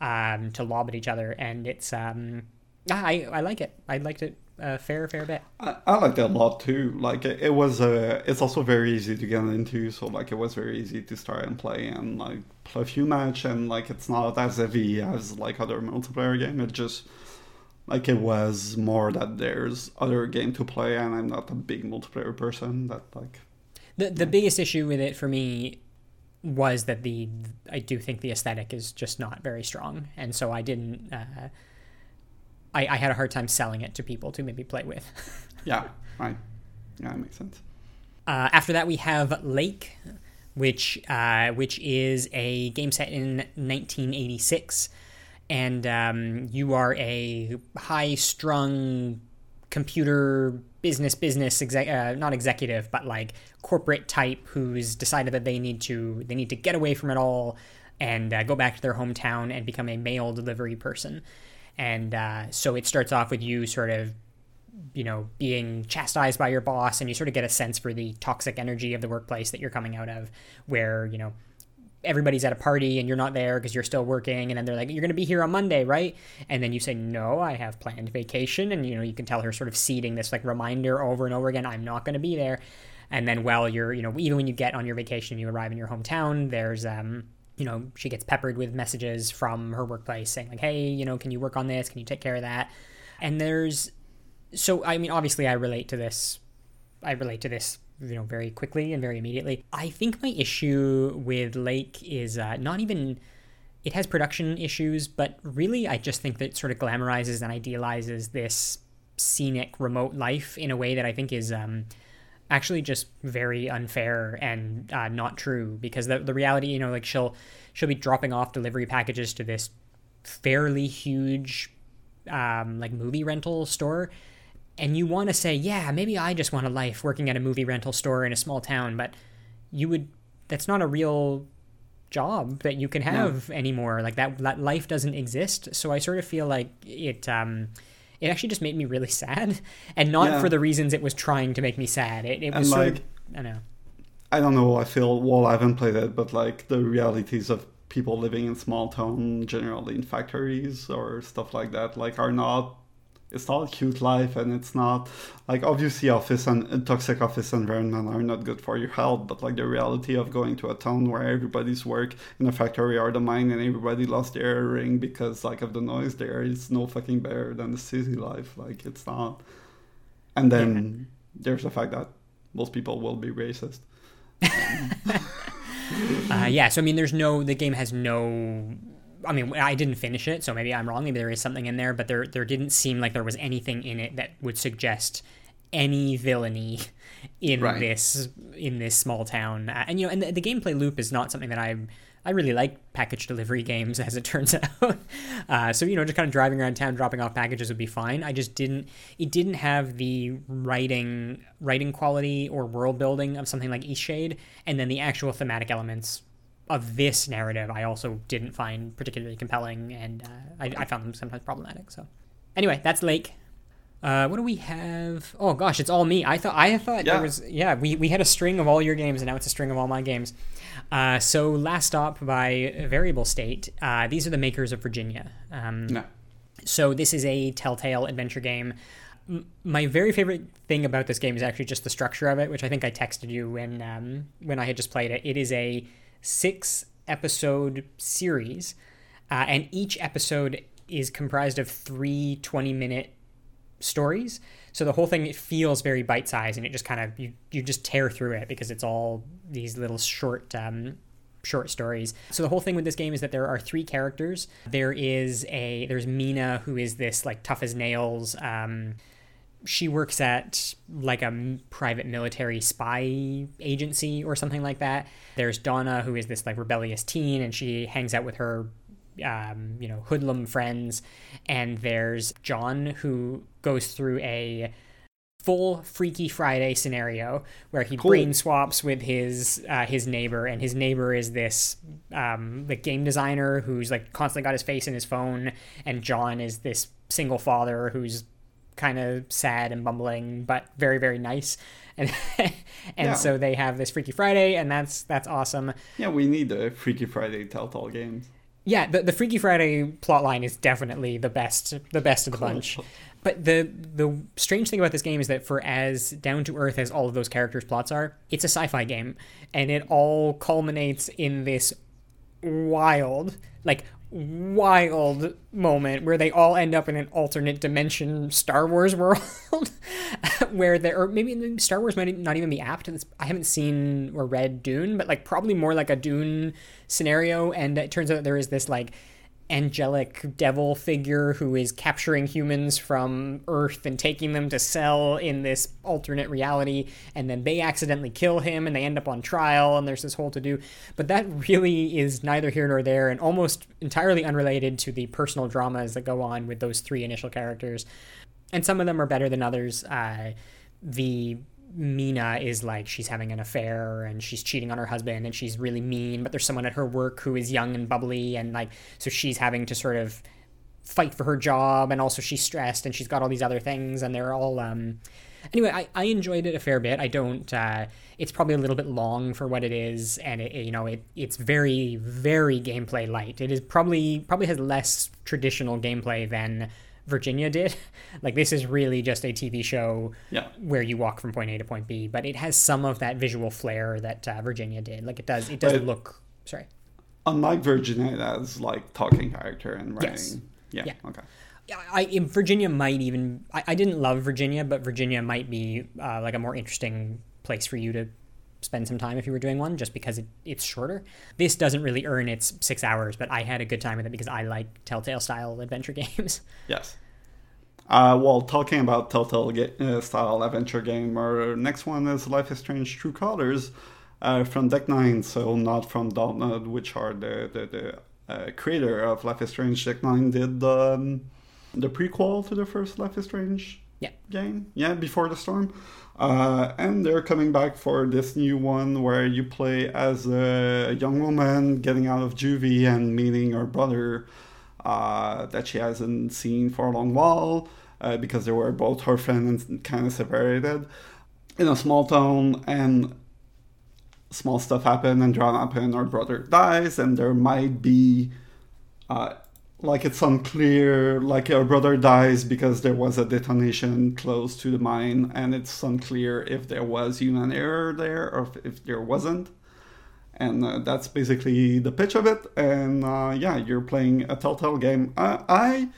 um, to lob at each other, and it's um, I I like it. I liked it a fair fair bit. I, I liked it a lot too. Like it, it was, uh, it's also very easy to get into. So like it was very easy to start and play and like play a few match and like it's not as heavy as like other multiplayer game. It just like it was more that there's other game to play and I'm not a big multiplayer person. That like The the biggest issue with it for me was that the I do think the aesthetic is just not very strong, and so I didn't. Uh, I, I had a hard time selling it to people to maybe play with. yeah, right, yeah, that makes sense. Uh, after that, we have Lake, which uh, which is a game set in 1986, and um, you are a high-strung computer business business exec- uh, not executive but like corporate type who's decided that they need to they need to get away from it all and uh, go back to their hometown and become a mail delivery person. And uh, so it starts off with you sort of you know being chastised by your boss and you sort of get a sense for the toxic energy of the workplace that you're coming out of where you know everybody's at a party and you're not there because you're still working and then they're like you're going to be here on monday right? And then you say no i have planned vacation and you know you can tell her sort of seeding this like reminder over and over again i'm not going to be there. And then while you're you know even when you get on your vacation and you arrive in your hometown there's um you know she gets peppered with messages from her workplace saying like hey you know can you work on this? Can you take care of that? And there's so i mean obviously i relate to this i relate to this you know very quickly and very immediately. I think my issue with Lake is uh, not even it has production issues, but really I just think that sort of glamorizes and idealizes this scenic remote life in a way that I think is um, actually just very unfair and uh, not true because the, the reality you know like she'll she'll be dropping off delivery packages to this fairly huge um, like movie rental store and you want to say yeah maybe i just want a life working at a movie rental store in a small town but you would that's not a real job that you can have no. anymore like that that life doesn't exist so i sort of feel like it um it actually just made me really sad, and not yeah. for the reasons it was trying to make me sad. It, it was like, of, I know. I don't know. I feel well. I haven't played it, but like the realities of people living in small town, generally in factories or stuff like that, like are not it's not a cute life and it's not like obviously office and toxic office environment are not good for your health but like the reality of going to a town where everybody's work in a factory or the mine and everybody lost their ring because like of the noise there is no fucking better than the city life like it's not and then yeah. there's the fact that most people will be racist uh, yeah so i mean there's no the game has no I mean, I didn't finish it, so maybe I'm wrong. Maybe there is something in there, but there there didn't seem like there was anything in it that would suggest any villainy in right. this in this small town. Uh, and you know, and the, the, gameplay loop is not something that I I really like package delivery games, as it turns out. Uh, so you know, just kind of driving around town, dropping off packages would be fine. I just didn't. It didn't have the writing writing quality or world building of something like Eastshade, and then the actual thematic elements of this narrative, I also didn't find particularly compelling, and uh, I, I, found them sometimes problematic. So, anyway, that's Lake. Uh, what do we have? Oh gosh, it's all me. I thought I thought yeah. there was yeah. We, we had a string of all your games, and now it's a string of all my games. Uh, so last stop by Variable State. Uh, these are the makers of Virginia. Um, no. So this is a Telltale adventure game. My very favorite thing about this game is actually just the structure of it, which I think I texted you when um, when I had just played it. It is a six episode series, uh, and each episode is comprised of three 20 minute stories. So the whole thing it feels very bite sized, and it just kind of you you just tear through it because it's all these little short. Um, short stories. So the whole thing with this game is that there are three characters. There is a there's Meena who is this like tough as nails um, she works at like a private military spy agency or something like that. There's Donna, who is this like rebellious teen, and she hangs out with her, um, you know, hoodlum friends. And there's John, who goes through a full Freaky Friday scenario where he cool. brain swaps with his uh, his neighbor, and his neighbor is this um, the game designer who's like constantly got his face in his phone, and John is this single father who's kind of sad and bumbling, but very very nice. And and yeah. so they have this Freaky Friday, and that's that's awesome. Yeah, we need a Freaky Friday Telltale games. Yeah, the, the Freaky Friday plotline is definitely the best the best of the cool. bunch. But the the strange thing about this game is that for as down to earth as all of those characters' plots are, it's a sci-fi game, and it all culminates in this wild, like wild moment where they all end up in an alternate dimension Star Wars world where there or maybe Star Wars might not even be apt I haven't seen or read Dune but like probably more like a Dune scenario and it turns out there is this like angelic devil figure who is capturing humans from Earth and taking them to sell in this alternate reality, and then they accidentally kill him and they end up on trial, and there's this whole to do. But that really is neither here nor there, and almost entirely unrelated to the personal dramas that go on with those three initial characters. And some of them are better than others. Uh, the Meena is like she's having an affair and she's cheating on her husband and she's really mean, but there's someone at her work who is young and bubbly and like so she's having to sort of fight for her job and also she's stressed and she's got all these other things and they're all um anyway I, I enjoyed it a fair bit. I don't uh it's probably a little bit long for what it is and it, you know it it's very very gameplay light. It is probably probably has less traditional gameplay than Virginia did. like this is really just a TV show yeah. where you walk from point A to point B, but it has some of that visual flair that uh, Virginia did. Like it does, it does but look. Sorry. Unlike Virginia, it has like talking character and writing. Yes. Yeah. yeah. Okay. I, Virginia might even I, I, didn't love Virginia, but Virginia might be uh, like a more interesting place for you to spend some time if you were doing one, just because it, it's shorter. This doesn't really earn its six hours, but I had a good time with it because I like Telltale style adventure games. Yes. Uh, well, talking about Telltale ga- uh, style adventure game, our next one is Life is Strange True Colors uh, from Deck Nine, so not from Dontnod, which are the the, the uh, creator of Life is Strange. Deck Nine did um, the prequel to the first Life is Strange Yeah. game, yeah, Before the Storm, uh, and they're coming back for this new one where you play as a young woman getting out of juvie and meeting her brother uh, that she hasn't seen for a long while uh, because they were both orphaned and kind of separated in a small town and small stuff happen and drama happen her brother dies and there might be uh, like it's unclear like her brother dies because there was a detonation close to the mine and it's unclear if there was human error there or if, if there wasn't and uh, that's basically the pitch of it. And uh, yeah, you're playing a Telltale game. I, I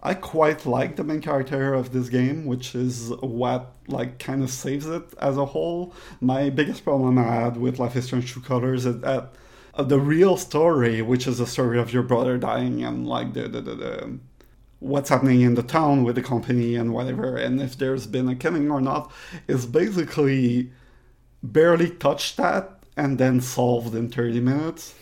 I quite like the main character of this game, which is what like kind of saves it as a whole. My biggest problem I had with Life is Strange True Colors is that the real story, which is the story of your brother dying and like the the, the, the what's happening in the town with the company and whatever, and if there's been a killing or not, is basically barely touched at and then solved in 30 minutes.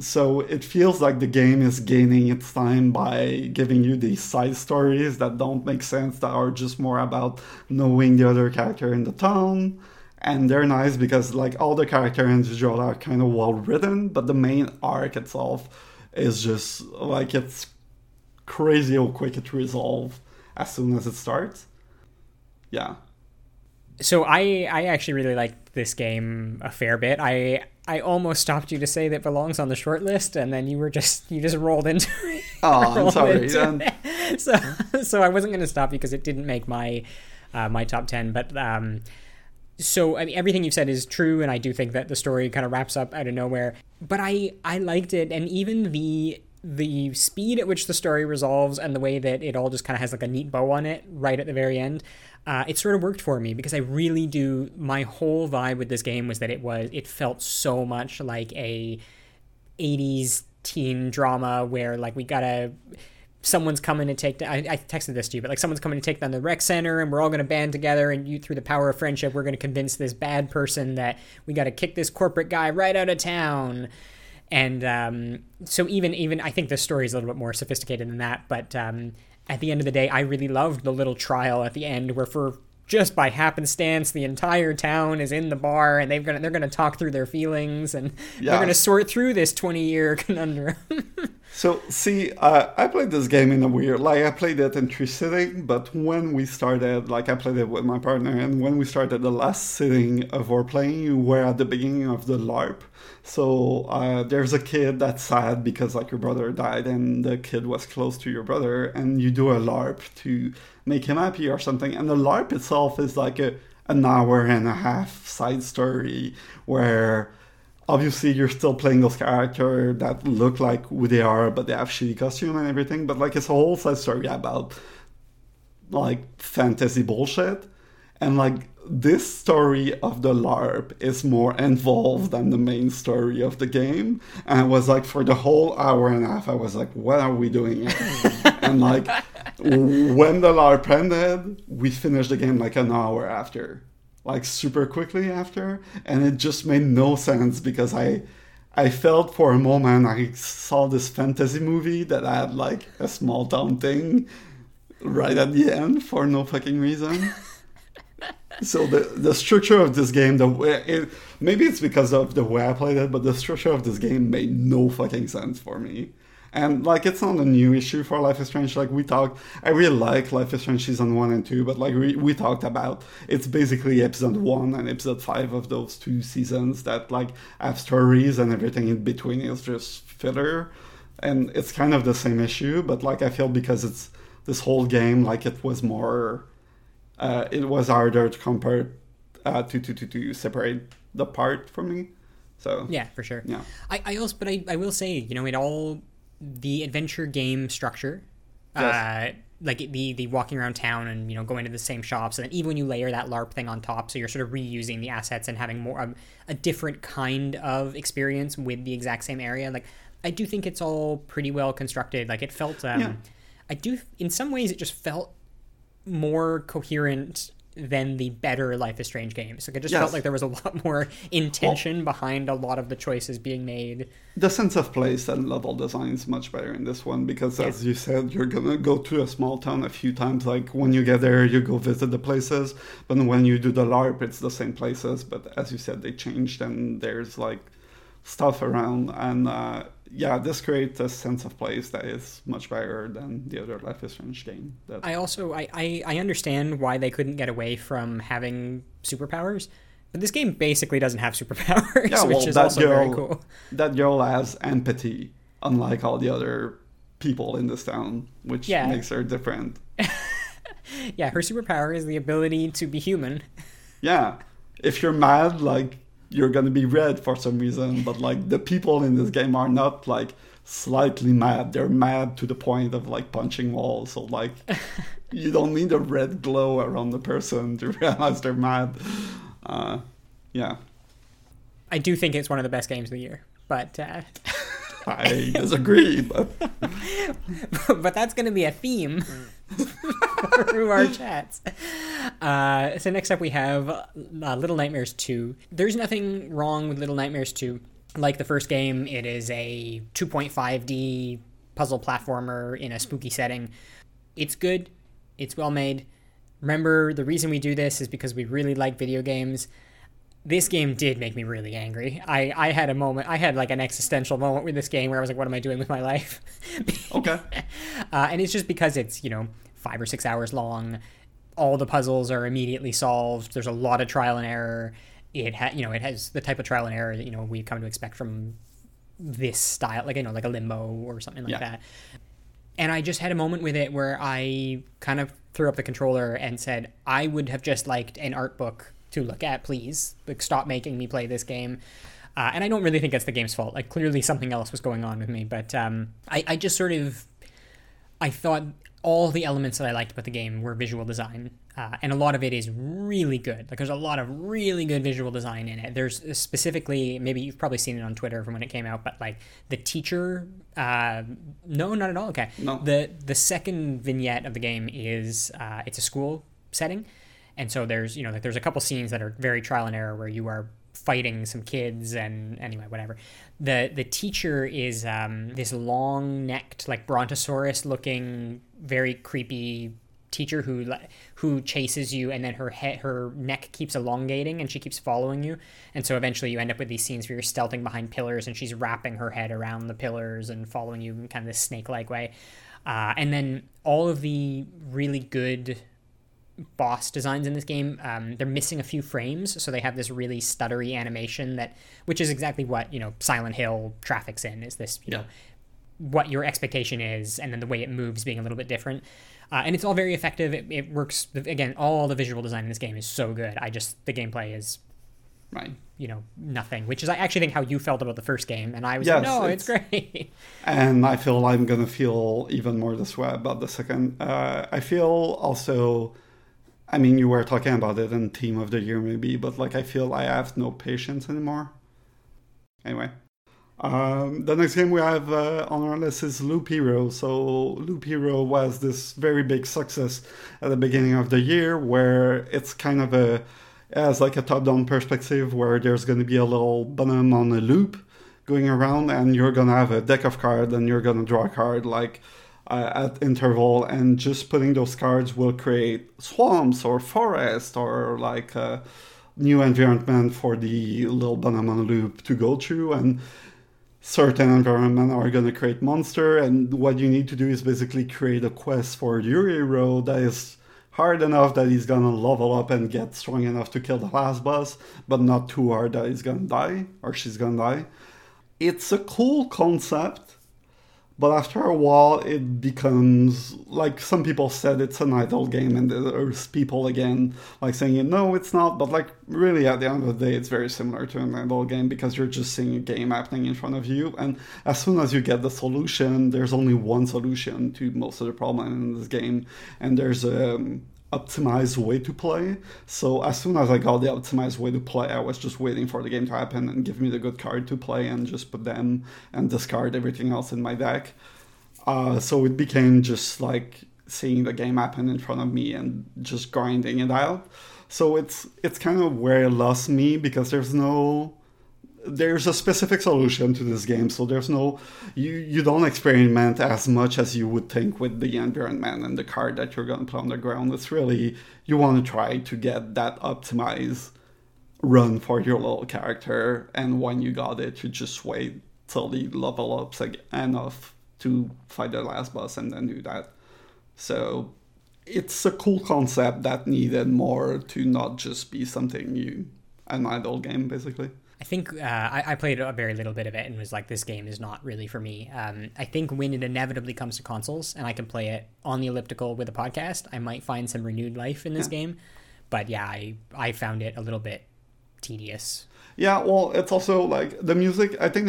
So it feels like the game is gaining its time by giving you these side stories that don't make sense, that are just more about knowing the other character in the town. And they're nice because like all the characters character individual are kind of well written, but the main arc itself is just like it's crazy how quick it resolves as soon as it starts. Yeah. So I I actually really liked this game a fair bit. I I almost stopped you to say that belongs on the short list, and then you were just you just rolled into it. Oh, I'm sorry. So so I wasn't going to stop you because it didn't make my uh, my top ten, but. um so I mean, everything you've said is true, and I do think that the story kind of wraps up out of nowhere. But I I liked it, and even the the speed at which the story resolves and the way that it all just kind of has like a neat bow on it right at the very end, uh, it sort of worked for me because I really do. My whole vibe with this game was that it was it felt so much like a 80s teen drama where like we gotta someone's coming to take I, I texted this to you but like someone's coming to take down the rec center and we're all going to band together and you through the power of friendship we're going to convince this bad person that we got to kick this corporate guy right out of town. And um, so even even I think the story is a little bit more sophisticated than that but um, at the end of the day I really loved the little trial at the end where for just by happenstance the entire town is in the bar and they're gonna they're gonna talk through their feelings and Yeah. they're gonna sort through this 20 year conundrum So see, uh, I played this game in a weird like I played it in three sitting, but when we started, like I played it with my partner, and when we started the last sitting of our playing, we were at the beginning of the LARP. So uh, there's a kid that's sad because like your brother died, and the kid was close to your brother, and you do a LARP to make him happy or something, and the LARP itself is like a an hour and a half side story where obviously you're still playing those characters that look like who they are, but they have shitty costume and everything. But like it's a whole side story about like fantasy bullshit. And like this story of the LARP is more involved than the main story of the game. And I was like, for the whole hour and a half, I was like, what are we doing? and like, when the LARP ended, we finished the game like an hour after, like super quickly after. And it just made no sense because I. I felt for a moment I saw this fantasy movie that had like a small town thing right at the end for no fucking reason. so the the structure of this game, the way it, maybe it's because of the way I played it, but the structure of this game made no fucking sense for me. And like it's not a new issue for Life is Strange. Like we talked, I really like Life is Strange season one and two, but like we, we talked about, it's basically episode one and episode five of those two seasons that like have stories and everything in between is just filler. And it's kind of the same issue, but like I feel because it's this whole game, like it was more, uh, it was harder to compare, uh, to, to, to, to separate the part for me. So Yeah, for sure. Yeah. I, I also, but I, I will say, you know, it all the adventure game structure, Yes. uh, like the the walking around town and you know going to the same shops and then even when you layer that larp thing on top so you're sort of reusing the assets and having more um, a different kind of experience with the exact same area like i do think it's all pretty well constructed like it felt um, Yeah. i do in some ways it just felt more coherent than the better life is strange games like it just Yes. felt like there was a lot more intention behind a lot of the choices being made the sense of place and level design is much better in this one because Yeah. as you said you're gonna go to a small town a few times like when you get there you go visit the places but when you do the larp it's the same places but as you said they changed and there's like stuff around and uh, yeah this creates a sense of place that is much better than the other life is strange game that I also I, I, I understand why they couldn't get away from having superpowers, but this game basically doesn't have superpowers, Yeah, which is that also very girl- cool. that girl has empathy unlike all the other people in this town which Yeah. makes her different Yeah, her superpower is the ability to be human. Yeah. If you're mad, like you're gonna be red for some reason, but like the people in this game are not like slightly mad. They're mad to the point of like punching walls. So like you don't need a red glow around the person to realize they're mad. Uh, yeah. I do think it's one of the best games of the year, but uh, I disagree, but but that's going to be a theme through our chats. Uh, so next up we have uh, Little Nightmares 2. There's nothing wrong with Little Nightmares 2. Like the first game, it is a 2.5D puzzle platformer in a spooky setting. It's good. It's well made. Remember, the reason we do this is because we really like video games this game did make me really angry. I, I had a moment, I had like an existential moment with this game where I was like, what am I doing with my life? okay. Uh, and it's just because it's, you know, five or six hours long. All the puzzles are immediately solved. There's a lot of trial and error. It ha- you know, it has the type of trial and error that, you know, we've come to expect from this style, like, you know, like a limbo or something like Yeah. that. And I just had a moment with it where I kind of threw up the controller and said, I would have just liked an art book to look at, please. Like, stop making me play this game. Uh, and I don't really think that's the game's fault. Like, clearly something else was going on with me. But um, I, I just sort of, I thought all the elements that I liked about the game were visual design. Uh, and a lot of it is really good. Like, there's a lot of really good visual design in it. There's specifically, maybe you've probably seen it on Twitter from when it came out, but like the teacher, uh, no, not at all. Okay. No. The, the second vignette of the game is, uh, it's a school setting. And so there's, you know, like there's a couple scenes that are very trial and error where you are fighting some kids and anyway, whatever. The the teacher is um, this long necked, like brontosaurus looking, very creepy teacher who who chases you and then her head her neck keeps elongating and she keeps following you and so eventually you end up with these scenes where you're stealthing behind pillars and she's wrapping her head around the pillars and following you in kind of this snake like way uh, and then all of the really good boss designs in this game um, they're missing a few frames so they have this really stuttery animation that which is exactly what you know silent hill traffics in is this you Yeah. know what your expectation is and then the way it moves being a little bit different uh, and it's all very effective it, it works again all the visual design in this game is so good i just the gameplay is Right. you know nothing which is i actually think how you felt about the first game and i was Yes, like no it's, it's- great and I feel I'm gonna feel even more this way about the second. Uh, I feel also, I mean, you were talking about it in Team of the Year maybe, but like I feel I have no patience anymore. Anyway, um, the next game we have uh, on our list is Loop Hero. So Loop Hero was this very big success at the beginning of the year, where it's kind of a as like a top-down perspective where there's going to be a little button on a loop going around and you're gonna have a deck of cards and you're gonna draw a card like uh, at interval and just putting those cards will create swamps or forest or like a new environment for the little banana loop to go through and certain environment are going to create monster and what you need to do is basically create a quest for your hero that is hard enough that he's going to level up and get strong enough to kill the last boss but not too hard that he's going to die or she's going to die. It's a cool concept, but after a while it becomes like some people said it's an idle game and there's people again like saying no it's not. But like really at the end of the day it's very similar to an idle game because you're just seeing a game happening in front of you. And as soon as you get the solution there's only one solution to most of the problem in this game. And there's a optimized way to play. So as soon as I got the optimized way to play, I was just waiting for the game to happen and give me the good card to play and just put them and discard everything else in my deck. Uh, so it became just like seeing the game happen in front of me and just grinding it out. So it's it's kind of where it lost me because there's no there's a specific solution to this game, so there's no you you don't experiment as much as you would think with the environment and the card that you're gonna play on the ground. It's really you want to try to get that optimized run for your little character, and when you got it, you just wait till the level ups enough to fight the last boss and then do that. So it's a cool concept that needed more to not just be something new, an idle game basically. I think uh, I, I, played a very little bit of it and was like, this game is not really for me. Um, I think when it inevitably comes to consoles and I can play it on the elliptical with a podcast, I might find some renewed life in this yeah. game. But yeah, I I found it a little bit tedious. Yeah, well, it's also like the music. I think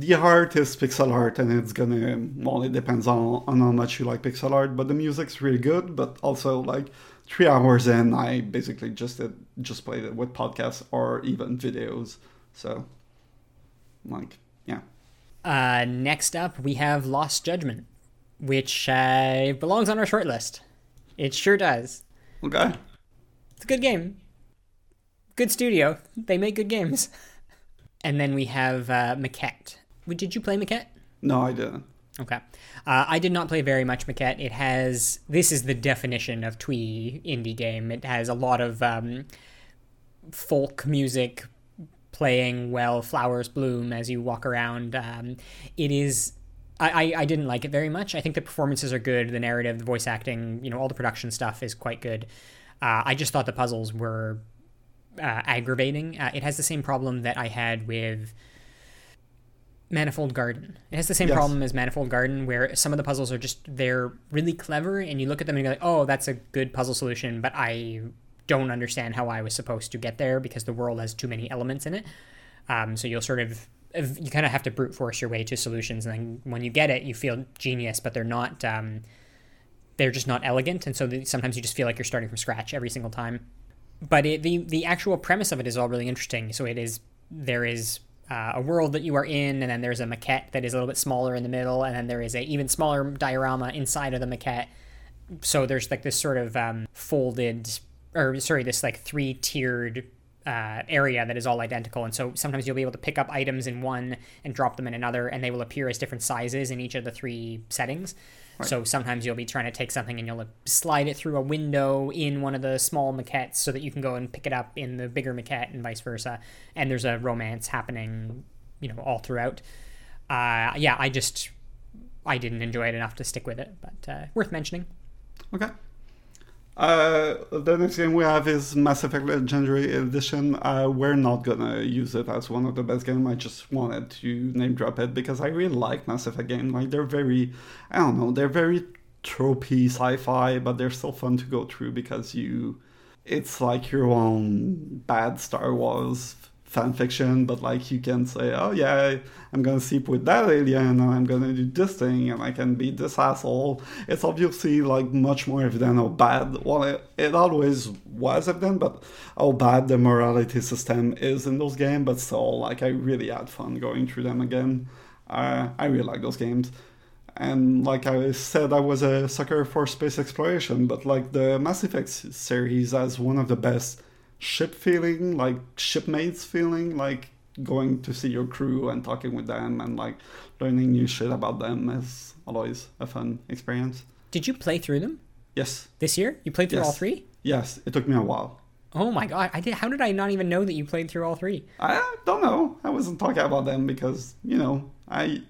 the art is pixel art, and it's gonna. Well, it depends on on how much you like pixel art, but the music's really good. But also, like three hours in, I basically just did, just played it with podcasts or even videos. So, like, yeah. Uh, next up, we have Lost Judgment, which uh, belongs on our short list. It sure does. Okay. It's a good game. Good studio. They make good games. and then we have uh, Maquette. Did you play Maquette? No, I didn't. Okay. Uh, I did not play very much Maquette. It has. This is the definition of twee indie game. It has a lot of um, folk music playing well flowers bloom as you walk around. Um, it is. I, I, didn't like it very much. I think the performances are good, the narrative, the voice acting, you know, all the production stuff is quite good. Uh, I just thought the puzzles were uh, aggravating. Uh, it has the same problem that I had with Manifold Garden. It has the same yes. problem as Manifold Garden, where some of the puzzles are just they're really clever, and you look at them and you're like, oh, that's a good puzzle solution, but I don't understand how I was supposed to get there because the world has too many elements in it. Um, so you'll sort of you kind of have to brute force your way to solutions, and then when you get it, you feel genius, but they're not. Um, they're just not elegant, and so sometimes you just feel like you're starting from scratch every single time. But it, the the actual premise of it is all really interesting. So it is there is uh, a world that you are in, and then there's a maquette that is a little bit smaller in the middle, and then there is a even smaller diorama inside of the maquette. So there's like this sort of um, folded or sorry, this like three tiered uh, area that is all identical. And so sometimes you'll be able to pick up items in one and drop them in another, and they will appear as different sizes in each of the three settings. Right. So sometimes you'll be trying to take something and you'll slide it through a window in one of the small maquettes so that you can go and pick it up in the bigger maquette and vice versa. And there's a romance happening, you know, all throughout. Uh, yeah, I just I didn't enjoy it enough to stick with it, but uh, worth mentioning. Okay. Uh, the next game we have is Mass Effect Legendary Edition. Uh, we're not gonna use it as one of the best games. I just wanted to name drop it because I really like Mass Effect games. Like they're very, I don't know, they're very tropey sci-fi, but they're still fun to go through because you, it's like your own bad Star Wars fan fiction, but like you can say, oh yeah, I'm gonna sleep with that alien and I'm gonna do this thing and I can be this asshole. It's obviously like much more evident how bad, well, it, it always was evident, but how bad the morality system is in those games, but still, like I really had fun going through them again. Uh, I really like those games. And like I said, I was a sucker for space exploration, but like the Mass Effect series has one of the best ship feeling, like shipmates feeling, like going to see your crew and talking with them and like learning new shit about them is always a fun experience. Did you play through them? Yes. This year? You played through yes. all three? Yes, it took me a while. Oh my god! I did. How did I not even know that you played through all three? I don't know. I wasn't talking about them because you know I,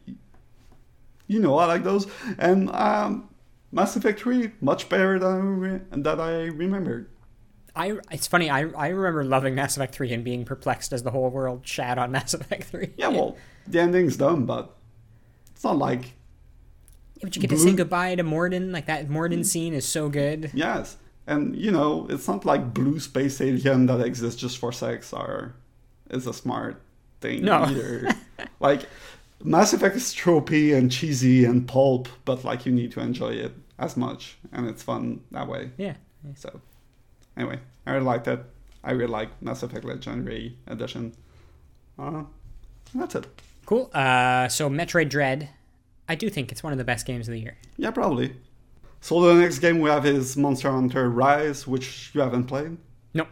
you know, I like those and um, Mass Effect Three much better than I re- than I remembered. I it's funny. I I remember loving Mass Effect three and being perplexed as the whole world shat on Mass Effect three. Yeah, well, the ending's dumb, but it's not like but you get to say goodbye to Mordin. Like that Mordin mm. scene is so good. Yes. And you know, it's not like blue space alien that exists just for sex or is a smart thing No. either. like Mass Effect is tropey and cheesy and pulp, but like you need to enjoy it as much and it's fun that way. Yeah. So anyway, I really liked it. I really like Mass Effect Legendary Edition. Uh, that's it. Cool. Uh, so Metroid Dread, I do think it's one of the best games of the year. Yeah, probably. So the next game we have is Monster Hunter Rise, which you haven't played. No.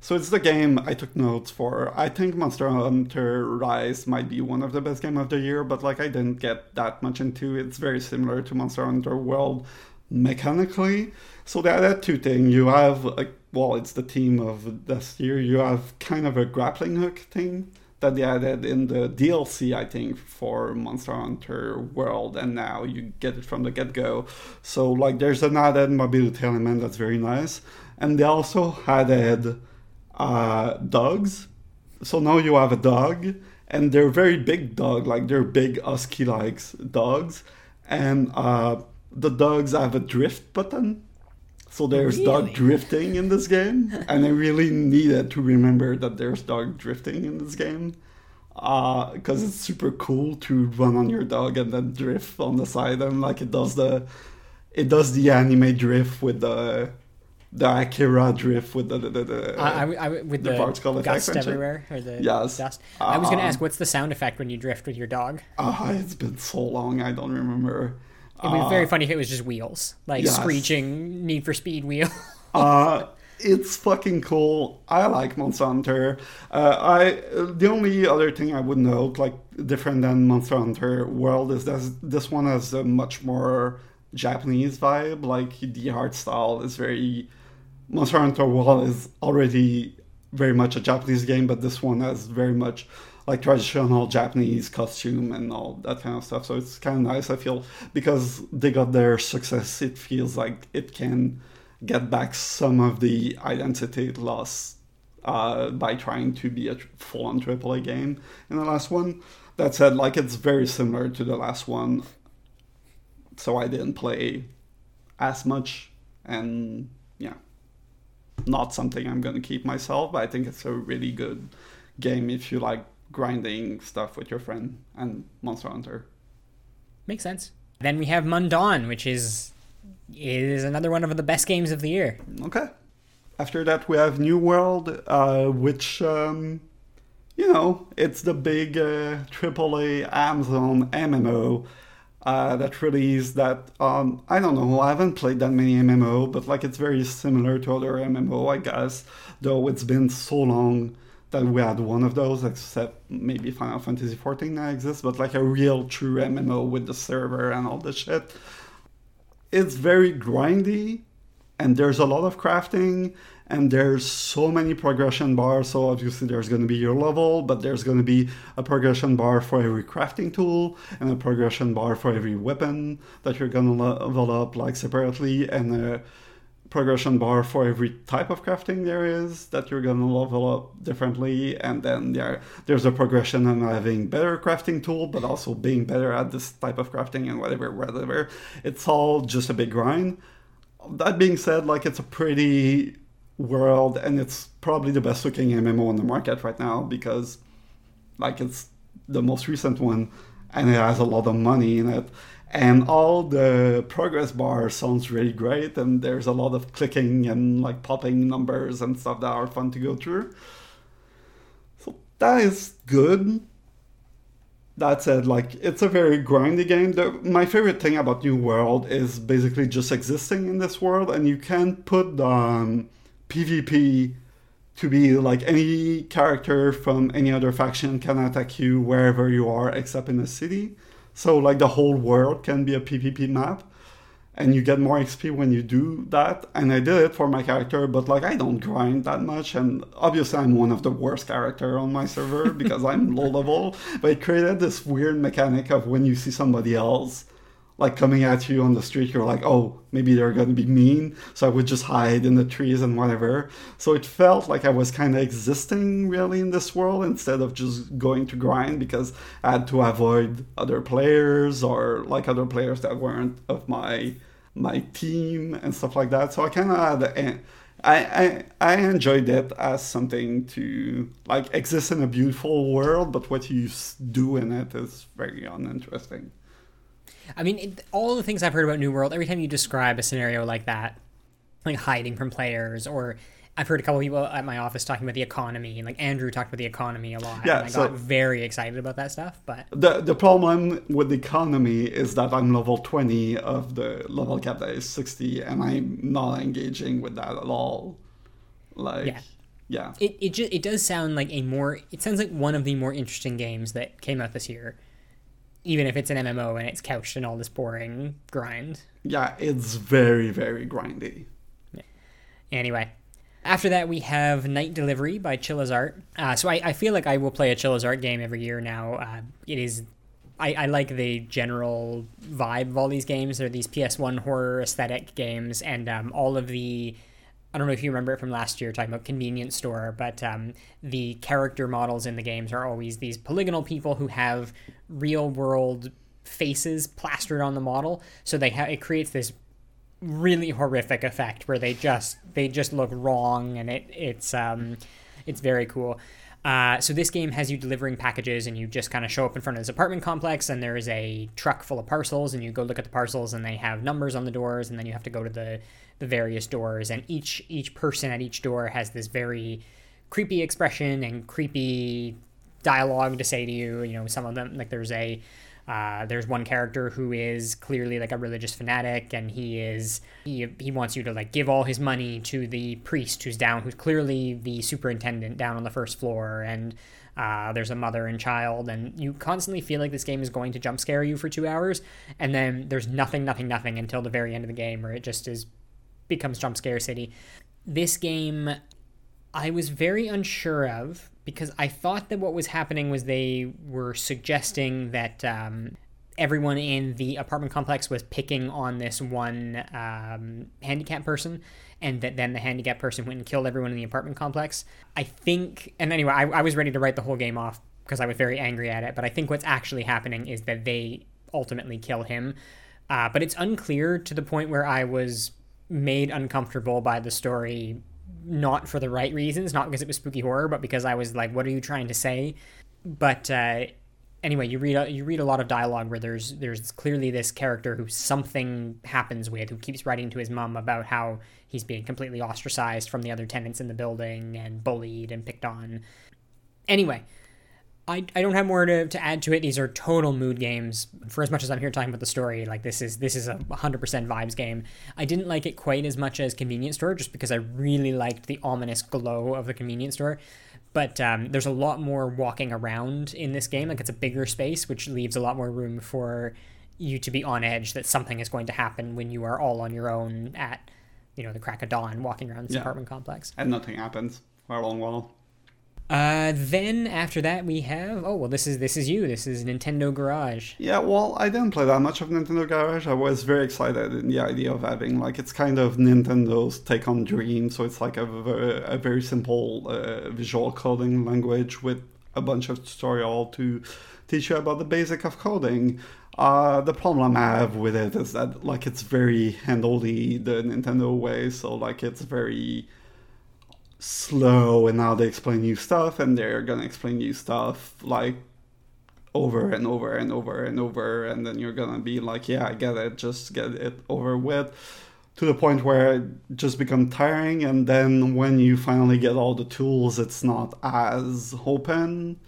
So it's the game I took notes for. I think Monster Hunter Rise might be one of the best game of the year, but like I didn't get that much into it. It's very similar to Monster Hunter World mechanically. So they added two things. You have like well, it's the theme of this year. You have kind of a grappling hook thing that they added in the DLC, I think, for Monster Hunter World, and now you get it from the get go. So like there's an added mobility element that's very nice. And they also added uh, dogs. So now you have a dog, and they're very big dog, like they're big husky like dogs, and uh, the dogs have a drift button. So there's Really? dog drifting in this game, and I really needed to remember that there's dog drifting in this game, because it's super cool to run on your dog and then drift on the side, and like it does the, it does the anime drift with the, the Akira drift with the the, the, the I, I, I, with the the, particle dust shit. everywhere or the Yes. dust. I was going to Um, ask, what's the sound effect when you drift with your dog? Ah, it's been so long, I don't remember. It would be Uh, very funny if it was just wheels, like yes. screeching Need for Speed wheel. uh, it's fucking cool. I like Monster Hunter. Uh, I the only other thing I would note, like different than Monster Hunter World, is that this one has a much more Japanese vibe. Like the art style is very Monster Hunter World is already very much a Japanese game, but this one has very much like traditional Japanese costume and all that kind of stuff. So it's kind of nice. I feel because they got their success, it feels like it can get back some of the identity it lost uh, by trying to be a full-on AAA game in the last one. That said, like it's very similar to the last one, so I didn't play as much, and yeah, not something I'm gonna keep myself. But I think it's a really good game if you like grinding stuff with your friend and Monster Hunter. Makes sense. Then we have Mundaun, which is is another one of the best games of the year. Okay. After that, we have New World, uh, which, um, you know, it's the big uh, AAA Amazon MMO uh, that released that. Um, I don't know, I haven't played that many MMO, but like it's very similar to other MMO, I guess. Though it's been so long that we had one of those, except maybe Final Fantasy XIV now exists, but like a real true MMO with the server and all the shit. It's very grindy and there's a lot of crafting and there's so many progression bars so obviously there's going to be your level but there's going to be a progression bar for every crafting tool and a progression bar for every weapon that you're going to level up like separately and progression bar for every type of crafting there is that you're going to level up differently. And then there there's a progression on having better crafting tool but also being better at this type of crafting and whatever whatever. It's all just a big grind. That being said like it's a pretty world and it's probably the best looking mmo on the market right now because like it's the most recent one and it has a lot of money in it and all the progress bar sounds really great and there's a lot of clicking and like popping numbers and stuff that are fun to go through. So that is good. That said like it's a very grindy game. The, my favorite thing about new world is basically just existing in this world and you can put um, pvp to be like any character from any other faction can attack you wherever you are except in a city so like the whole world can be a PvP map, and you get more XP when you do that. And I did it for my character, but like I don't grind that much, and obviously I'm one of the worst character on my server because I'm low level. But it created this weird mechanic of when you see somebody else like coming at you on the street, you're like, oh, maybe they're going to be mean. So I would just hide in the trees and whatever. So it felt like I was kind of existing really in this world instead of just going to grind because I had to avoid other players or like other players that weren't of my my team and stuff like that. So I kind of had. I, I I enjoyed it as something to like exist in a beautiful world, but what you do in it is very uninteresting. I mean, it, all the things I've heard about New World, every time you describe a scenario like that, like hiding from players, or I've heard a couple people at my office talking about the economy, and like Andrew talked about the economy a lot. Yeah, and I so- got very excited about that stuff. But The the problem with the economy is that I'm level 20 of the level cap that is 60, and I'm not engaging with that at all. Like, Yeah. yeah. it it just it does sound like a more it sounds like one of the more interesting games that came out this year, even if it's an MMO and it's couched in all this boring grind. Yeah, it's very, very grindy. Anyway, after that we have Night Delivery by Chilla's Art. Uh, so I, I feel like I will play a Chilla's Art game every year now. Uh, it is. I, I like the general vibe of all these games. They're these PS1 horror aesthetic games, and um, all of the. I don't know if you remember it from last year, talking about convenience store, but um, the character models in the games are always these polygonal people who have real world faces plastered on the model. So they ha- it creates this really horrific effect where they just they just look wrong and it it's um it's very cool uh, so this game has you delivering packages and you just kind of show up in front of this apartment complex and there is a truck full of parcels and you go look at the parcels and they have numbers on the doors and then you have to go to the the various doors and each each person at each door has this very creepy expression and creepy dialogue to say to you you know some of them like there's a uh, there's one character who is clearly like a religious fanatic, and he is he he wants you to like give all his money to the priest who's down, who's clearly the superintendent down on the first floor, and uh, there's a mother and child, and you constantly feel like this game is going to jump scare you for two hours, and then there's nothing, nothing, nothing until the very end of the game, where it just is becomes jump scare city. This game I was very unsure of because I thought that what was happening was they were suggesting that um, everyone in the apartment complex was picking on this one um, handicapped person, and that then the handicapped person went and killed everyone in the apartment complex. I think, and anyway, I, I was ready to write the whole game off because I was very angry at it, but I think what's actually happening is that they ultimately kill him. Uh, but it's unclear to the point where I was made uncomfortable by the story not for the right reasons, not because it was spooky horror, but because I was like, "What are you trying to say?" But uh, anyway, you read a, you read a lot of dialogue where there's there's clearly this character who something happens with, who keeps writing to his mom about how he's being completely ostracized from the other tenants in the building and bullied and picked on. Anyway, I, I don't have more to, to add to it. These are total mood games. For as much as I'm here talking about the story, like this is this is a 100% vibes game. I didn't like it quite as much as Convenience Store, just because I really liked the ominous glow of the Convenience Store. But um, there's a lot more walking around in this game. Like it's a bigger space, which leaves a lot more room for you to be on edge that something is going to happen when you are all on your own at you know the crack of dawn, walking around this Yeah. apartment complex. And nothing happens for a long while. Uh, then after that we have oh well this is this is you this is Nintendo Garage. Yeah, well, I didn't play that much of Nintendo Garage. I was very excited in the idea of having like it's kind of Nintendo's take on Dream, so it's like a, a very simple uh, visual coding language with a bunch of tutorial to teach you about the basic of coding. Uh, the problem I have with it is that like it's very handily the Nintendo way, so like it's very slow and now they explain new stuff and they're gonna explain new stuff like over and over and over and over. And then you're gonna be like yeah i get it. Just get it over with to the point where it just become tiring. And then when you finally get all the tools it's not as open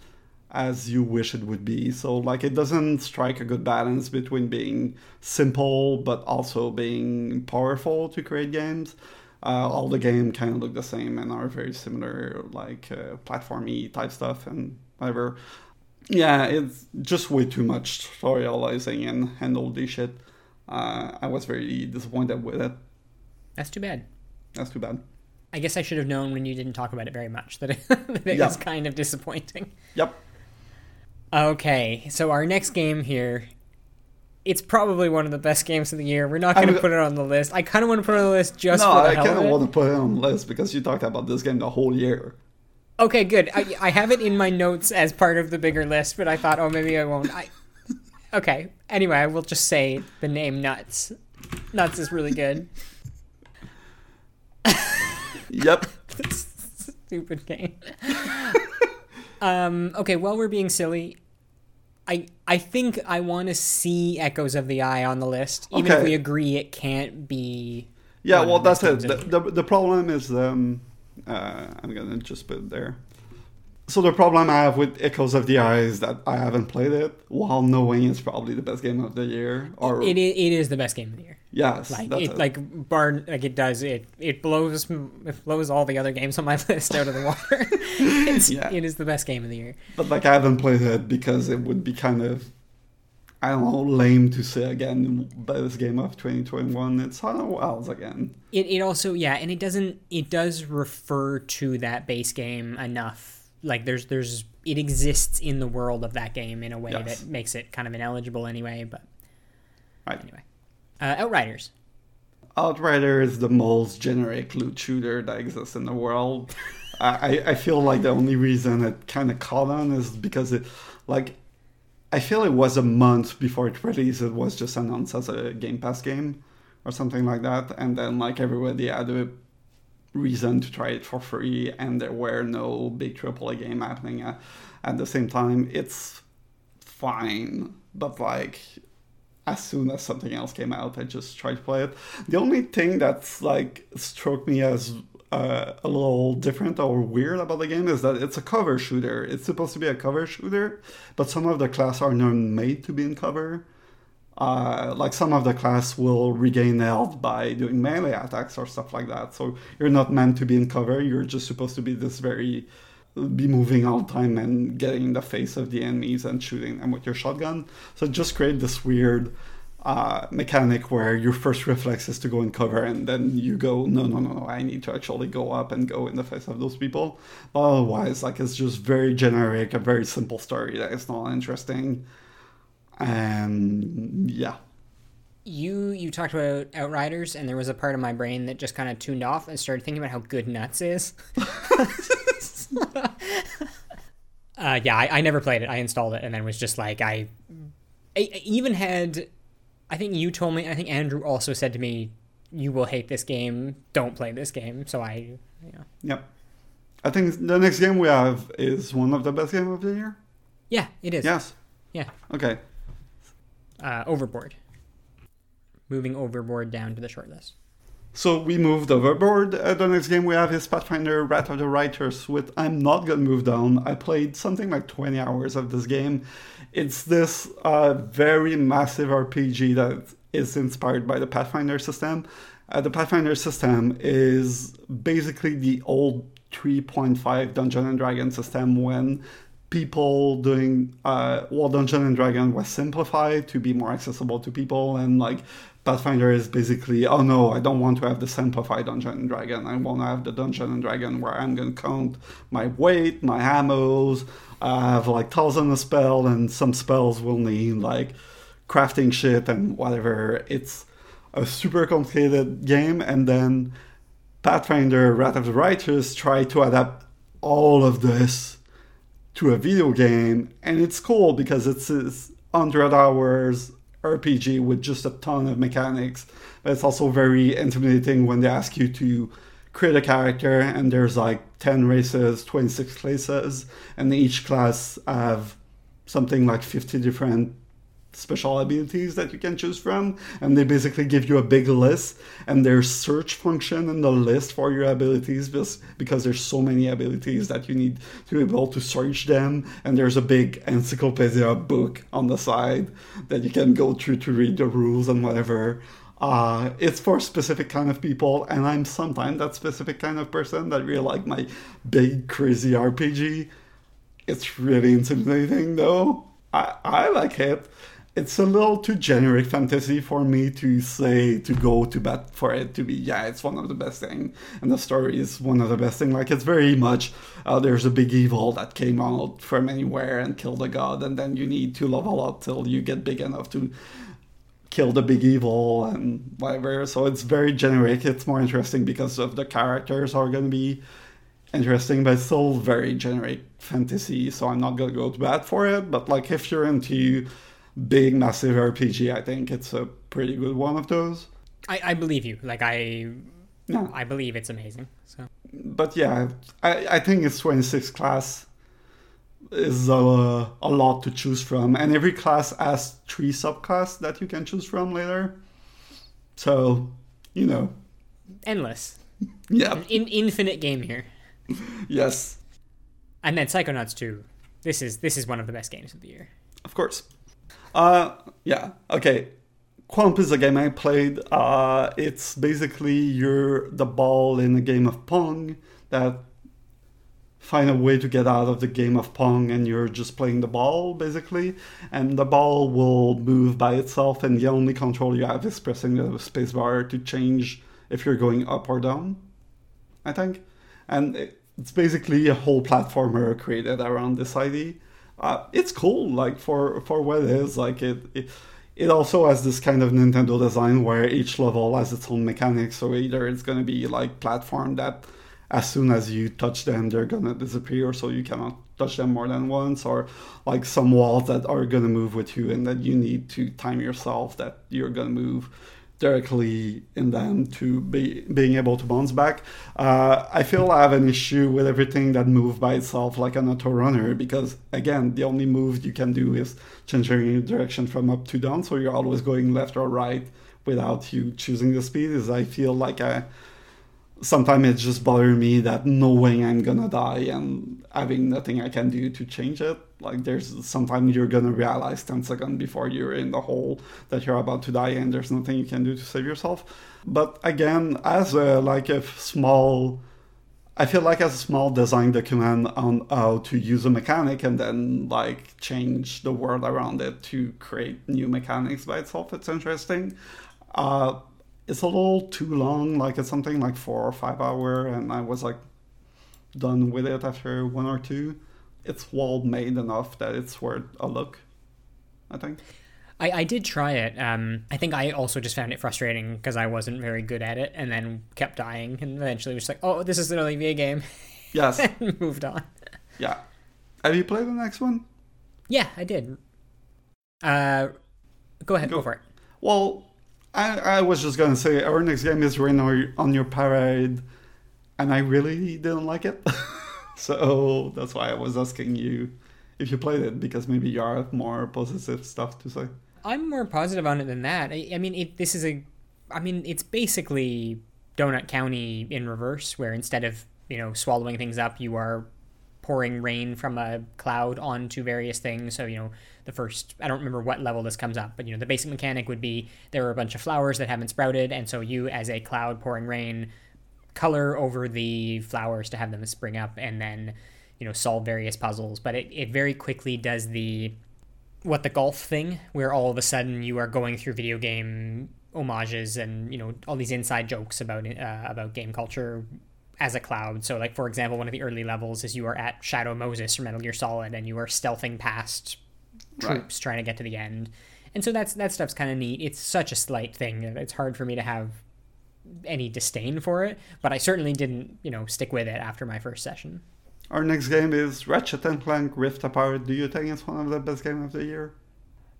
as you wish it would be. So like it doesn't strike a good balance between being simple but also being powerful to create games uh, all the game kind of look the same and are very similar like uh, platformy type stuff and whatever yeah, it's just way too much tutorializing and handle this shit. Uh, I was very disappointed with it. That's too bad. That's too bad. I guess I should have known when you didn't talk about it very much that it, that it Yeah. was kind of disappointing. Yep. Okay, so our next game here it's probably one of the best games of the year. We're not going to put it on the list. I kind of want to put it on the list just no, for the I kind of of want to put it on the list because you talked about this game the whole year. Okay, good. I, I have it in my notes as part of the bigger list, but I thought, oh, maybe I won't. I, okay. Anyway, I will just say the name Nuts. Nuts is really good. Yep. Stupid game. um. Okay. While we're being silly, I I think I want to see Echoes of the Eye on the list, even if we agree it can't be. Yeah, well, that's it. The, the, the problem is, um, uh, I'm gonna just put it there. So the problem I have with Echoes of the Eye is that I haven't played it, while knowing it's probably the best game of the year. Or It, i- it is the best game of the year. yes, Like that's it, it. like bar like it does it it blows it blows all the other games on my list out of the water. it's, Yeah. It is the best game of the year. But like I haven't played it because it would be kind of I don't know lame to say again best game of 2021. It's Outer Wilds again. It it also yeah, and it doesn't it does refer to that base game enough. Like there's there's it exists in the world of that game in a way Yes. that makes it kind of ineligible anyway. But Right. anyway, uh, Outriders. Outrider is the most generic loot shooter that exists in the world. I, I- I feel like the only reason it kind of caught on is because it, like, I feel it was a month before it released. It was just announced as a Game Pass game or something like that, and then like everybody had a reason to try it for free, and there were no big AAA game happening at, at the same time. It's fine, but like as soon as something else came out, I just tried to play it. The only thing that's like struck me as uh, a little different or weird about the game is that it's a cover shooter. It's supposed to be a cover shooter, but some of the class are not made to be in cover. Uh, like some of the class will regain health by doing melee attacks or stuff like that. So you're not meant to be in cover. You're just supposed to be this very be moving all the time and getting in the face of the enemies and shooting them with your shotgun. So just create this weird uh, mechanic where your first reflex is to go in cover and then you go, no, no, no, no, I need to actually go up and go in the face of those people. But otherwise, like it's just very generic, a very simple story that is not interesting. And yeah. You you talked about Outriders, and there was a part of my brain that just kind of tuned off and started thinking about how good Nuts is. uh, yeah, I, I never played it. I installed it and then was just like I, I I even had. I think you told me. I think Andrew also said to me, "You will hate this game. Don't play this game." So I, you know, Yep. I think the next game we have is one of the best game of the year. yeah, it is. Yes. Yeah. Okay. Uh, Overboard. Moving Overboard down to the shortlist. So we moved overboard. Uh, the next game we have is Pathfinder Wrath of the Righteous, with I'm not gonna move down. I played something like 20 hours of this game. It's this uh, very massive RPG that is inspired by the Pathfinder system. Uh, the Pathfinder system is basically the old 3.5 Dungeon and Dragon system when people doing uh well dungeon and dragon was simplified to be more accessible to people and like pathfinder is basically oh no i don't want to have the simplified dungeon and dragon. I want to have the dungeon and dragon where i'm going to count my weight my ammos i have like thousands of spells and some spells will need like crafting shit and whatever. It's a super complicated game and then pathfinder wrath of the righteous try to adapt all of this to a video game, and it's cool because it's this 100 hours RPG with just a ton of mechanics. But it's also very intimidating when they ask you to create a character, and there's like 10 races, 26 classes, and each class have something like 50 different special abilities that you can choose from and they basically give you a big list and there's search function in the list for your abilities just because there's so many abilities that you need to be able to search them and there's a big encyclopedia book on the side that you can go through to read the rules and whatever. Uh, it's for specific kind of people and i'm sometimes that specific kind of person that really like my big crazy rpg it's really intimidating though. I, I like it it's a little too generic fantasy for me to say to go to bat for it to be yeah it's one of the best thing and the story is one of the best thing like it's very much uh, there's a big evil that came out from anywhere and killed a god and then you need to level up till you get big enough to kill the big evil and whatever. So it's very generic. It's more interesting because of the characters are going to be interesting, but still very generic fantasy. So I'm not going to go to bat for it. But like if you're into big, massive RPG, I think it's a pretty good one of those. I, I believe you. Like I, Yeah. I believe it's amazing. So But yeah, I, I think it's 26 class is a, a lot to choose from, and every class has three subclass that you can choose from later. So, you know, endless, yeah, in infinite game here. yes, And then Psychonauts 2. This is this is one of the best games of the year. of course. Uh, yeah, okay. Qomp is a game I played. Uh, it's basically you're the ball in a game of Pong that find a way to get out of the game of Pong and you're just playing the ball basically. And the ball will move by itself, and the only control you have is pressing the spacebar to change if you're going up or down, I think. And it's basically a whole platformer created around this idea. Uh, it's cool, like for for what it is. Like it, it, it also has this kind of Nintendo design where each level has its own mechanics. So either it's gonna be like platform that, as soon as you touch them, they're gonna disappear, so you cannot touch them more than once, or like some walls that are gonna move with you, and that you need to time yourself that you're gonna move directly in them to be being able to bounce back. Uh, I feel I have an issue with everything that moves by itself like an auto runner because again the only move you can do is changing your direction from up to down, so you're always going left or right without you choosing the speed. Is I feel like I sometimes it just bothers me that knowing I'm gonna die and having nothing I can do to change it. Like there's sometimes you're gonna realize 10 seconds before you're in the hole that you're about to die and there's nothing you can do to save yourself. But again, as a like a small I feel like as a small design document on how to use a mechanic and then like change the world around it to create new mechanics by itself, it's interesting. Uh, it's a little too long, like it's something like four or five hour, and I was like done with it after one or two. It's well made enough that it's worth a look. I think. I, I did try it. Um, I think I also just found it frustrating because I wasn't very good at it, and then kept dying, and eventually was like, "Oh, this is an Olivier game," Yes. and moved on. yeah. Have you played the next one? Yeah, I did. Uh, go ahead, go, Go. for it. Well, I, I was just gonna say our next game is Rain on on Your Parade, and I really didn't like it. so that's why I was asking you if you played it because maybe you have more positive stuff to say. I'm more positive on it than that. I, I mean, it, this is a, I mean, it's basically Donut County in reverse, where instead of you know swallowing things up, you are pouring rain from a cloud onto various things. So you know, the first, I don't remember what level this comes up, but you know, the basic mechanic would be there are a bunch of flowers that haven't sprouted, and so you, as a cloud pouring rain, color over the flowers to have them spring up, and then you know solve various puzzles. But it, it very quickly does the what the golf thing where all of a sudden you are going through video game homages and you know all these inside jokes about uh, about game culture as a cloud so like for example one of the early levels is you are at shadow moses from metal gear solid and you are stealthing past Right. troops trying to get to the end and so that's that stuff's kind of neat it's such a slight thing it's hard for me to have any disdain for it but i certainly didn't you know stick with it after my first session Our next game is Ratchet and Clank Rift Apart. Do you think it's one of the best games of the year?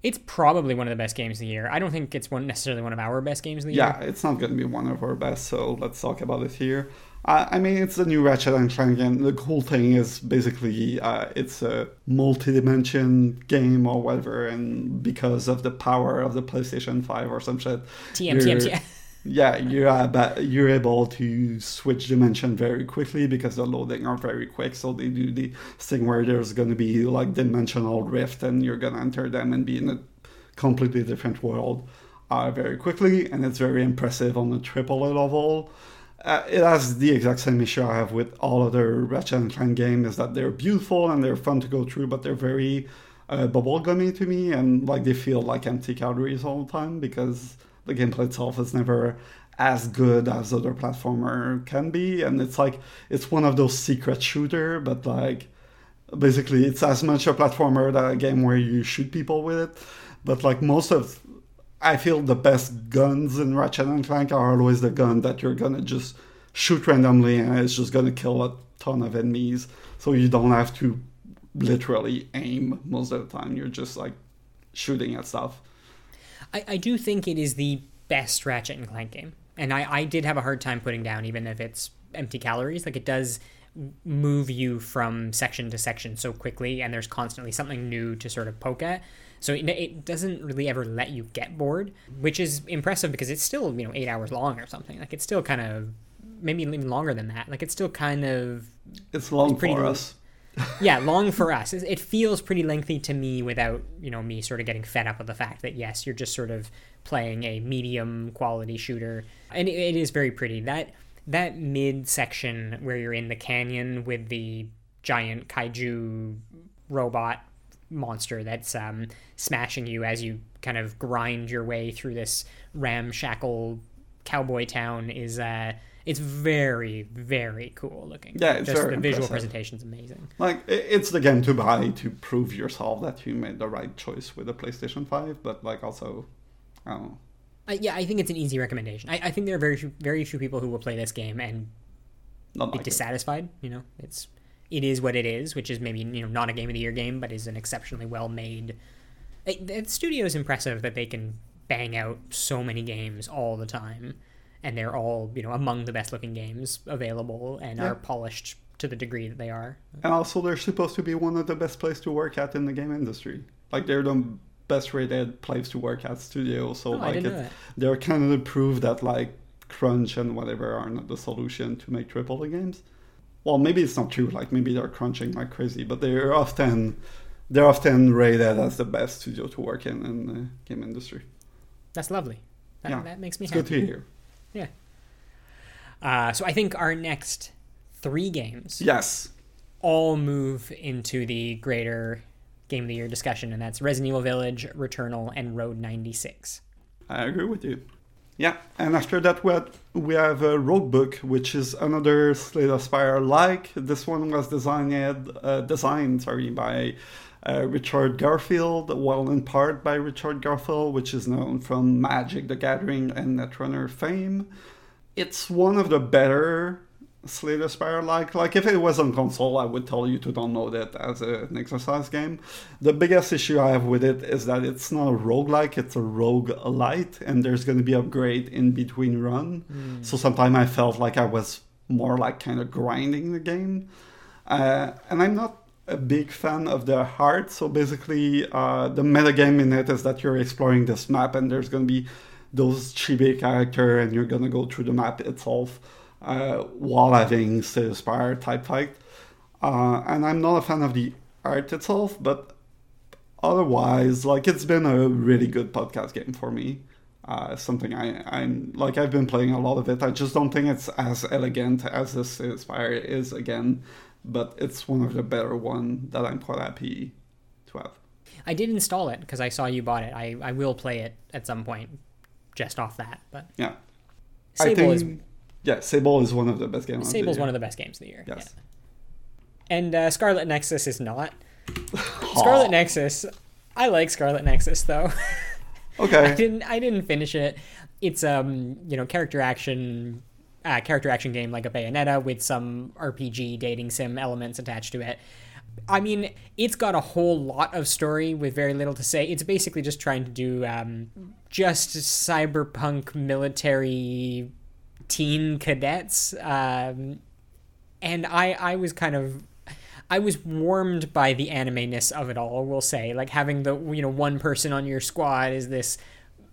it's probably one of the best games of the year i don't think it's one necessarily one of our best games of the year Yeah, it's not going to be one of our best, so let's talk about it here. Uh, I mean, it's the new Ratchet and Clank, and the cool thing is basically uh, it's a multi-dimension game or whatever, and because of the power of the PlayStation Five or some shit, TM, TM, TM. Yeah, you're aba- you're able to switch dimension very quickly because the loading are very quick. So they do the thing where there's going to be like dimensional rift, and you're going to enter them and be in a completely different world uh, very quickly, and it's very impressive on the triple level. Uh, it has the exact same issue I have with all other Ratchet and Clank games, is that they're beautiful and they're fun to go through, but they're very uh, bubblegummy to me, and like they feel like empty calories all the time because the gameplay itself is never as good as other platformer can be, and it's like it's one of those secret shooter, but like basically it's as much a platformer that a game where you shoot people with it but like most of I feel the best guns in Ratchet and Clank are always the gun that you're gonna just shoot randomly and it's just gonna kill a ton of enemies. So you don't have to literally aim most of the time. You're just like shooting at stuff. I, I do think it is the best Ratchet and Clank game, and I, I did have a hard time putting down, even if it's empty calories. Like it does move you from section to section so quickly, and there's constantly something new to sort of poke at. So it, it doesn't really ever let you get bored, which is impressive because it's still you know eight hours long or something. Like it's still kind of maybe even longer than that. Like it's still kind of It's long pretty for us. Yeah, long for us. It feels pretty lengthy to me without, you know, me sort of getting fed up with the fact that yes, you're just sort of playing a medium quality shooter. And it, it is very pretty. That that mid section where you're in the canyon with the giant kaiju robot monster that's um, smashing you as you kind of grind your way through this ramshackle cowboy town is uh it's very very cool looking. Yeah, it's just the visual presentation is amazing. Like it's the game to buy to prove yourself that you made the right choice with the PlayStation Five, but like also, I don't know. uh, yeah i think it's an easy recommendation. I, I think there are very few, very few people who will play this game and Not be like it. dissatisfied you know? It's it is what it is which is maybe you know not a game of the year game but is an exceptionally well made it, the studio is impressive that they can bang out so many games all the time and they're all you know among the best looking games available and Yeah. are polished to the degree that they are And also, they're supposed to be one of the best places to work at in the game industry. Like they're the best rated place to work at studio. So Oh, like it, they're kind of the proof that like crunch and whatever are not the solution to make triple A games. Well, maybe it's not true. Like maybe they're crunching like crazy, but they're often they're often rated as the best studio to work in in the game industry. that's lovely that, Yeah. that makes me It's happy good to hear. Uh, so i think our next three games Yes. all move into the greater game of the year discussion, and that's Resident Evil Village, Returnal, and Road 96. I agree with you. Yeah, and after that we have, we have a Roguebook, which is another Slay the Spire like. This one was designed uh, designed sorry by uh, Richard Garfield, well in part by Richard Garfield, which is known from Magic: The Gathering and Netrunner fame. It's one of the better Slay the Spire like. Like if it was on console, I would tell you to download it as a, an exercise game. The biggest issue I have with it is that it's not a roguelike, it's a rogue light, and there's going to be upgrade in between run. So sometimes I felt like I was more like kind of grinding the game. Uh, and I'm not a big fan of the heart. So basically, uh, the metagame in it is that you're exploring this map, and there's going to be those chibi character, and you're going to go through the map itself uh, while having Spire type fight. Uh, and I'm not a fan of the art itself, but otherwise, like it's been a really good podcast game for me. Uh, something I I'm like I've been playing a lot of it. I just don't think it's as elegant as this Spire is again, but it's one of the better one that I'm quite happy to have. I did install it because I saw you bought it. I, I will play it at some point, just off that. But Yeah, Sable I is yeah, Sable is one of the best games. Sable Sable's one of the best games of the year. Yes. yeah. And uh, Scarlet Nexus is not. Scarlet Nexus. I like Scarlet Nexus though. okay, I didn't I didn't finish it. It's um you know character action uh, character action game like a Bayonetta with some RPG dating sim elements attached to it. I mean, it's got a whole lot of story with very little to say. It's basically just trying to do um, just cyberpunk military teen cadets, um, and I I was kind of I was warmed by the anime-ness of it all. We'll say, like having the you know one person on your squad is this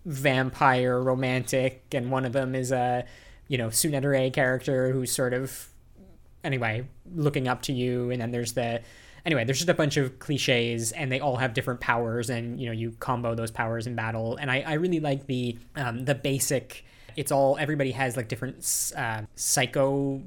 vampire romantic, and one of them is a you know Tsundere character who's sort of anyway looking up to you, and then there's the anyway there's just a bunch of cliches, and they all have different powers, and you know you combo those powers in battle, and I I really like the um, the basic. It's all everybody has like different uh, psycho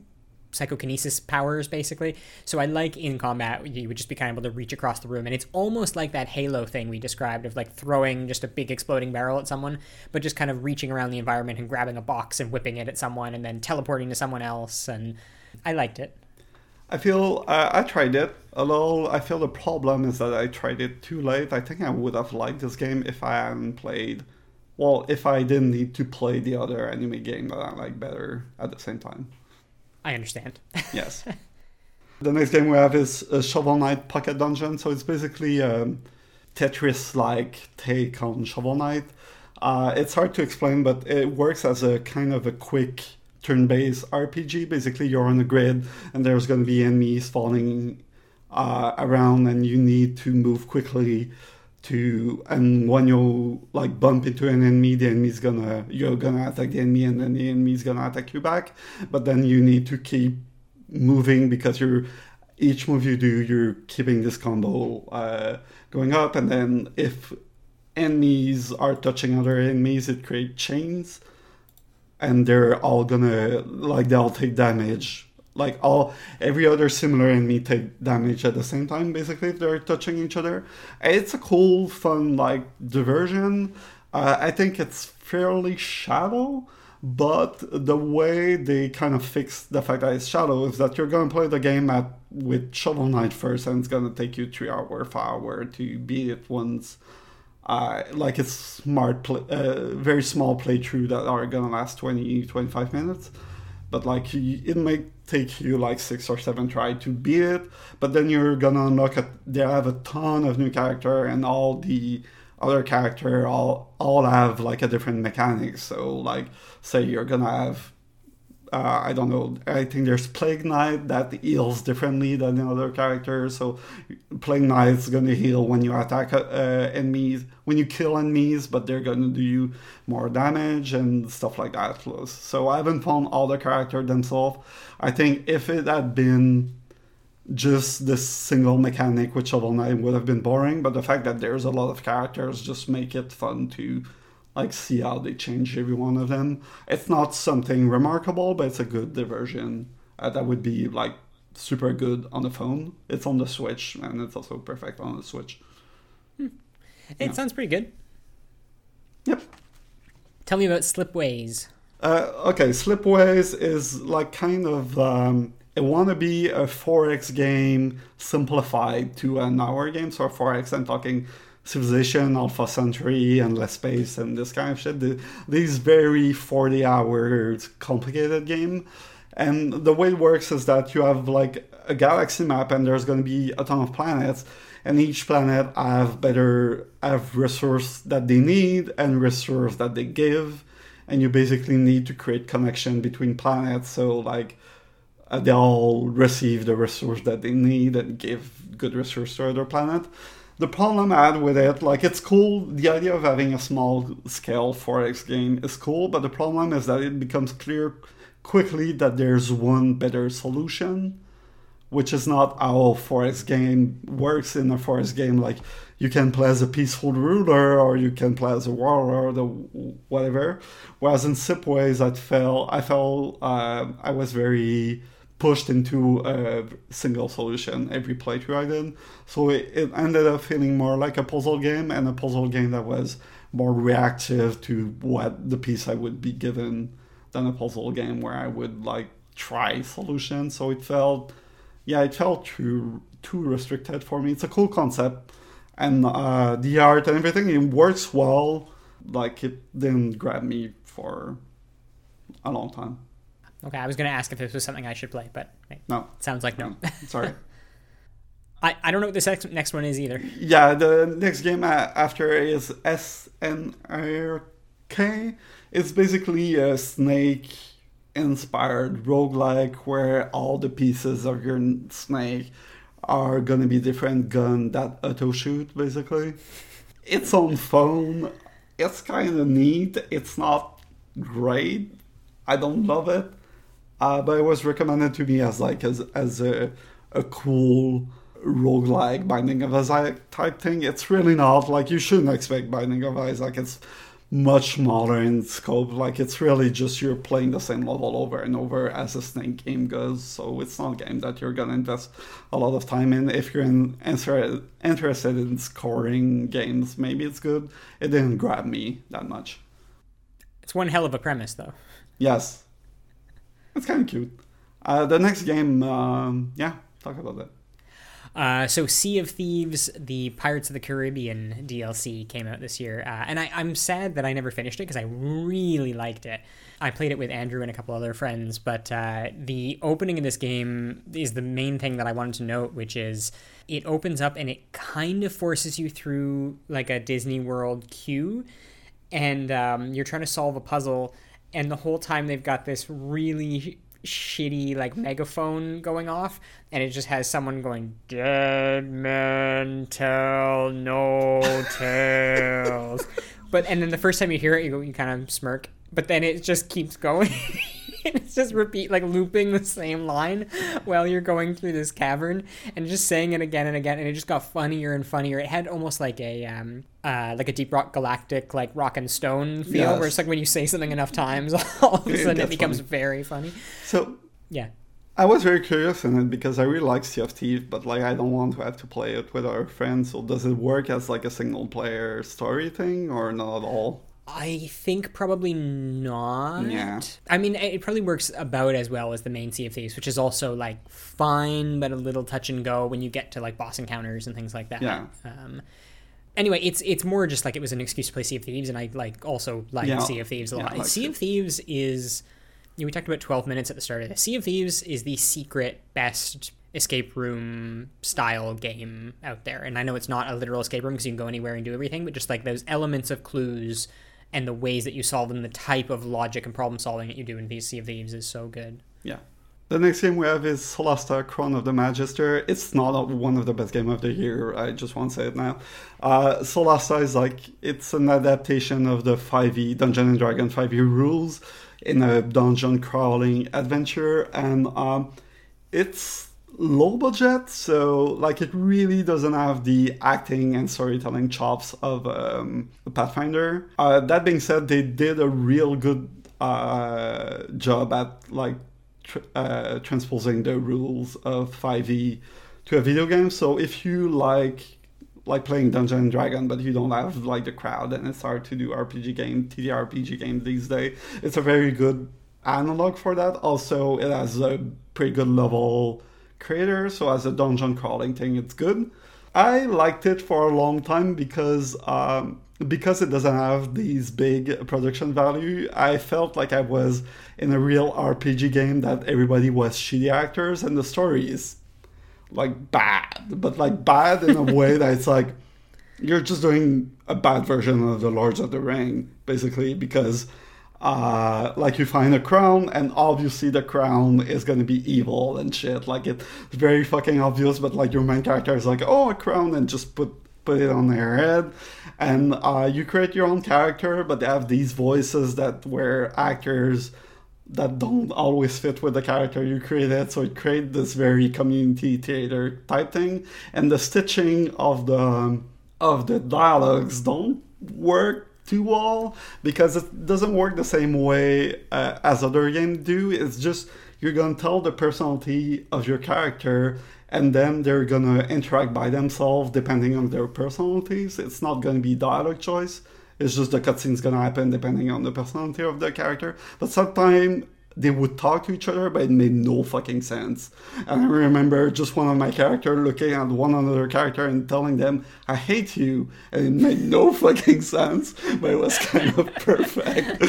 psychokinesis powers basically so i like in combat you would just be kind of able to reach across the room and it's almost like that halo thing we described of like throwing just a big exploding barrel at someone but just kind of reaching around the environment and grabbing a box and whipping it at someone and then teleporting to someone else and i liked it I feel uh, I tried it a little. I feel the problem is that I tried it too late. I think I would have liked this game if I hadn't played well, if I didn't need to play the other anime game that I like better at the same time. I understand. Yes. the next game we have is Shovel Knight Pocket Dungeon. So it's basically a Tetris-like take on Shovel Knight. Uh, it's hard to explain, but it works as a kind of a quick turn-based RPG. Basically, you're on a grid, and there's going to be enemies falling uh, around, and you need to move quickly to. And when you like bump into an enemy, the enemy's gonna you're gonna attack the enemy, and then the enemy's gonna attack you back. But then you need to keep moving because you're each move you do, you're keeping this combo uh, going up, and then if enemies are touching other enemies, it creates chains, and they're all gonna like they'll take damage. Like all every other similar enemy take damage at the same time, basically if they're touching each other. It's a cool, fun like diversion. Uh, I think it's fairly shallow, but the way they kind of fix the fact that it's shallow is that you're gonna play the game at with Shovel Knight first, and it's gonna take you three hour, five hour to beat it once uh, like it's smart, play, uh, very small playthrough that are gonna last 20, 25 minutes. But like it may take you like six or seven try to beat it, but then you're gonna unlock it. They have a ton of new character and all the other character all all have like a different mechanic So like say you're gonna have uh, I don't know. I think there's Plague Knight that heals differently than the other characters. So Plague Knight's gonna heal when you attack uh, enemies, when you kill enemies, but they're gonna do you more damage and stuff like that. So I haven't found all the character themselves. I think if it had been just this single mechanic with Shovel Knight would have been boring, but the fact that there's a lot of characters just make it fun to like see how they change every one of them. It's not something remarkable, but it's a good diversion uh, that would be like super good on the phone. It's on the Switch, and it's also perfect on the Switch. Hmm. It yeah. sounds pretty good. Yep. Tell me about Slipways. Uh, okay, Slipways is like kind of um, it want to be a 4X game simplified to an hour game. So 4X, I'm talking Civilization, Alpha Centauri, Endless Space, and this kind of shit. The, these very 40 hour complicated game. And the way it works is that you have like a galaxy map and there's going to be a ton of planets and each planet have better have resource that they need and resource that they give and you basically need to create connection between planets so like uh, they all receive the resource that they need and give good resource to other planet the problem I had with it, like it's cool, the idea of having a small scale 4X game is cool, but the problem is that it becomes clear quickly that there's one better solution, which is not how 4X game works in a 4X game. Like you can play as a peaceful ruler or you can play as a warlord or whatever. Whereas in Slipways, I felt I felt uh, I was very pushed into a single solution every playthrough I did. So it, it, ended up feeling more like a puzzle game and a puzzle game that was more reactive to what the piece I would be given than a puzzle game where I would like try solutions. So it felt, yeah, it felt too too restricted for me. It's a cool concept, and uh, the art and everything it works well. Like it didn't grab me for a long time. Okay, I was going to ask if this was something I should play, but no. Sounds like no. no. Sorry. I, I don't know what this next, next one is either. Yeah, the next game uh, after is SNRK. It's basically a snake inspired roguelike where all the pieces of your snake are gonna be different gun that auto shoot basically. It's on phone. It's kind of neat. It's not great. I don't love it. Uh, but it was recommended to me as like as as a a cool roguelike Binding of Isaac type thing. It's really not like you shouldn't expect Binding of Isaac. It's much smaller in scope. Like it's really just you're playing the same level over and over as a snake game goes. So it's not a game that you're gonna invest a lot of time in. If you're in, interested in scoring games, maybe it's good. It didn't grab me that much. It's one hell of a premise, though. Yes, it's kind of cute. Uh, the next game, um, yeah, talk about that. Uh, so Sea of Thieves, the Pirates of the Caribbean DLC came out this year, uh, and I, I'm sad that I never finished it because I really liked it. I played it with Andrew and a couple other friends, but uh, the opening of this game is the main thing that I wanted to note, which is it opens up and it kind of forces you through like a Disney World queue, and um, you're trying to solve a puzzle, and the whole time they've got this really shitty like megaphone going off and it just has someone going dead men tell no tales. But and then the first time you hear it you, you kind of smirk. But then it just keeps going it's just repeat like looping the same line while you're going through this cavern and just saying it again and again and it just got funnier and funnier it had almost like a um uh like a deep rock galactic like rock and stone feel Yes. where it's like when you say something enough times all of a sudden it becomes funny. very funny So yeah I was very curious in it because I really like Sea of Thieves, but like I don't want to have to play it with our friends. So does it work as like a single player story thing or not at all? I think probably not. Yeah. I mean, it probably works about as well as the main Sea of Thieves, which is also like fine, but a little touch and go when you get to like boss encounters and things like that. Yeah. Um, anyway, it's it's more just like it was an excuse to play Sea of Thieves, and I like also like Yeah. Sea of Thieves a lot. Like sea it. of Thieves is, you know, we talked about twelve minutes at the start of this. Sea of Thieves is the secret best escape room style game out there, and I know it's not a literal escape room because you can go anywhere and do everything, but just like those elements of clues and the ways that you solve them, the type of logic and problem solving that you do in Sea of Thieves is so good. Yeah. The next game we have is Solasta Crown of the Magister. It's not one of the best game of the year. I just want to say it now. Uh, Solasta is like it's an adaptation of the 5e Dungeon and Dragon 5e rules in a dungeon crawling adventure, and um, it's low budget, so like it really doesn't have the acting and storytelling chops of um, Pathfinder. Uh, that being said, they did a real good uh, job at like tr- uh, transposing the rules of 5e to a video game. So if you like like playing Dungeon and Dragon, but you don't have like the crowd, and it's hard to do RPG game, TTRPG game these days. It's a very good analog for that. Also, it has a pretty good level creator, so as a dungeon crawling thing, it's good. I liked it for a long time because um, because it doesn't have these big production value. I felt like I was in a real RPG game that everybody was shitty actors, and the story is like bad, but like bad in a way that it's like you're just doing a bad version of the Lords of the Ring, basically, because uh, like you find a crown, and obviously the crown is gonna be evil and shit. Like it's very fucking obvious, but like your main character is like, oh, a crown, and just put put it on their head, and uh, you create your own character, but they have these voices that were actors that don't always fit with the character you created. So it created this very community theater type thing, and the stitching of the of the dialogues don't work too well because it doesn't work the same way uh, as other games do. It's just you're gonna tell the personality of your character. And then they're gonna interact by themselves depending on their personalities. It's not gonna be dialogue choice. It's just the cutscene's gonna happen depending on the personality of the character. But sometimes they would talk to each other, but it made no fucking sense. And I remember just one of my character looking at one another character and telling them, I hate you. And it made no fucking sense, but it was kind of perfect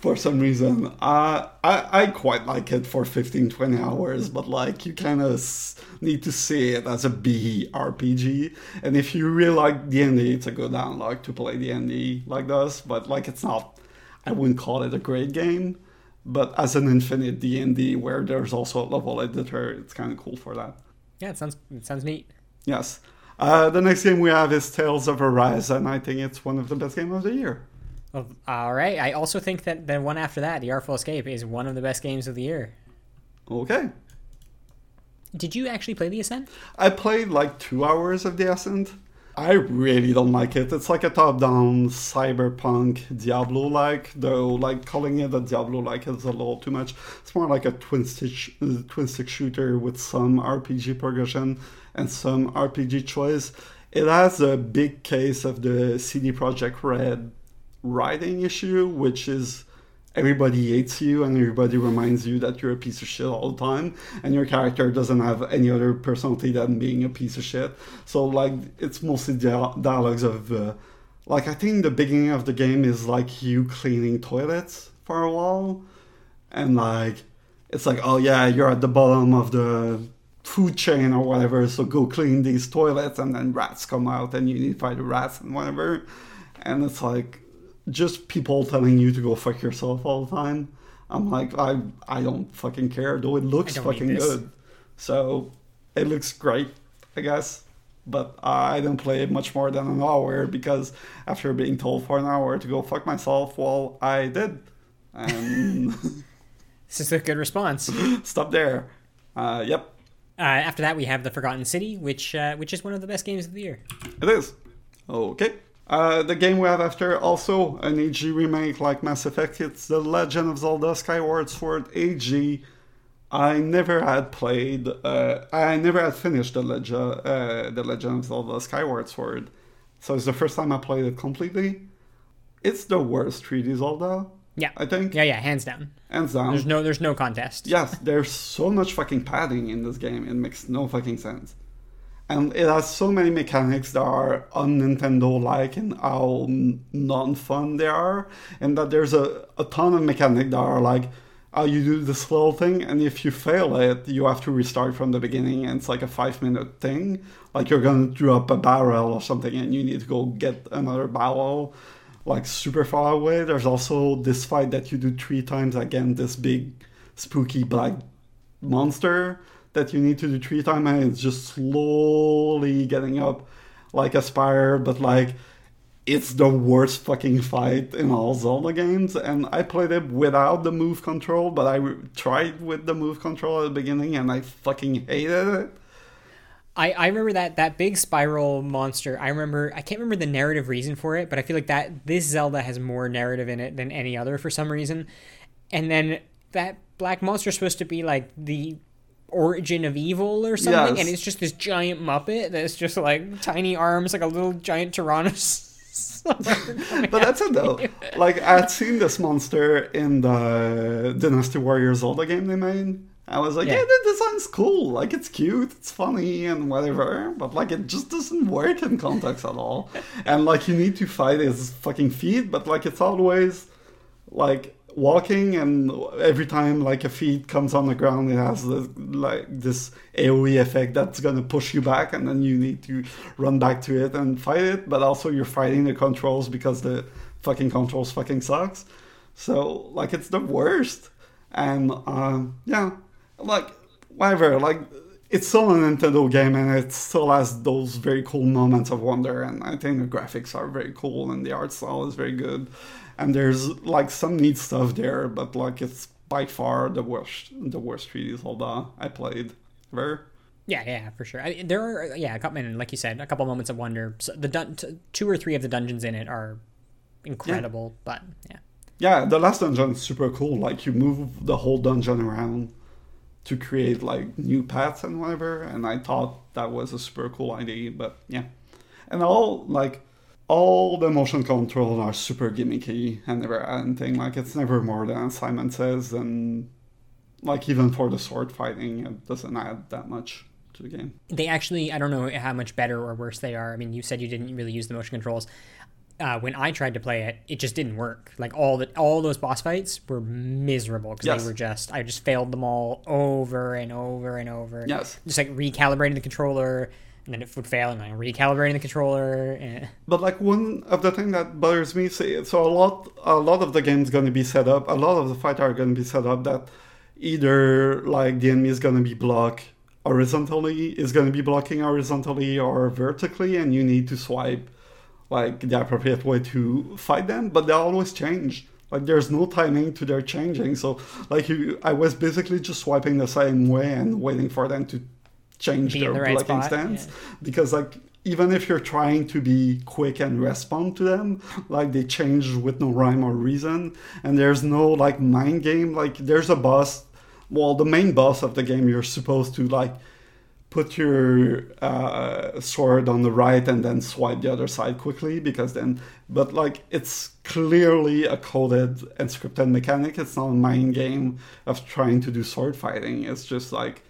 for some reason. Uh, I, I quite like it for 15, 20 hours, but like you kind of s- need to see it as a B RPG. And if you really like D&D, it's a good analog to play D&D like this, but like it's not, I wouldn't call it a great game. But as an infinite D&D where there's also a level editor, it's kind of cool for that. Yeah, it sounds it sounds neat. Yes. Uh, the next game we have is Tales of Arise, and I think it's one of the best games of the year. Well, all right. I also think that the one after that, The Artful Escape, is one of the best games of the year. Okay. Did you actually play The Ascent? I played like two hours of The Ascent. I really don't like it. It's like a top-down cyberpunk Diablo-like, though. Like calling it a Diablo-like is a little too much. It's more like a uh, twin stick shooter with some RPG progression and some RPG choice. It has a big case of the CD Projekt Red writing issue, which is everybody hates you and everybody reminds you that you're a piece of shit all the time and your character doesn't have any other personality than being a piece of shit. So like it's mostly dia- dialogues of uh, like i think the beginning of the game is like you cleaning toilets for a while and like it's like oh yeah you're at the bottom of the food chain or whatever so go clean these toilets and then rats come out and you need to fight the rats and whatever. And it's like just people telling you to go fuck yourself all the time. I'm like, I I don't fucking care, though it looks fucking good. So it looks great, I guess. But I didn't play it much more than an hour because after being told for an hour to go fuck myself, well, I did. And This is a good response. stop there. Uh, yep, Uh, after that, we have the Forgotten City, which uh, which is one of the best games of the year. it is. Okay. Uh, the game we have after also an HD remake like Mass Effect. It's The Legend of Zelda Skyward Sword HD. I never had played. Uh, I never had finished the Legend, uh, the Legend of Zelda Skyward Sword, so it's the first time I played it completely. It's the worst 3D Zelda, Yeah, I think, yeah, yeah, hands down. hands down. There's no there's no contest. Yes, there's so much fucking padding in this game. It makes no fucking sense. And it has so many mechanics that are un Nintendo like and how non fun they are. And that there's a, a ton of mechanics that are like, oh, you do this little thing, and if you fail it, you have to restart from the beginning, and it's like a five minute thing. Like you're gonna drop a barrel or something, and you need to go get another barrel like super far away. There's also this fight that you do three times again, this big spooky black monster that you need to do three times, and it's just slowly getting up like a spire, but like it's the worst fucking fight in all Zelda games. And I played it without the move control, but I tried with the move control at the beginning, and I fucking hated it. I, I remember that that big spiral monster. I remember I can't remember the narrative reason for it, but I feel like that this Zelda has more narrative in it than any other for some reason. And then that black monster is supposed to be like the origin of evil or something, Yes. and it's just this giant Muppet that's just like tiny arms, like a little giant Tyrannosaurus. But that's it though. Like I had seen this monster in the Dynasty Warriors Zelda game they made. I was like, Yeah. yeah, the design's cool. Like it's cute, it's funny and whatever. But like it just doesn't work in context at all. And like you need to fight his fucking feet, but like it's always like walking and every time like a feet comes on the ground it has this, like this AoE effect that's gonna push you back and then you need to run back to it and fight it. But also you're fighting the controls because the fucking controls fucking sucks. So like it's the worst. And um yeah like whatever like it's still a Nintendo game and it still has those very cool moments of wonder and I think the graphics are very cool and the art style is very good and there's like some neat stuff there but like it's by far the worst the worst 3D Zelda I played ever. Yeah, yeah, for sure. I, there are, yeah, a couple, and like you said, a couple moments of wonder. So the dun- t- two or three of the dungeons in it are incredible, but yeah, Yeah, the last dungeon is super cool. Like you move the whole dungeon around to create like new paths and whatever. And I thought that was a super cool idea. But yeah, and all like all the motion control are super gimmicky and never anything. Like it's never more than Simon says, and like even for the sword fighting, it doesn't add that much to the game. they actually, I don't know how much better or worse they are. I mean, you said you didn't really use the motion controls. Uh, when I tried to play it, it just didn't work. Like all the all those boss fights were miserable because Yes. they were just I just failed them all over and over and over. Yes. just like recalibrating the controller, and then it would fail, and then recalibrating the controller. And, But like one of the thing that bothers me, so a lot, a lot of the game's going to be set up. A lot of the fight are going to be set up that either like the enemy is going to be blocked horizontally, is going to be blocking horizontally or vertically, and you need to swipe like the appropriate way to fight them. But they always change. Like there's no timing to their changing. So like you, I was basically just swiping the same way and waiting for them to change Be their the right blocking spot, stance yeah. because like even if you're trying to be quick and respond to them like they change with no rhyme or reason. And there's no like mind game. Like there's a boss well the main boss of the game you're supposed to like put your uh, sword on the right and then swipe the other side quickly because then but like it's clearly a coded and scripted mechanic. It's not a mind game of trying to do sword fighting. It's just like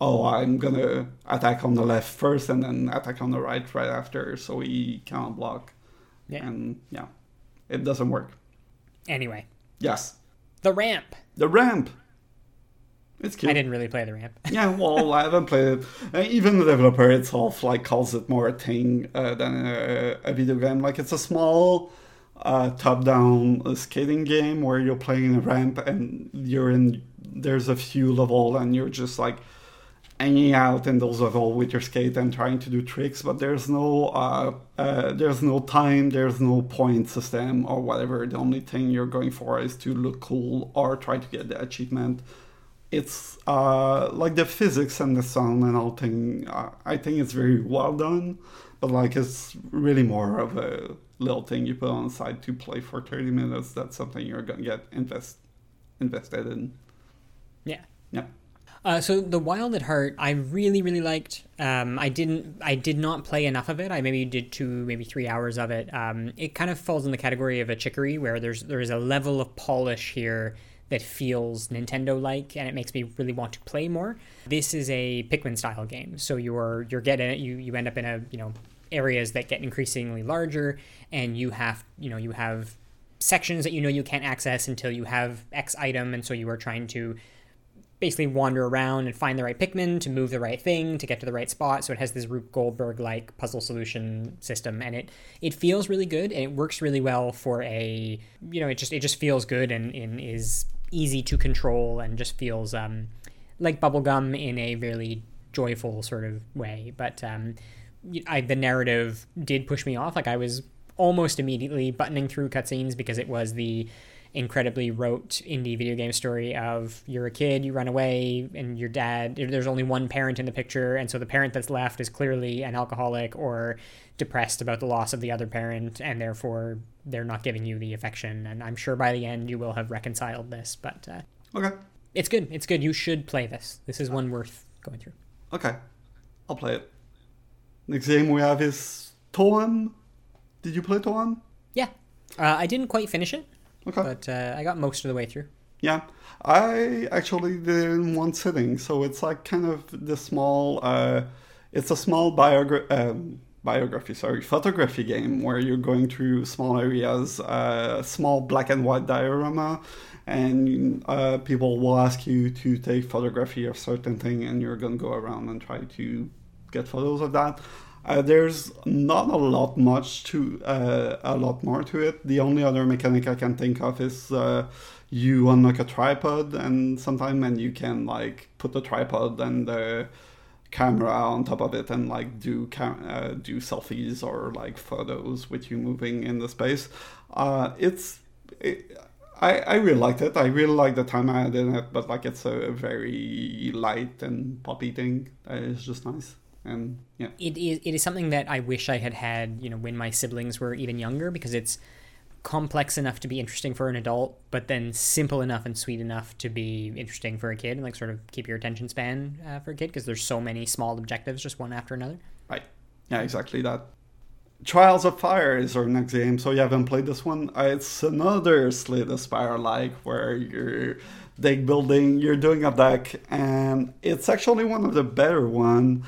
oh i'm gonna attack on the left first and then attack on the right right after so he can't block Yeah. and yeah it doesn't work Anyway, yes the ramp. the ramp it's cute I didn't really play the ramp. yeah, well, I haven't played it. Uh, even the developer itself like calls it more a thing uh, than a, a video game. Like it's a small uh, top-down skating game where you're playing a ramp and you're in. There's a few level and you're just like hanging out in those level with your skate and trying to do tricks. But there's no uh, uh, there's no time. There's no point system or whatever. The only thing you're going for is to look cool or try to get the achievement it's uh, like the physics and the sound and all thing. Uh, I think it's very well done, but like it's really more of a little thing you put on the side to play for thirty minutes. That's something you're gonna get invest invested in. Yeah. Yeah. Uh, so the Wild at Heart, I really, really liked. Um, I didn't, I did not play enough of it. I maybe did two, maybe three hours of it. Um, it kind of falls in the category of a chicory, where there's there is a level of polish here that feels Nintendo-like, and it makes me really want to play more. This is a Pikmin-style game, so you're you're getting you you end up in a you know areas that get increasingly larger, and you have you know you have sections that you know you can't access until you have X item, and so you are trying to basically wander around and find the right Pikmin to move the right thing to get to the right spot. So it has this Rube Goldberg like puzzle solution system, and it it feels really good and it works really well for a you know it just it just feels good and, and is easy to control and just feels um, like bubblegum in a really joyful sort of way. But um, I, the narrative did push me off. Like I was almost immediately buttoning through cutscenes because it was the incredibly rote indie video game story of you're a kid, you run away, and your dad, there's only one parent in the picture, and so the parent that's left is clearly an alcoholic or depressed about the loss of the other parent, and therefore they're not giving you the affection. And I'm sure by the end you will have reconciled this, but uh, Okay. it's good. It's good. You should play this. This is one worth going through. Okay. I'll play it. Next game we have is Toem. Did you play Toem? Yeah. Uh, I didn't quite finish it, Okay. but uh, I got most of the way through. Yeah, I actually did it in one sitting. So it's like kind of the small, uh, it's a small biogra- um, biography, sorry, photography game where you're going through small areas, uh, small black and white diorama, and uh, people will ask you to take photography of certain thing, and you're gonna go around and try to get photos of that. Uh, there's not a lot much to uh, a lot more to it. The only other mechanic I can think of is uh, you unlock a tripod, and sometime and you can like put the tripod and the camera on top of it and like do cam- uh, do selfies or like photos with you moving in the space. Uh, it's it, I, I really liked it. I really like the time I had in it, but like it's a very light and poppy thing. It's just nice. And yeah, it is it is something that I wish I had had, you know, when my siblings were even younger because it's complex enough to be interesting for an adult, but then simple enough and sweet enough to be interesting for a kid and like sort of keep your attention span uh, for a kid because there's so many small objectives just one after another. right. Yeah, exactly that. Trials of Fire is our next game. So you haven't played this one. Uh, it's another Slay the Spire like where you're deck building, you're doing a deck, and it's actually one of the better one.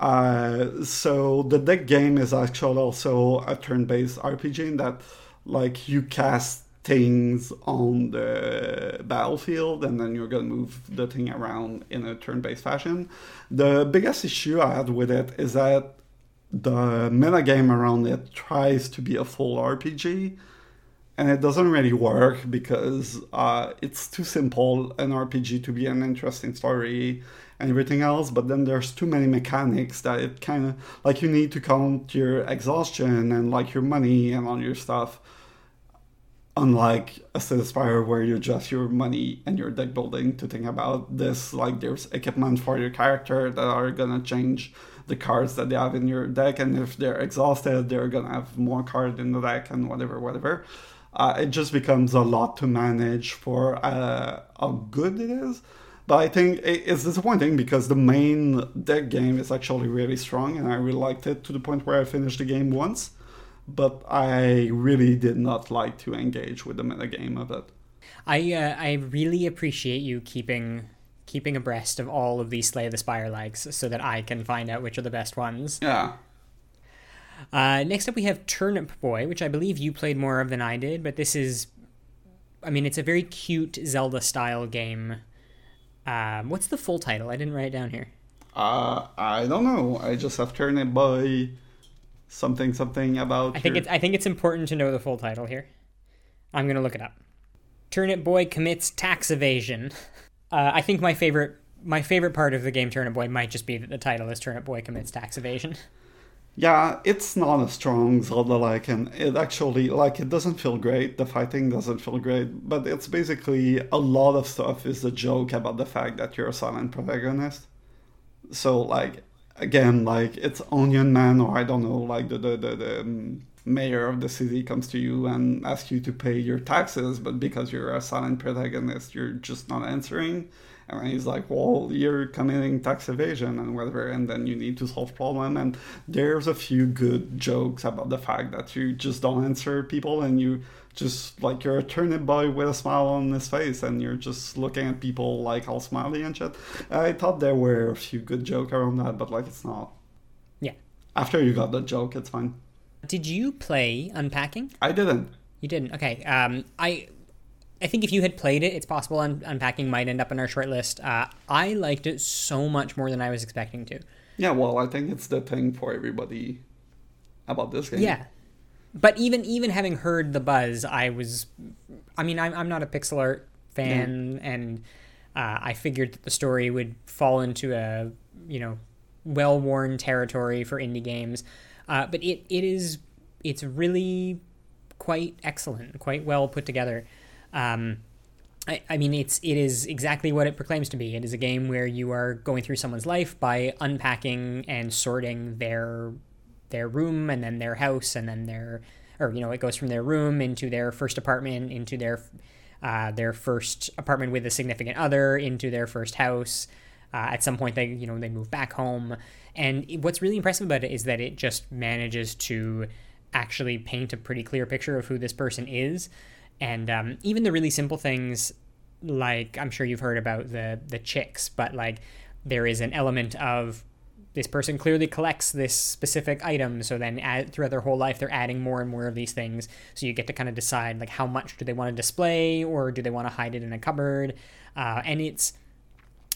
Uh, so the deck game is actually also a turn-based RPG in that, like, you cast things on the battlefield and then you're gonna move the thing around in a turn-based fashion. The biggest issue I had with it is that the metagame around it tries to be a full RPG and it doesn't really work because uh, it's too simple an RPG to be an interesting story and everything else. But then there's too many mechanics that it kind of like you need to count your exhaustion and like your money and all your stuff. Unlike a Spire where you just your money and your deck building to think about this, like there's equipment for your character that are gonna change the cards that they have in your deck, and if they're exhausted, they're gonna have more cards in the deck and whatever, whatever uh, it just becomes a lot to manage for uh, how good it is. But I think it's disappointing because the main deck game is actually really strong, and I really liked it to the point where I finished the game once. But I really did not like to engage with the metagame of it. I uh, I really appreciate you keeping keeping abreast of all of these Slay the Spire likes so that I can find out which are the best ones. Yeah. Uh, next up, we have Turnip Boy, which I believe you played more of than I did, but this is, I mean, it's a very cute Zelda style game. Um, what's the full title? I didn't write it down here. Uh, I don't know. I just have Turnip Boy, something something about. I think your... it's I think it's important to know the full title here. I'm gonna look it up. Turnip Boy commits tax evasion. Uh, I think my favorite my favorite part of the game Turnip Boy might just be that the title is Turnip Boy commits tax evasion. Yeah, it's not a strong Zelda like, and it actually like it doesn't feel great. The fighting doesn't feel great, but it's basically a lot of stuff is a joke about the fact that you're a silent protagonist. So like again, like it's Onion Man or I don't know, like the the the, the um, mayor of the city comes to you and asks you to pay your taxes, but because you're a silent protagonist, you're just not answering. And he's like, well, you're committing tax evasion and whatever, and then you need to solve problem. And there's a few good jokes about the fact that you just don't answer people and you just like you're a turnip boy with a smile on his face and you're just looking at people like all smiley and shit. I thought there were a few good jokes around that, but like it's not. Yeah. After you got the joke, it's fine. Did you play Unpacking? I didn't. You didn't. Okay. Um, I I think if you had played it, it's possible un- Unpacking might end up in our short list. Uh, I liked it so much more than I was expecting to. Yeah, well, I think it's the thing for everybody about this game. Yeah. But even even having heard the buzz, I was, I mean, I'm, I'm not a pixel art fan, yeah. and uh, I figured that the story would fall into a you know well worn territory for indie games. Uh, but it, it is it's really quite excellent, quite well put together. Um, I, I mean, it's it is exactly what it proclaims to be. It is a game where you are going through someone's life by unpacking and sorting their their room and then their house and then their or you know it goes from their room into their first apartment into their uh, their first apartment with a significant other into their first house. Uh, at some point, they you know they move back home, and what's really impressive about it is that it just manages to actually paint a pretty clear picture of who this person is. And um, even the really simple things, like I'm sure you've heard about the the chicks, but like there is an element of this person clearly collects this specific item so then add, throughout their whole life they're adding more and more of these things so you get to kind of decide like how much do they want to display or do they want to hide it in a cupboard uh, and it's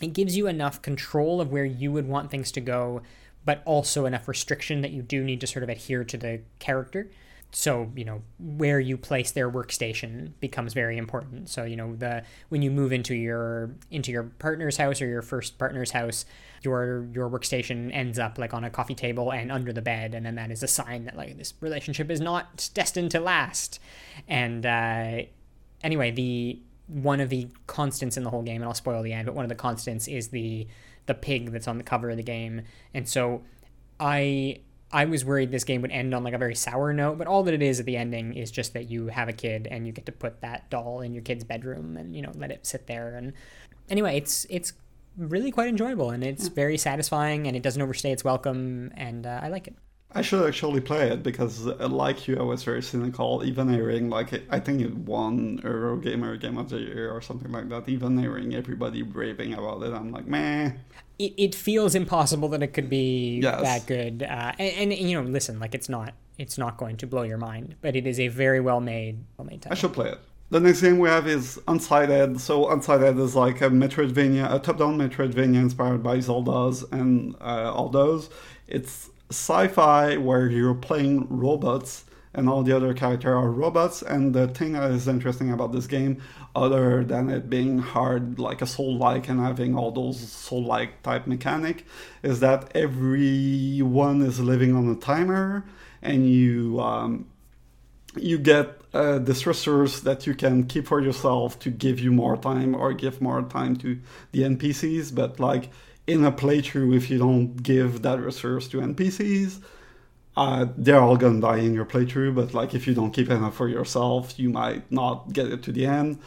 it gives you enough control of where you would want things to go, but also enough restriction that you do need to sort of adhere to the character. So, you know, where you place their workstation becomes very important. So, you know, the when you move into your into your partner's house or your first partner's house, your your workstation ends up like on a coffee table and under the bed, and then that is a sign that like this relationship is not destined to last. And uh, anyway, the one of the constants in the whole game, and I'll spoil the end, but one of the constants is the the pig that's on the cover of the game. And so I I was worried this game would end on like a very sour note, but all that it is at the ending is just that you have a kid and you get to put that doll in your kid's bedroom and you know let it sit there and anyway, it's it's really quite enjoyable and it's very satisfying and it doesn't overstay its welcome and uh, I like it. I should actually play it because, uh, like you, I was very cynical. Even airing, like I think it won Eurogamer Game of the Year or something like that. Even airing, everybody raving about it. I'm like, man. It, it feels impossible that it could be yes. that good. Uh, and, and, you know, listen, like it's not it's not going to blow your mind, but it is a very well made well made title. I should play it. The next game we have is Unsighted. So Unsighted is like a Metroidvania, a top-down Metroidvania inspired by Zelda's and uh, all those. It's sci-fi where you're playing robots and all the other characters are robots. And the thing that is interesting about this game, other than it being hard like a soul-like and having all those soul-like type mechanic, is that everyone is living on a timer, and you um, you get uh, this resource that you can keep for yourself to give you more time or give more time to the NPCs, but like in a playthrough, if you don't give that resource to NPCs, uh, they're all gonna die in your playthrough. But like if you don't keep enough for yourself, you might not get it to the end.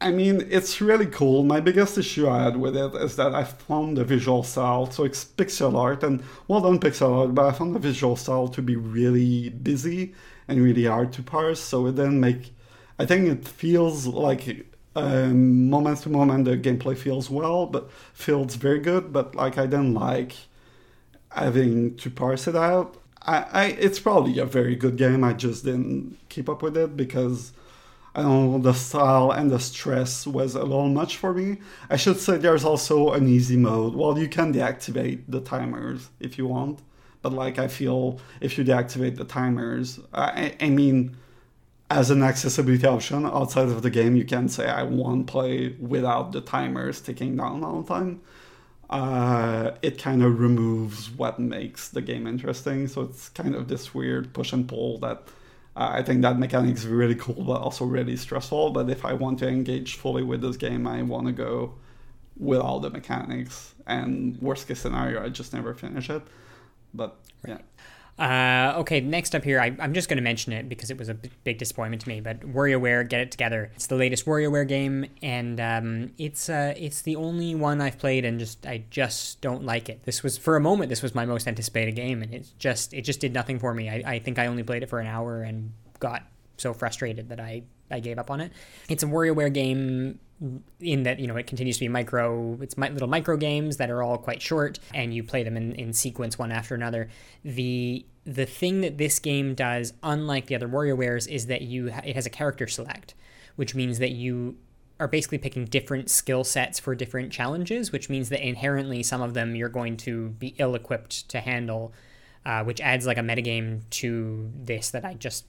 I mean, it's really cool. My biggest issue I had with it is that I found the visual style, so it's pixel art, and well done pixel art, but I found the visual style to be really busy and really hard to parse, so it didn't make. I think it feels like um, moment to moment the gameplay feels well, but feels very good, but like I don't like having to parse it out. I, I it's probably a very good game. I just didn't keep up with it because I don't know the style and the stress was a little much for me. I should say there's also an easy mode. Well, you can deactivate the timers if you want, but like I feel if you deactivate the timers, I, I mean, as an accessibility option outside of the game, you can say I want play without the timers ticking down all the time uh, it kind of removes what makes the game interesting. So it's kind of this weird push and pull that uh, I think that mechanic is really cool, but also really stressful. But if I want to engage fully with this game, I want to go with all the mechanics. And worst case scenario, I just never finish it. But yeah. Uh, okay, next up here, I, am just going to mention it because it was a big disappointment to me. But WarioWare, Get It Together. It's the latest WarioWare game, and um, it's uh, it's the only one I've played, and just I just don't like it. This was for a moment, this was my most anticipated game, and it just it just did nothing for me. I, I think I only played it for an hour and got so frustrated that I I gave up on it. It's a WarioWare game in that you know it continues to be micro it's my little micro games that are all quite short and you play them in, in sequence one after another. The the thing that this game does unlike the other WarioWares is that you it has a character select which means that you are basically picking different skill sets for different challenges which means that inherently some of them you're going to be ill equipped to handle uh, which adds like a metagame to this that i just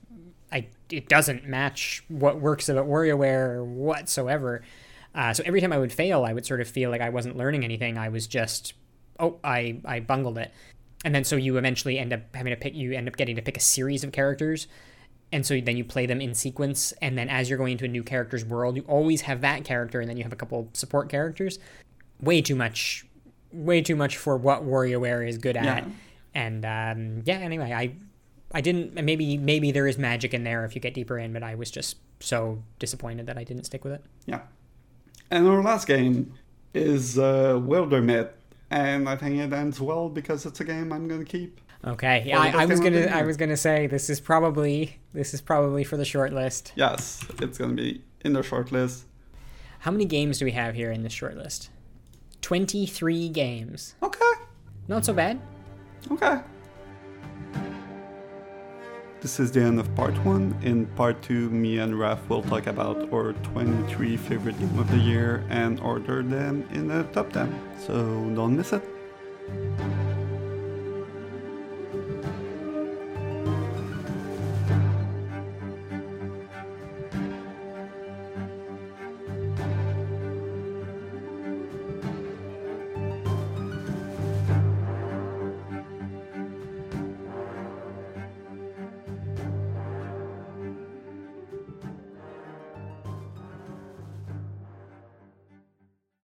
it doesn't match what works about WarioWare whatsoever. Uh, so every time I would fail, I would sort of feel like I wasn't learning anything. I was just, oh, I I bungled it. And then so you eventually end up having to pick. You end up getting to pick a series of characters, and so then you play them in sequence. And then as you're going into a new character's world, you always have that character, and then you have a couple support characters. Way too much, way too much for what WarioWare is good at. Yeah. And um, yeah, anyway, I I didn't. Maybe maybe there is magic in there if you get deeper in, but I was just so disappointed that I didn't stick with it. Yeah. And our last game is uh, Wildermyth, and I think it ends well because it's a game I'm going to keep. Okay. Yeah, I, I was gonna. I was gonna say this is probably this is probably for the short list. Yes, it's gonna be in the short list. How many games do we have here in this short list? Twenty-three games. Okay. Not so bad. Okay. This is the end of part one. In part two, me and Raph will talk about our 23 favorite game of the year and order them in the top 10. So don't miss it.